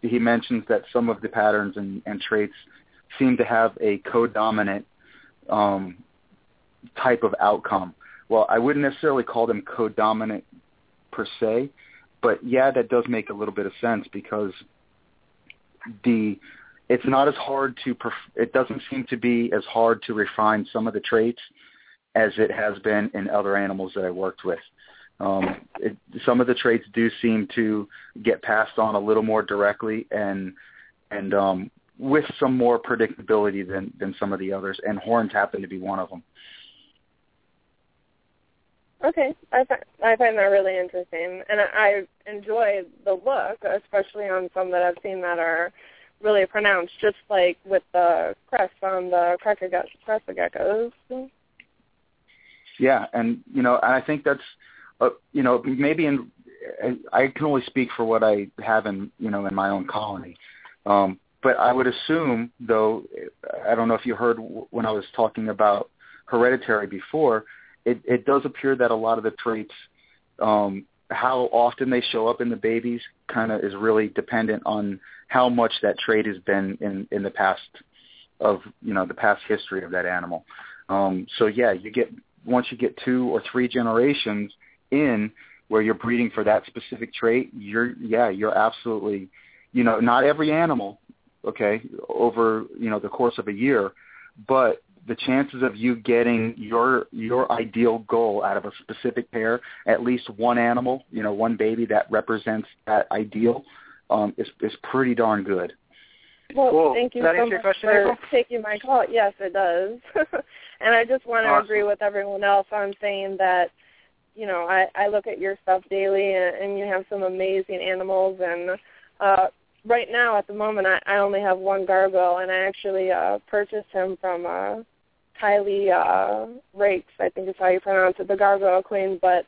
he mentions that some of the patterns and, and traits seem to have a co-dominant um, type of outcome. Well, I wouldn't necessarily call them co-dominant per se, but yeah, that does make a little bit of sense because the it's not as hard to perf- it doesn't seem to be as hard to refine some of the traits as it has been in other animals that I worked with. Um, it, some of the traits do seem to get passed on a little more directly and and um, with some more predictability than than some of the others. And horns happen to be one of them. Okay, I find I find that really interesting, and I, I enjoy the look, especially on some that I've seen that are really pronounced, just like with the crest on the cracker geckos. Yeah, and you know, and I think that's, uh, you know, maybe in, I can only speak for what I have in, you know, in my own colony. Um, but I would assume, though, I don't know if you heard when I was talking about hereditary before, it, it does appear that a lot of the traits, um, how often they show up in the babies, kind of is really dependent on how much that trait has been in in the past of you know the past history of that animal. Um, so yeah, you get once you get two or three generations in where you're breeding for that specific trait, you're yeah you're absolutely you know not every animal okay over you know the course of a year, but the chances of you getting your your ideal goal out of a specific pair, at least one animal, you know, one baby that represents that ideal, um, is is pretty darn good. Well, Cool. thank you that so much question, for April? taking my call. Yes, it does. and I just want to Awesome. agree with everyone else on saying that, you know, I, I look at your stuff daily, and, and you have some amazing animals. And uh, right now, at the moment, I, I only have one gargoyle, and I actually uh, purchased him from uh, Kylie uh, Rakes, I think is how you pronounce it, the gargoyle queen. But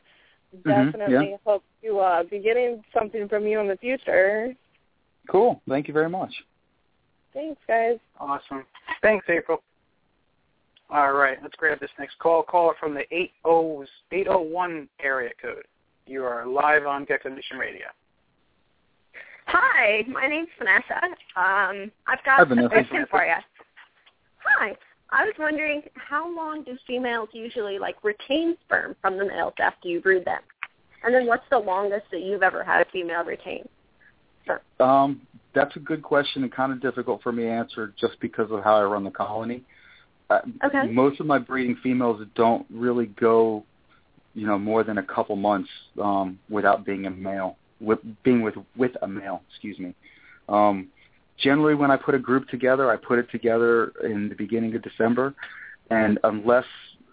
definitely hope to uh, be getting something from you in the future. Cool. Thank you very much. Thanks, guys. Awesome. Thanks, April. All right, let's grab this next call. Caller from the 80, 801 area code. You are live on Gecko Nation Radio. Hi, my name's Vanessa. Um, I've Hi, got a question for you. Hi. I was wondering how long do females usually like retain sperm from the males after you breed them? And then what's the longest that you've ever had a female retain? Um, that's a good question and kind of difficult for me to answer just because of how I run the colony. Uh, Okay. Most of my breeding females don't really go, you know, more than a couple months um, without being a male, with being with with a male. Excuse me. Um, generally, when I put a group together, I put it together in the beginning of December, and unless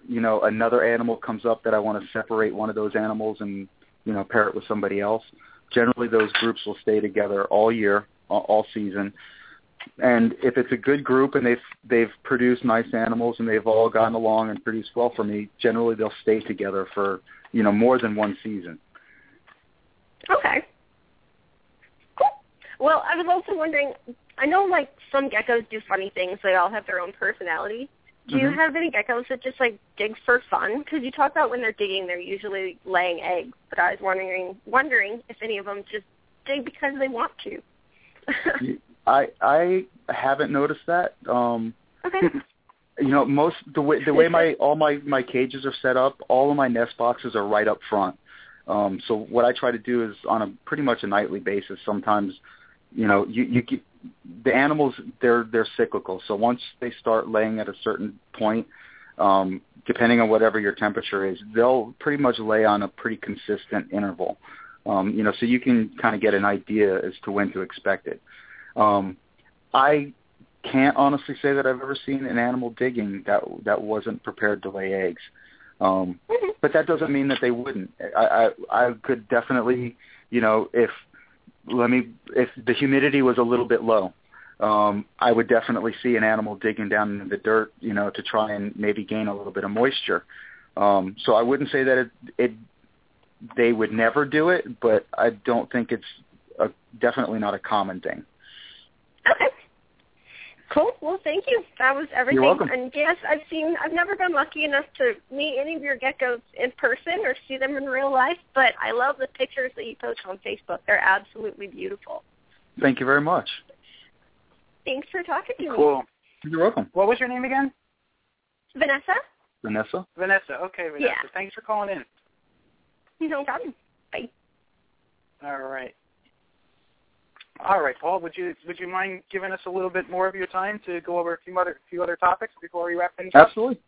you know another animal comes up that I want to separate one of those animals and you know pair it with somebody else, generally those groups will stay together all year, all, season. And if it's a good group and they've they've produced nice animals and they've all gotten along and produced well for me, generally they'll stay together for you know more than one season. Okay. Cool. Well, I was also wondering, I know like some geckos do funny things. They all have their own personality. Do you Mhm. have any geckos that just like dig for fun? Because you talk about when they're digging, they're usually laying eggs. But I was wondering, wondering if any of them just dig because they want to. I I haven't noticed that. Um, Okay. you know, most the way the way my all my my cages are set up, all of my nest boxes are right up front. Um, so what I try to do is on a pretty much a nightly basis. Sometimes, you know, you you get, the animals they're they're cyclical. So once they start laying at a certain point, um, depending on whatever your temperature is, they'll pretty much lay on a pretty consistent interval. Um, you know, so you can kind of get an idea as to when to expect it. Um, I can't honestly say that I've ever seen an animal digging that that wasn't prepared to lay eggs. Um, but that doesn't mean that they wouldn't. I, I I could definitely, you know, if let me if the humidity was a little bit low, um, I would definitely see an animal digging down in the dirt, you know, to try and maybe gain a little bit of moisture. Um, so I wouldn't say that it, it they would never do it, but I don't think it's a, definitely not a common thing. Okay. Cool. Well, thank you. That was everything. You're welcome. And yes, I've seen. I've never been lucky enough to meet any of your geckos in person or see them in real life, but I love the pictures that you post on Facebook. They're absolutely beautiful. Thank you very much. Thanks for talking to me. Cool. You're welcome, What was your name again? Vanessa? Vanessa. Vanessa. Okay, Vanessa. Yeah. Thanks for calling in. No problem. Bye. All right. All right, Paul. Would you would you mind giving us a little bit more of your time to go over a few other few other topics before we wrap things up? Absolutely.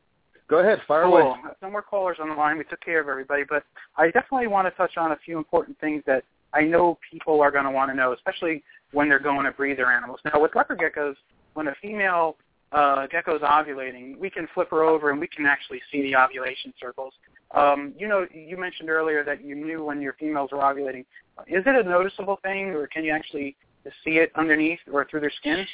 Go ahead, fire cool. away. No more callers on the line. We took care of everybody, but I definitely want to touch on a few important things that I know people are going to want to know, especially when they're going to breed their animals. Now, with leopard geckos, when a female uh, gecko is ovulating, we can flip her over and we can actually see the ovulation circles. Um, you know, you mentioned earlier that you knew when your females were ovulating. Is it a noticeable thing, or can you actually see it underneath or through their skin?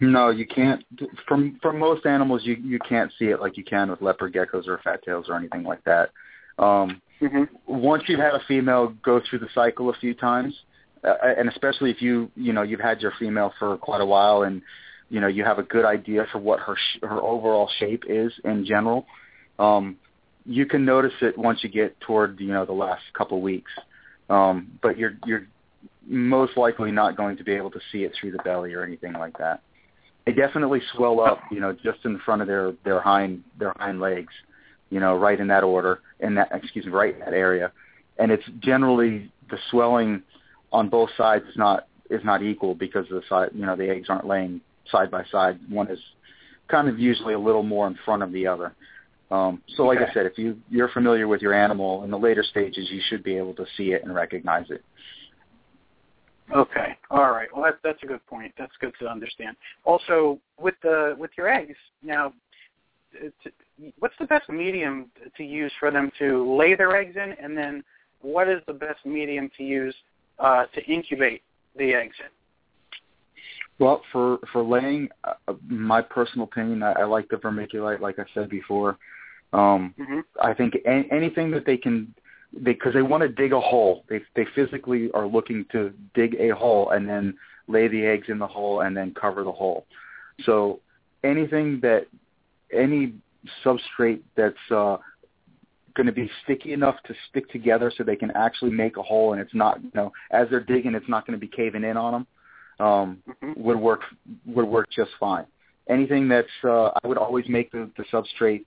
No, you can't. From from most animals, you you can't see it like you can with leopard geckos or fat tails or anything like that. Um, mm-hmm. Once you've had a female go through the cycle a few times, uh, and especially if you you know you've had your female for quite a while and you know you have a good idea for what her sh- her overall shape is in general, um, you can notice it once you get toward you know the last couple weeks. Um, but you're you're most likely not going to be able to see it through the belly or anything like that. They definitely swell up, you know, just in front of their their hind their hind legs, you know, right in that order, in that excuse me, right in that area, and it's generally the swelling on both sides is not is not equal because the side you know the eggs aren't laying side by side. One is kind of usually a little more in front of the other. Um, so, like Okay. I said, if you you're familiar with your animal in the later stages, you should be able to see it and recognize it. Okay. All right. Well, that's that's a good point. That's good to understand. Also, with the with your eggs now, what's the best medium to use for them to lay their eggs in, and then what is the best medium to use uh, to incubate the eggs in? Well, for for laying, uh, my personal opinion, I, I like the vermiculite, like I said before. Um, Mm-hmm. I think a- anything that they can, because they, want to dig a hole. They they physically are looking to dig a hole and then lay the eggs in the hole and then cover the hole. So anything that any substrate that's uh, going to be sticky enough to stick together so they can actually make a hole and it's not you know as they're digging it's not going to be caving in on them um, Mhm. would work would work just fine. Anything that's uh, I would always make the, the substrate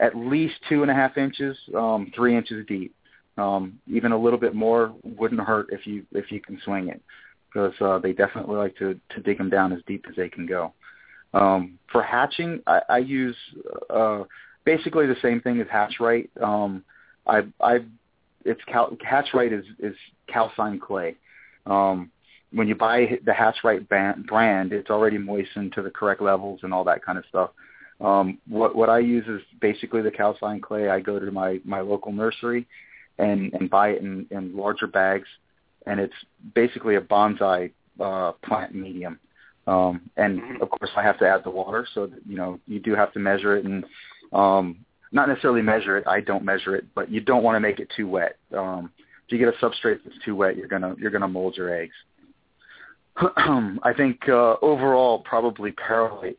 at least two and a half inches, um, three inches deep. Um, even a little bit more wouldn't hurt if you if you can swing it, because uh, they definitely like to to dig them down as deep as they can go. Um, for hatching, I, I use uh, basically the same thing as HatchRite. Um, I I it's cal- HatchRite is is calcine clay. Um, when you buy the ban- brand, it's already moistened to the correct levels and all that kind of stuff. Um, what what I use is basically the calcine clay. I go to my my local nursery and and buy it in, in larger bags, and it's basically a bonsai uh, plant medium. Um, and of course, I have to add the water, so that, you know you do have to measure it and um, not necessarily measure it. I don't measure it, but you don't want to make it too wet. Um, if you get a substrate that's too wet, you're gonna you're gonna mold your eggs. I think uh, overall, probably Perlite.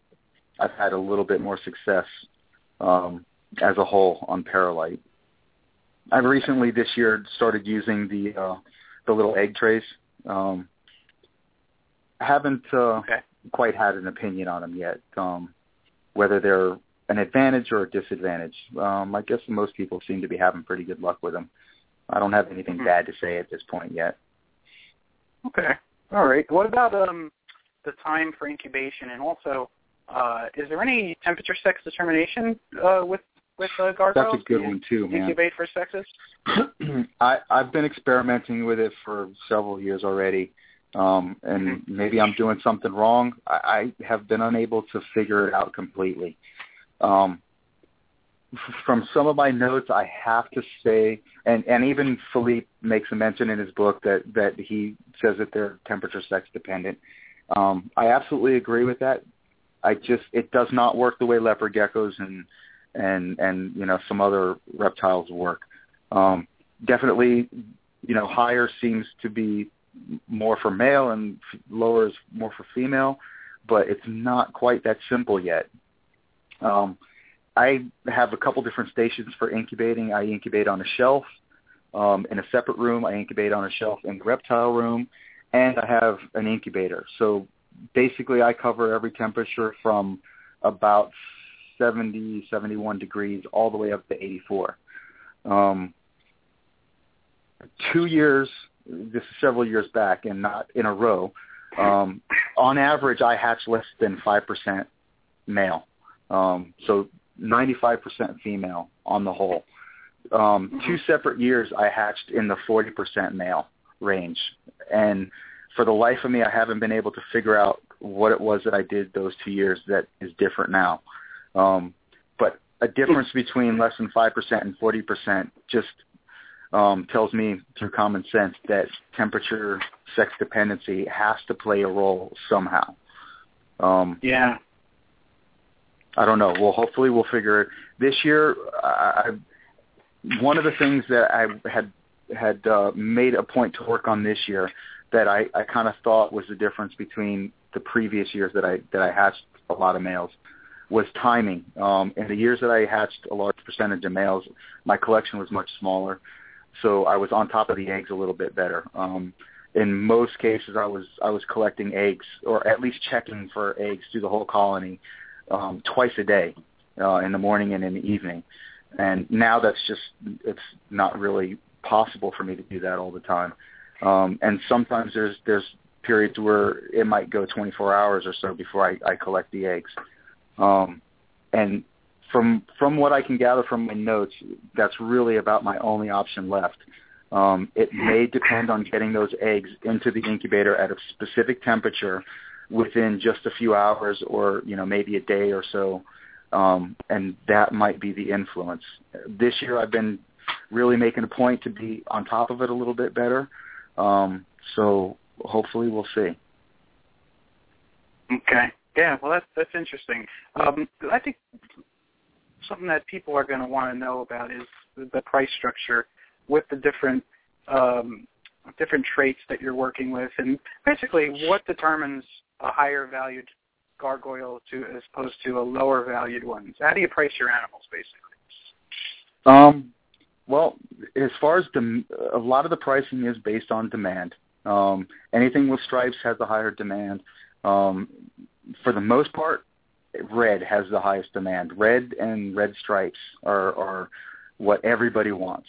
I've had a little bit more success um, as a whole on Perlite. I've recently this year started using the uh, the little egg trays. Um, haven't uh, Okay. quite had an opinion on them yet. Um, whether they're an advantage or a disadvantage. Um, I guess most people seem to be having pretty good luck with them. I don't have anything Mhm. bad to say at this point yet. Okay. All right. What about um the time for incubation and also uh is there any temperature sex determination uh with with uh, gargoyles? That's a good one too, man. Incubate for sexes? I, I've been experimenting with it for several years already, um, and maybe I'm doing something wrong. I, I have been unable to figure it out completely. Um, from some of my notes, I have to say, and, and even Philippe makes a mention in his book that, that he says that they're temperature sex dependent. Um, I absolutely agree with that. I just it does not work the way leopard geckos and and and you know some other reptiles work. Um, definitely, you know, higher seems to be more for male and lower is more for female, but it's not quite that simple yet. Um, I have a couple different stations for incubating. I incubate on a shelf um, in a separate room. I incubate on a shelf in the reptile room, and I have an incubator. So basically, I cover every temperature from about 70, 71 degrees all the way up to 84. Um, two years, this is several years back and not in a row, um, on average, I hatch less than 5% male. Um, so 95% female on the whole. Um, Two separate years, I hatched in the 40% male range. And for the life of me, I haven't been able to figure out what it was that I did those two years that is different now. Um, but a difference between less than 5% and 40% just um, tells me through common sense that temperature sex dependency has to play a role somehow. Um, Yeah. I don't know. Well, hopefully we'll figure it. This year, I, one of the things that I had had uh, made a point to work on this year that I, I kind of thought was the difference between the previous years that I that I hatched a lot of males was timing. Um, in the years that I hatched a large percentage of males, my collection was much smaller, so I was on top of the eggs a little bit better. Um, in most cases, I was I was collecting eggs or at least checking for eggs through the whole colony um, twice a day, uh, in the morning and in the evening. And now that's just it's not really possible for me to do that all the time. Um, and sometimes there's there's periods where it might go 24 hours or so before I, I collect the eggs. Um, and from from what I can gather from my notes, that's really about my only option left. Um, it may depend on getting those eggs into the incubator at a specific temperature within just a few hours, or you know maybe a day or so, um, and that might be the influence. This year, I've been really making a point to be on top of it a little bit better. Um, so hopefully, we'll see. Okay. Yeah, well, that's that's interesting. Um, I think something that people are going to want to know about is the, price structure with the different um, different traits that you're working with, and basically what determines a higher valued gargoyle to as opposed to a lower valued one. So how do you price your animals, basically? Um, well, as far as a lot of the pricing is based on demand. Um, anything with stripes has a higher demand. Um, for the most part, red has the highest demand. Red and red stripes are, are what everybody wants.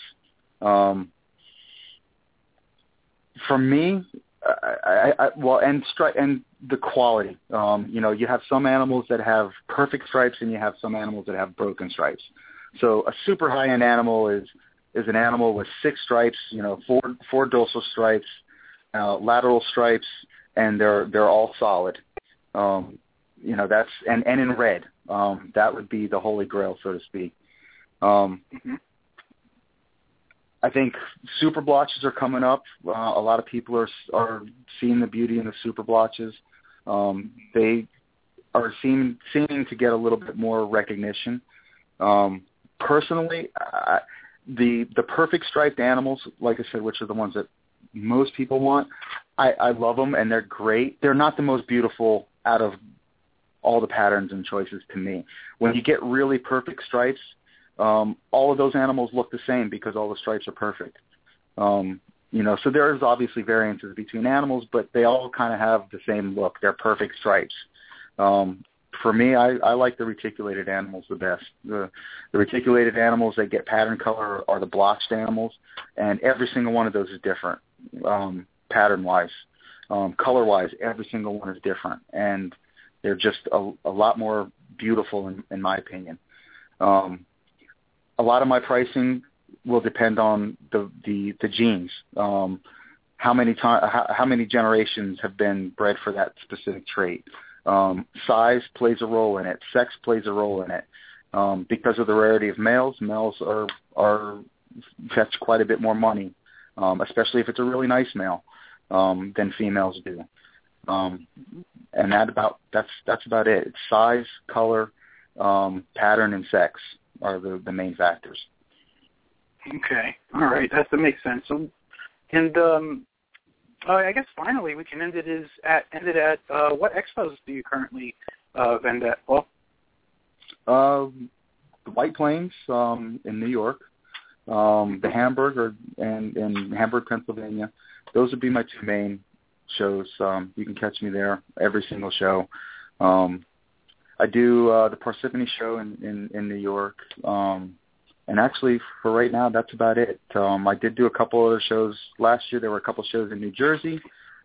Um, for me, I, I, well, and stri- and the quality. Um, you know, you have some animals that have perfect stripes, and you have some animals that have broken stripes. So a super high end animal is is an animal with six stripes, you know, four four dorsal stripes, uh, lateral stripes, and they're they're all solid. Um, you know, that's and and in red. Um, that would be the holy grail, so to speak. Um, mm-hmm. I think super blotches are coming up. Uh, a lot of people are are seeing the beauty in the super blotches. Um, they are seem, seeming to get a little bit more recognition. Um, personally, I, the the perfect striped animals, like I said, which are the ones that most people want, I, I love them and they're great. They're not the most beautiful out of all the patterns and choices to me. When you get really perfect stripes, um, all of those animals look the same because all the stripes are perfect. Um, you know, so there's obviously variances between animals, but they all kind of have the same look. They're perfect stripes. Um, for me, I, I like the reticulated animals the best. The, the reticulated animals that get pattern color are the blotched animals, and every single one of those is different, um, pattern-wise, um, color-wise. Every single one is different, and they're just a, a lot more beautiful, in, in my opinion. Um, a lot of my pricing will depend on the the, the genes. Um, how many time, how, how many generations have been bred for that specific trait? Um, size plays a role in it. Sex plays a role in it. Um, because of the rarity of males, males are are fetch quite a bit more money, um, especially if it's a really nice male, um, than females do. Um, and that about that's that's about it. It's size, color, um, pattern, and sex are the the main factors. Okay, all right, that, that makes sense. So, and um, uh, I guess finally we can end it is at end it at uh, what expos do you currently uh, vend at? Well, um, the White Plains um, in New York, um, the Hamburg or and in Hamburg, Pennsylvania. Those would be my two main shows. Um, you can catch me there every single show. Um, I do uh, the Parsippany show in, in, in New York. Um, and actually, for right now, that's about it. Um, I did do a couple other shows last year. There were a couple shows in New Jersey,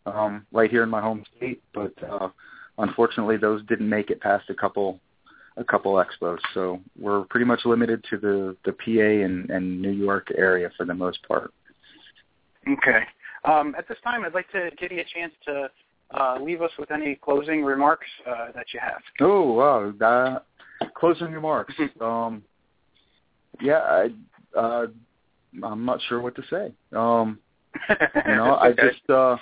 um, right here in my home state, but uh, unfortunately, those didn't make it past a couple a couple expos. So we're pretty much limited to the the PA and, and New York area for the most part. Okay. Um, at this time, I'd like to give you a chance to uh, leave us with any closing remarks uh, that you have. Oh, wow. That, closing remarks. um, yeah, I, uh, I'm not sure what to say. Um, you know, I just uh,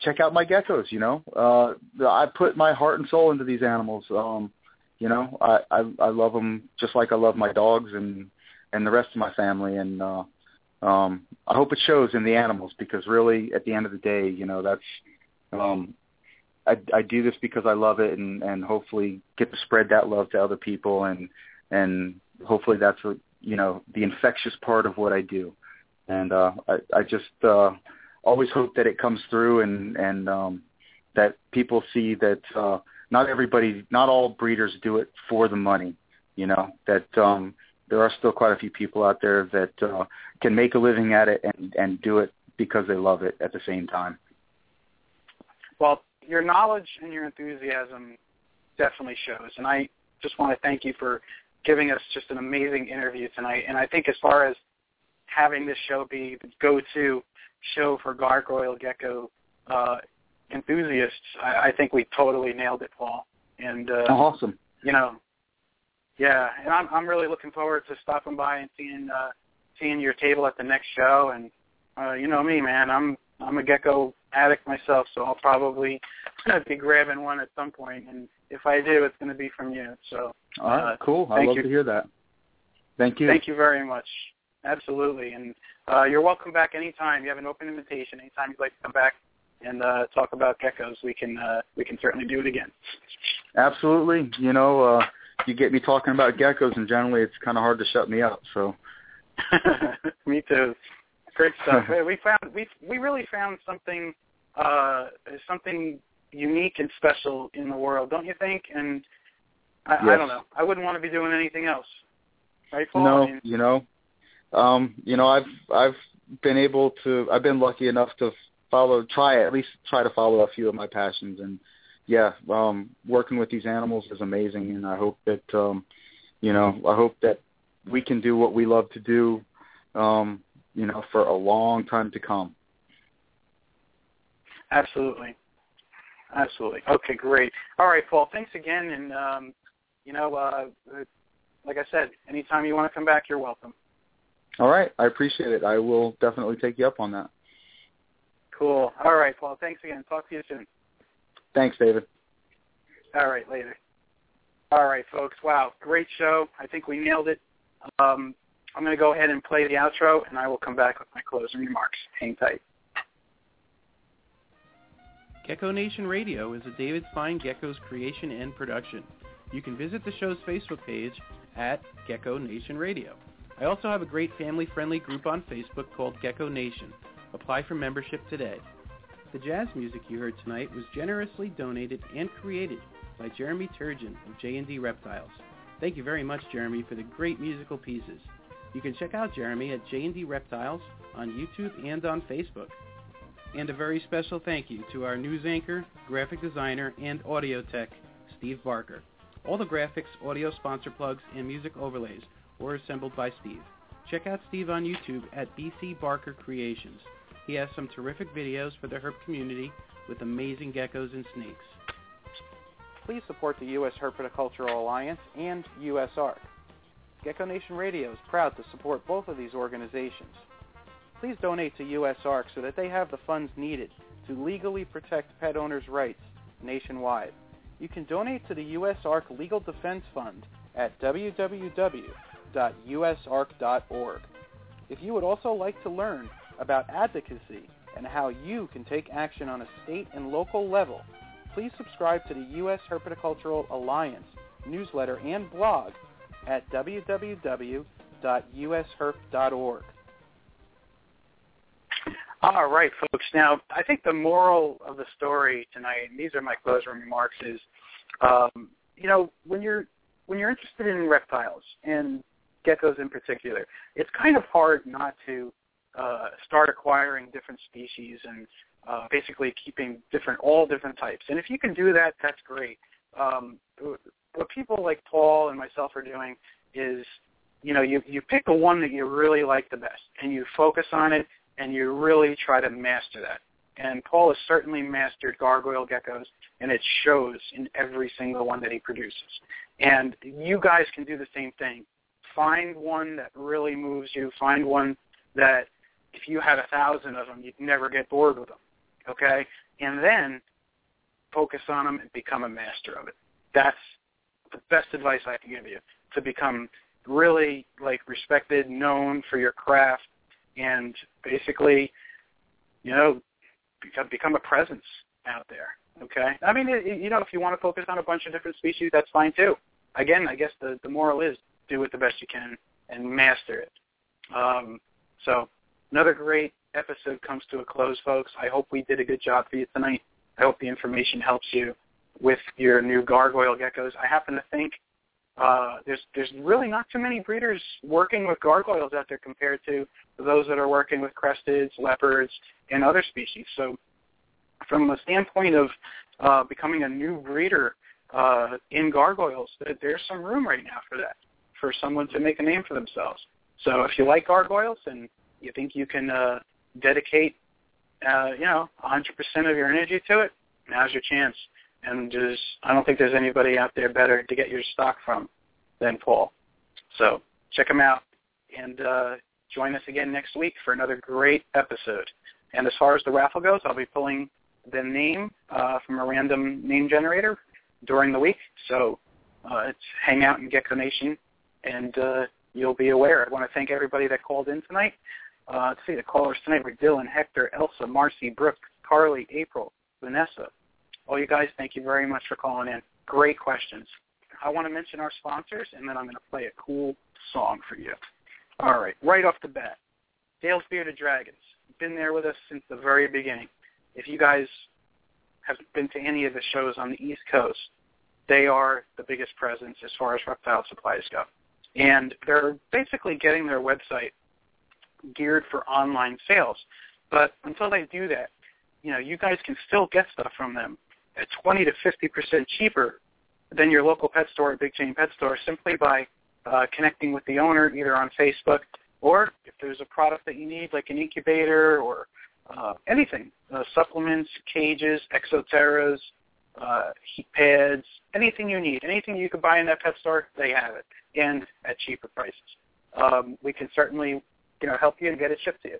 check out my geckos. You know, uh, I put my heart and soul into these animals. Um, you know, I, I I love them just like I love my dogs and and the rest of my family. And uh, um, I hope it shows in the animals because really, at the end of the day, you know, that's um, I, I do this because I love it and and hopefully get to spread that love to other people and and hopefully that's what you know the infectious part of what I do, and uh, I, I just uh, always hope that it comes through and and um, that people see that uh, not everybody, not all breeders do it for the money. You know that um, there are still quite a few people out there that uh, can make a living at it and and do it because they love it at the same time. Well, your knowledge and your enthusiasm definitely shows, and I just want to thank you for giving us just an amazing interview tonight. And I think as far as having this show be the go-to show for gargoyle gecko uh, enthusiasts, I, I think we totally nailed it, Paul. And uh, awesome. You know, yeah, and I'm I'm really looking forward to stopping by and seeing uh, seeing your table at the next show. And uh, you know me, man, I'm I'm a gecko addict myself, so I'll probably be grabbing one at some point. And if I do, it's going to be from you. So all right, uh, cool. I love you. to hear that. Thank you. Thank you very much. Absolutely, and uh, you're welcome back anytime. You have an open invitation. Anytime you'd like to come back and uh, talk about geckos, we can uh, we can certainly do it again. Absolutely. You know, uh, you get me talking about geckos, and generally it's kind of hard to shut me up. So. me too. Great stuff. we found we we really found something uh, something unique and special in the world, don't you think? And I, yes. I don't know. I wouldn't want to be doing anything else. Right, Paul? No, I mean, you know, um, you know, I've I've been able to. I've been lucky enough to follow, try at least try to follow a few of my passions, and yeah, um, working with these animals is amazing, and I hope that, um, you know, I hope that we can do what we love to do, um, you know, for a long time to come. Absolutely. Absolutely. Okay, great. All right, Paul. Thanks again, and um, you know, uh, like I said, anytime you want to come back, you're welcome. All right, I appreciate it. I will definitely take you up on that. Cool. All right, Paul. Thanks again. Talk to you soon. Thanks, David. All right, later. All right, folks. Wow, great show. I think we nailed it. Um, I'm going to go ahead and play the outro, and I will come back with my closing remarks. Hang tight. Gecko Nation Radio is a David Fine Geckos creation and production. You can visit the show's Facebook page at Gecko Nation Radio. I also have a great family-friendly group on Facebook called Gecko Nation. Apply for membership today. The jazz music you heard tonight was generously donated and created by Jeremy Turgeon of J&D Reptiles. Thank you very much, Jeremy, for the great musical pieces. You can check out Jeremy at J&D Reptiles on YouTube and on Facebook. And a very special thank you to our news anchor, graphic designer, and audio tech, Steve Barker. All the graphics, audio sponsor plugs, and music overlays were assembled by Steve. Check out Steve on YouTube at BC Barker Creations. He has some terrific videos for the herp community with amazing geckos and snakes. Please support the U.S. Herpetocultural Alliance and USARK. Gecko Nation Radio is proud to support both of these organizations. Please donate to USARK so that they have the funds needed to legally protect pet owners' rights nationwide. You can donate to the USARK Legal Defense Fund at www.usark.org. If you would also like to learn about advocacy and how you can take action on a state and local level, please subscribe to the U.S. Herpetocultural Alliance newsletter and blog at www.usherp.org. All right, folks. Now, I think the moral of the story tonight, and these are my closing remarks, is, um, you know, when you're when you're interested in reptiles and geckos in particular, it's kind of hard not to uh, start acquiring different species and uh, basically keeping different all different types. And if you can do that, that's great. Um, what people like Paul and myself are doing is, you know, you you pick the one that you really like the best, and you focus on it, and you really try to master that. And Paul has certainly mastered gargoyle geckos, and it shows in every single one that he produces. And you guys can do the same thing. Find one that really moves you. Find one that if you had a thousand of them, you'd never get bored with them. Okay? And then focus on them and become a master of it. That's the best advice I can give you to become really like respected, known for your craft, and basically, you know, become become a presence out there. Okay, I mean, it, you know, if you want to focus on a bunch of different species, that's fine too. Again, I guess the the moral is do it the best you can and master it. Um, so another great episode comes to a close, folks. I hope we did a good job for you tonight. I hope the information helps you with your new gargoyle geckos. I happen to think uh, there's there's really not too many breeders working with gargoyles out there compared to those that are working with cresteds, leopards, and other species. So, from a standpoint of uh, becoming a new breeder uh, in gargoyles, there's some room right now for that, for someone to make a name for themselves. So, if you like gargoyles and you think you can uh, dedicate, uh, you know, 100% of your energy to it, now's your chance. And there's, I don't think there's anybody out there better to get your stock from than Paul. So check him out and uh, join us again next week for another great episode. And as far as the raffle goes, I'll be pulling the name uh, from a random name generator during the week. So uh, it's hang out in Gecko Nation, and uh, you'll be aware. I want to thank everybody that called in tonight. Uh, let's see, the callers tonight were Dylan, Hector, Elsa, Marcy, Brooke, Carly, April, Vanessa. All you guys, thank you very much for calling in. Great questions. I want to mention our sponsors, and then I'm going to play a cool song for you. All right, right off the bat, Dale's Bearded Dragons. Been there with us since the very beginning. If you guys have been to any of the shows on the East Coast, they are the biggest presence as far as reptile supplies go. And they're basically getting their website geared for online sales. But until they do that, you know, you guys can still get stuff from them at 20 to 50% cheaper than your local pet store or big chain pet store simply by uh, connecting with the owner either on Facebook or if there's a product that you need like an incubator or uh, anything, uh, supplements, cages, exoterras, uh, heat pads, anything you need, anything you could buy in that pet store, they have it, and at cheaper prices. Um, we can certainly, you know, help you and get it shipped to you.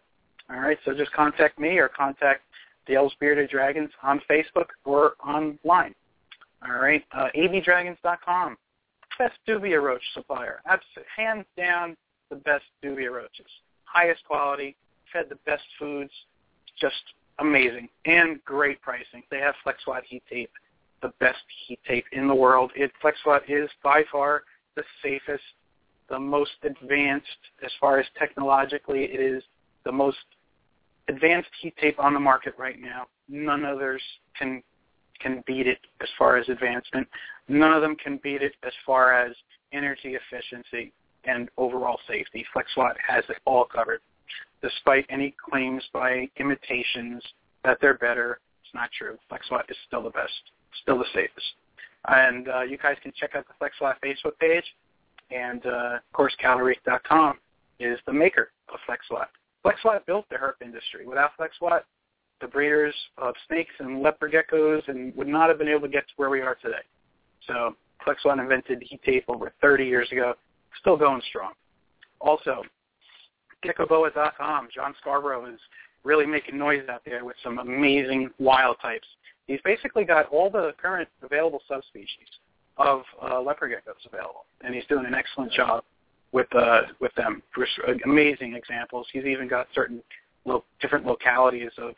All right, so just contact me or contact Dale's Bearded Dragons on Facebook or online. All right, uh, abdragons.com, best dubia roach supplier. Absolutely, hands down, the best dubia roaches. Highest quality, fed the best foods, just amazing and great pricing. They have FlexWatt heat tape, the best heat tape in the world. It FlexWatt is by far the safest, the most advanced as far as technologically. It is the most advanced heat tape on the market right now. None others can can beat it as far as advancement. None of them can beat it as far as energy efficiency and overall safety. FlexWatt has it all covered. Despite any claims by imitations that they're better, it's not true. FlexWatt is still the best, still the safest. And uh, you guys can check out the FlexWatt Facebook page. And uh, of course, Calorique.com is the maker of FlexWatt. FlexWatt built the herp industry. Without FlexWatt, the breeders of snakes and leopard geckos and would not have been able to get to where we are today. So FlexWatt invented heat tape over 30 years ago, still going strong. Also, geckoboa.com, John Scarborough is really making noise out there with some amazing wild types. He's basically got all the current available subspecies of uh, leopard geckos available, and he's doing an excellent job with uh, with them. Amazing examples. He's even got certain lo- different localities of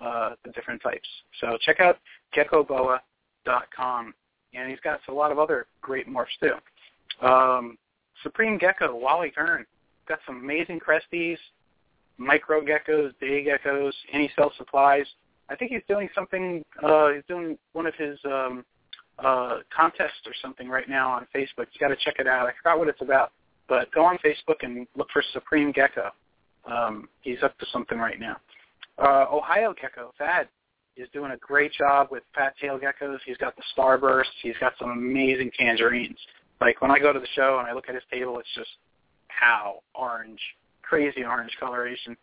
uh, the different types. So check out geckoboa.com, and he's got a lot of other great morphs too. Um, Supreme Gecko, Wally Kern, got some amazing cresties, micro geckos, day geckos, and he sells supplies. I think he's doing something. Uh, he's doing one of his um, uh, contests or something right now on Facebook. You got to check it out. I forgot what it's about, but go on Facebook and look for Supreme Gecko. Um, he's up to something right now. Uh, Ohio Gecko, Thad, is doing a great job with fat tail geckos. He's got the starbursts. He's got some amazing tangerines. Like when I go to the show and I look at his table, it's just how orange, crazy orange coloration.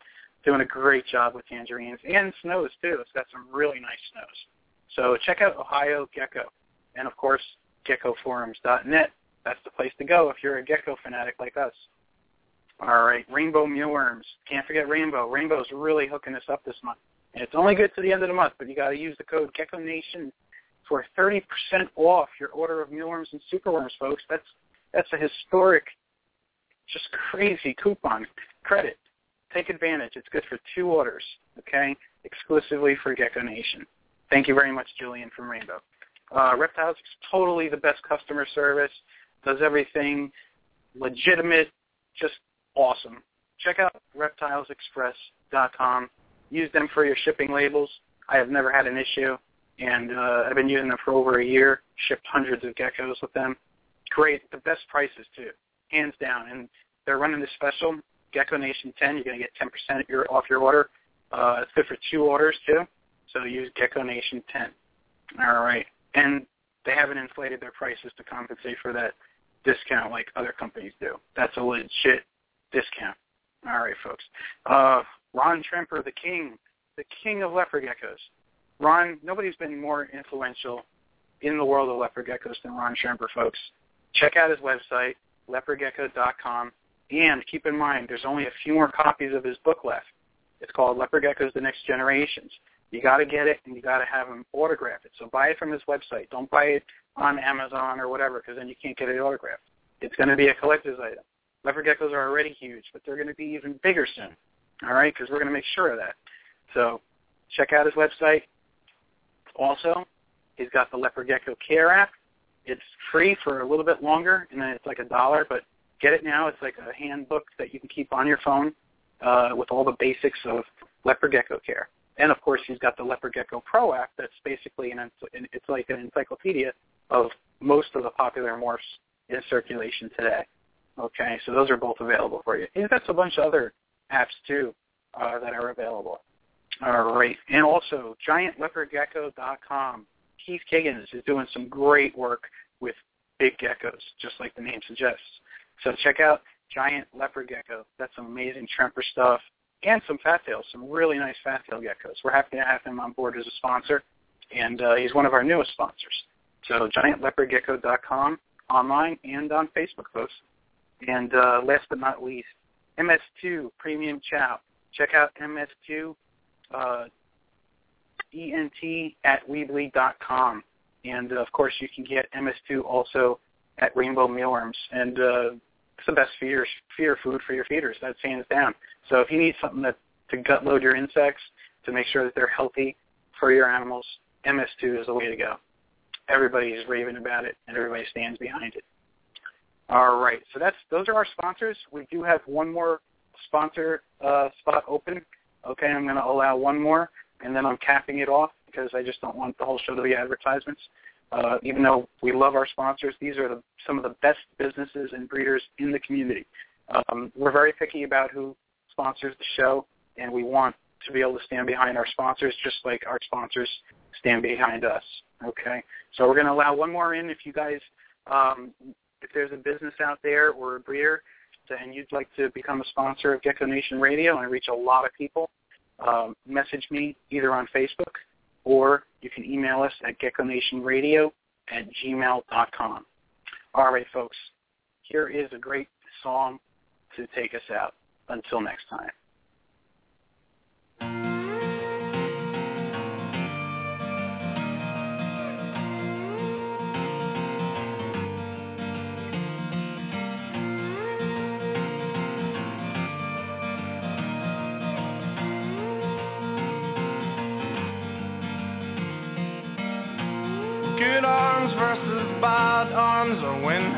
Doing a great job with tangerines and snows too. It's got some really nice snows. So check out Ohio Gecko, and of course geckoforums.net. That's the place to go if you're a gecko fanatic like us. All right, Rainbow Mealworms. Can't forget Rainbow. Rainbow's really hooking us up this month. And it's only good to the end of the month, but you got to use the code Gecko Nation for 30% off your order of mealworms and superworms, folks. That's that's a historic, just crazy coupon credit. Take advantage. It's good for two orders, okay? Exclusively for Gecko Nation. Thank you very much, Julian from Rainbow. Uh, Reptiles is totally the best customer service. Does everything legitimate, just awesome. Check out reptilesexpress.com. Use them for your shipping labels. I have never had an issue, and uh, I've been using them for over a year. Shipped hundreds of geckos with them. Great, the best prices too, hands down. And they're running this special, Gecko Nation 10. You're going to get 10% your, off your order. Uh, it's good for two orders too. So use Gecko Nation 10. All right, and they haven't inflated their prices to compensate for that discount like other companies do. That's a legit discount. All right, folks. Uh, Ron Tremper, the king, the king of leopard geckos. Ron, nobody's been more influential in the world of leopard geckos than Ron Tremper, folks. Check out his website, leopardgecko.com, and keep in mind there's only a few more copies of his book left. It's called Leopard Geckos: The Next Generations. You got to get it, and you got to have him autograph it. So buy it from his website. Don't buy it on Amazon or whatever, because then you can't get it autographed. It's going to be a collector's item. Leopard geckos are already huge, but they're going to be even bigger soon. All right, because we're going to make sure of that. So check out his website. Also, he's got the Leopard Gecko Care app. It's free for a little bit longer, and then it's like a dollar, but get it now. It's like a handbook that you can keep on your phone uh, with all the basics of leopard gecko care. And of course, he's got the Leopard Gecko Pro app. That's basically an it's like an encyclopedia of most of the popular morphs in circulation today. Okay, so those are both available for you. He's got a bunch of other apps too uh, that are available. All right, and also giantleopardgecko.com. Keith Kiggins is doing some great work with big geckos, just like the name suggests. So check out Giant Leopard Gecko. That's some amazing Tremper stuff and some fat tails, some really nice fat tail geckos. We're happy to have him on board as a sponsor, and uh, he's one of our newest sponsors. So giantleopardgecko.com online and on Facebook, folks. And uh, last but not least, MS2 Premium Chow. Check out MS2 uh, ENT at Weebly.com. And, uh, of course, you can get MS2 also at Rainbow Mealworms. And it's the best feeder, feeder food for your feeders. That's hands down. So if you need something that to gut load your insects, to make sure that they're healthy for your animals, MS2 is the way to go. Everybody is raving about it, and everybody stands behind it. All right, so that's those are our sponsors. We do have one more sponsor uh, spot open, Okay, I'm going to allow one more, and then I'm capping it off because I just don't want the whole show to be advertisements. Uh, even though we love our sponsors, these are the, some of the best businesses and breeders in the community. Um, we're very picky about who sponsors the show, and we want to be able to stand behind our sponsors just like our sponsors stand behind us. Okay, so we're going to allow one more in. If you guys, um, if there's a business out there or a breeder, and you'd like to become a sponsor of Gecko Nation Radio and reach a lot of people, um, message me either on Facebook or you can email us at geckonationradio at gmail.com. All right, folks, here is a great song to take us out. Until next time.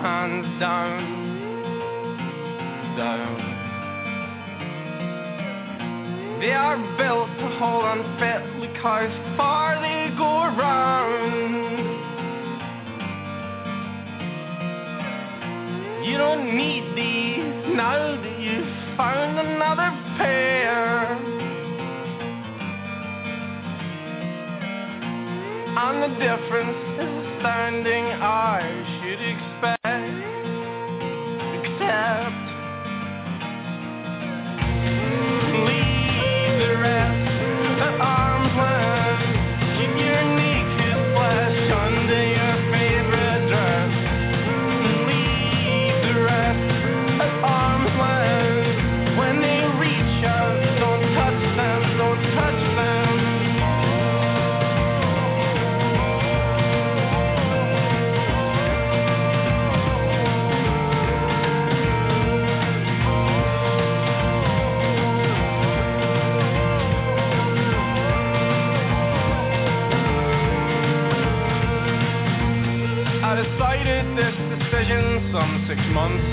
Hands down. Down. They are built to hold on fit, look how far they go round. You don't need these now that you've found another pair. And the difference is I should six months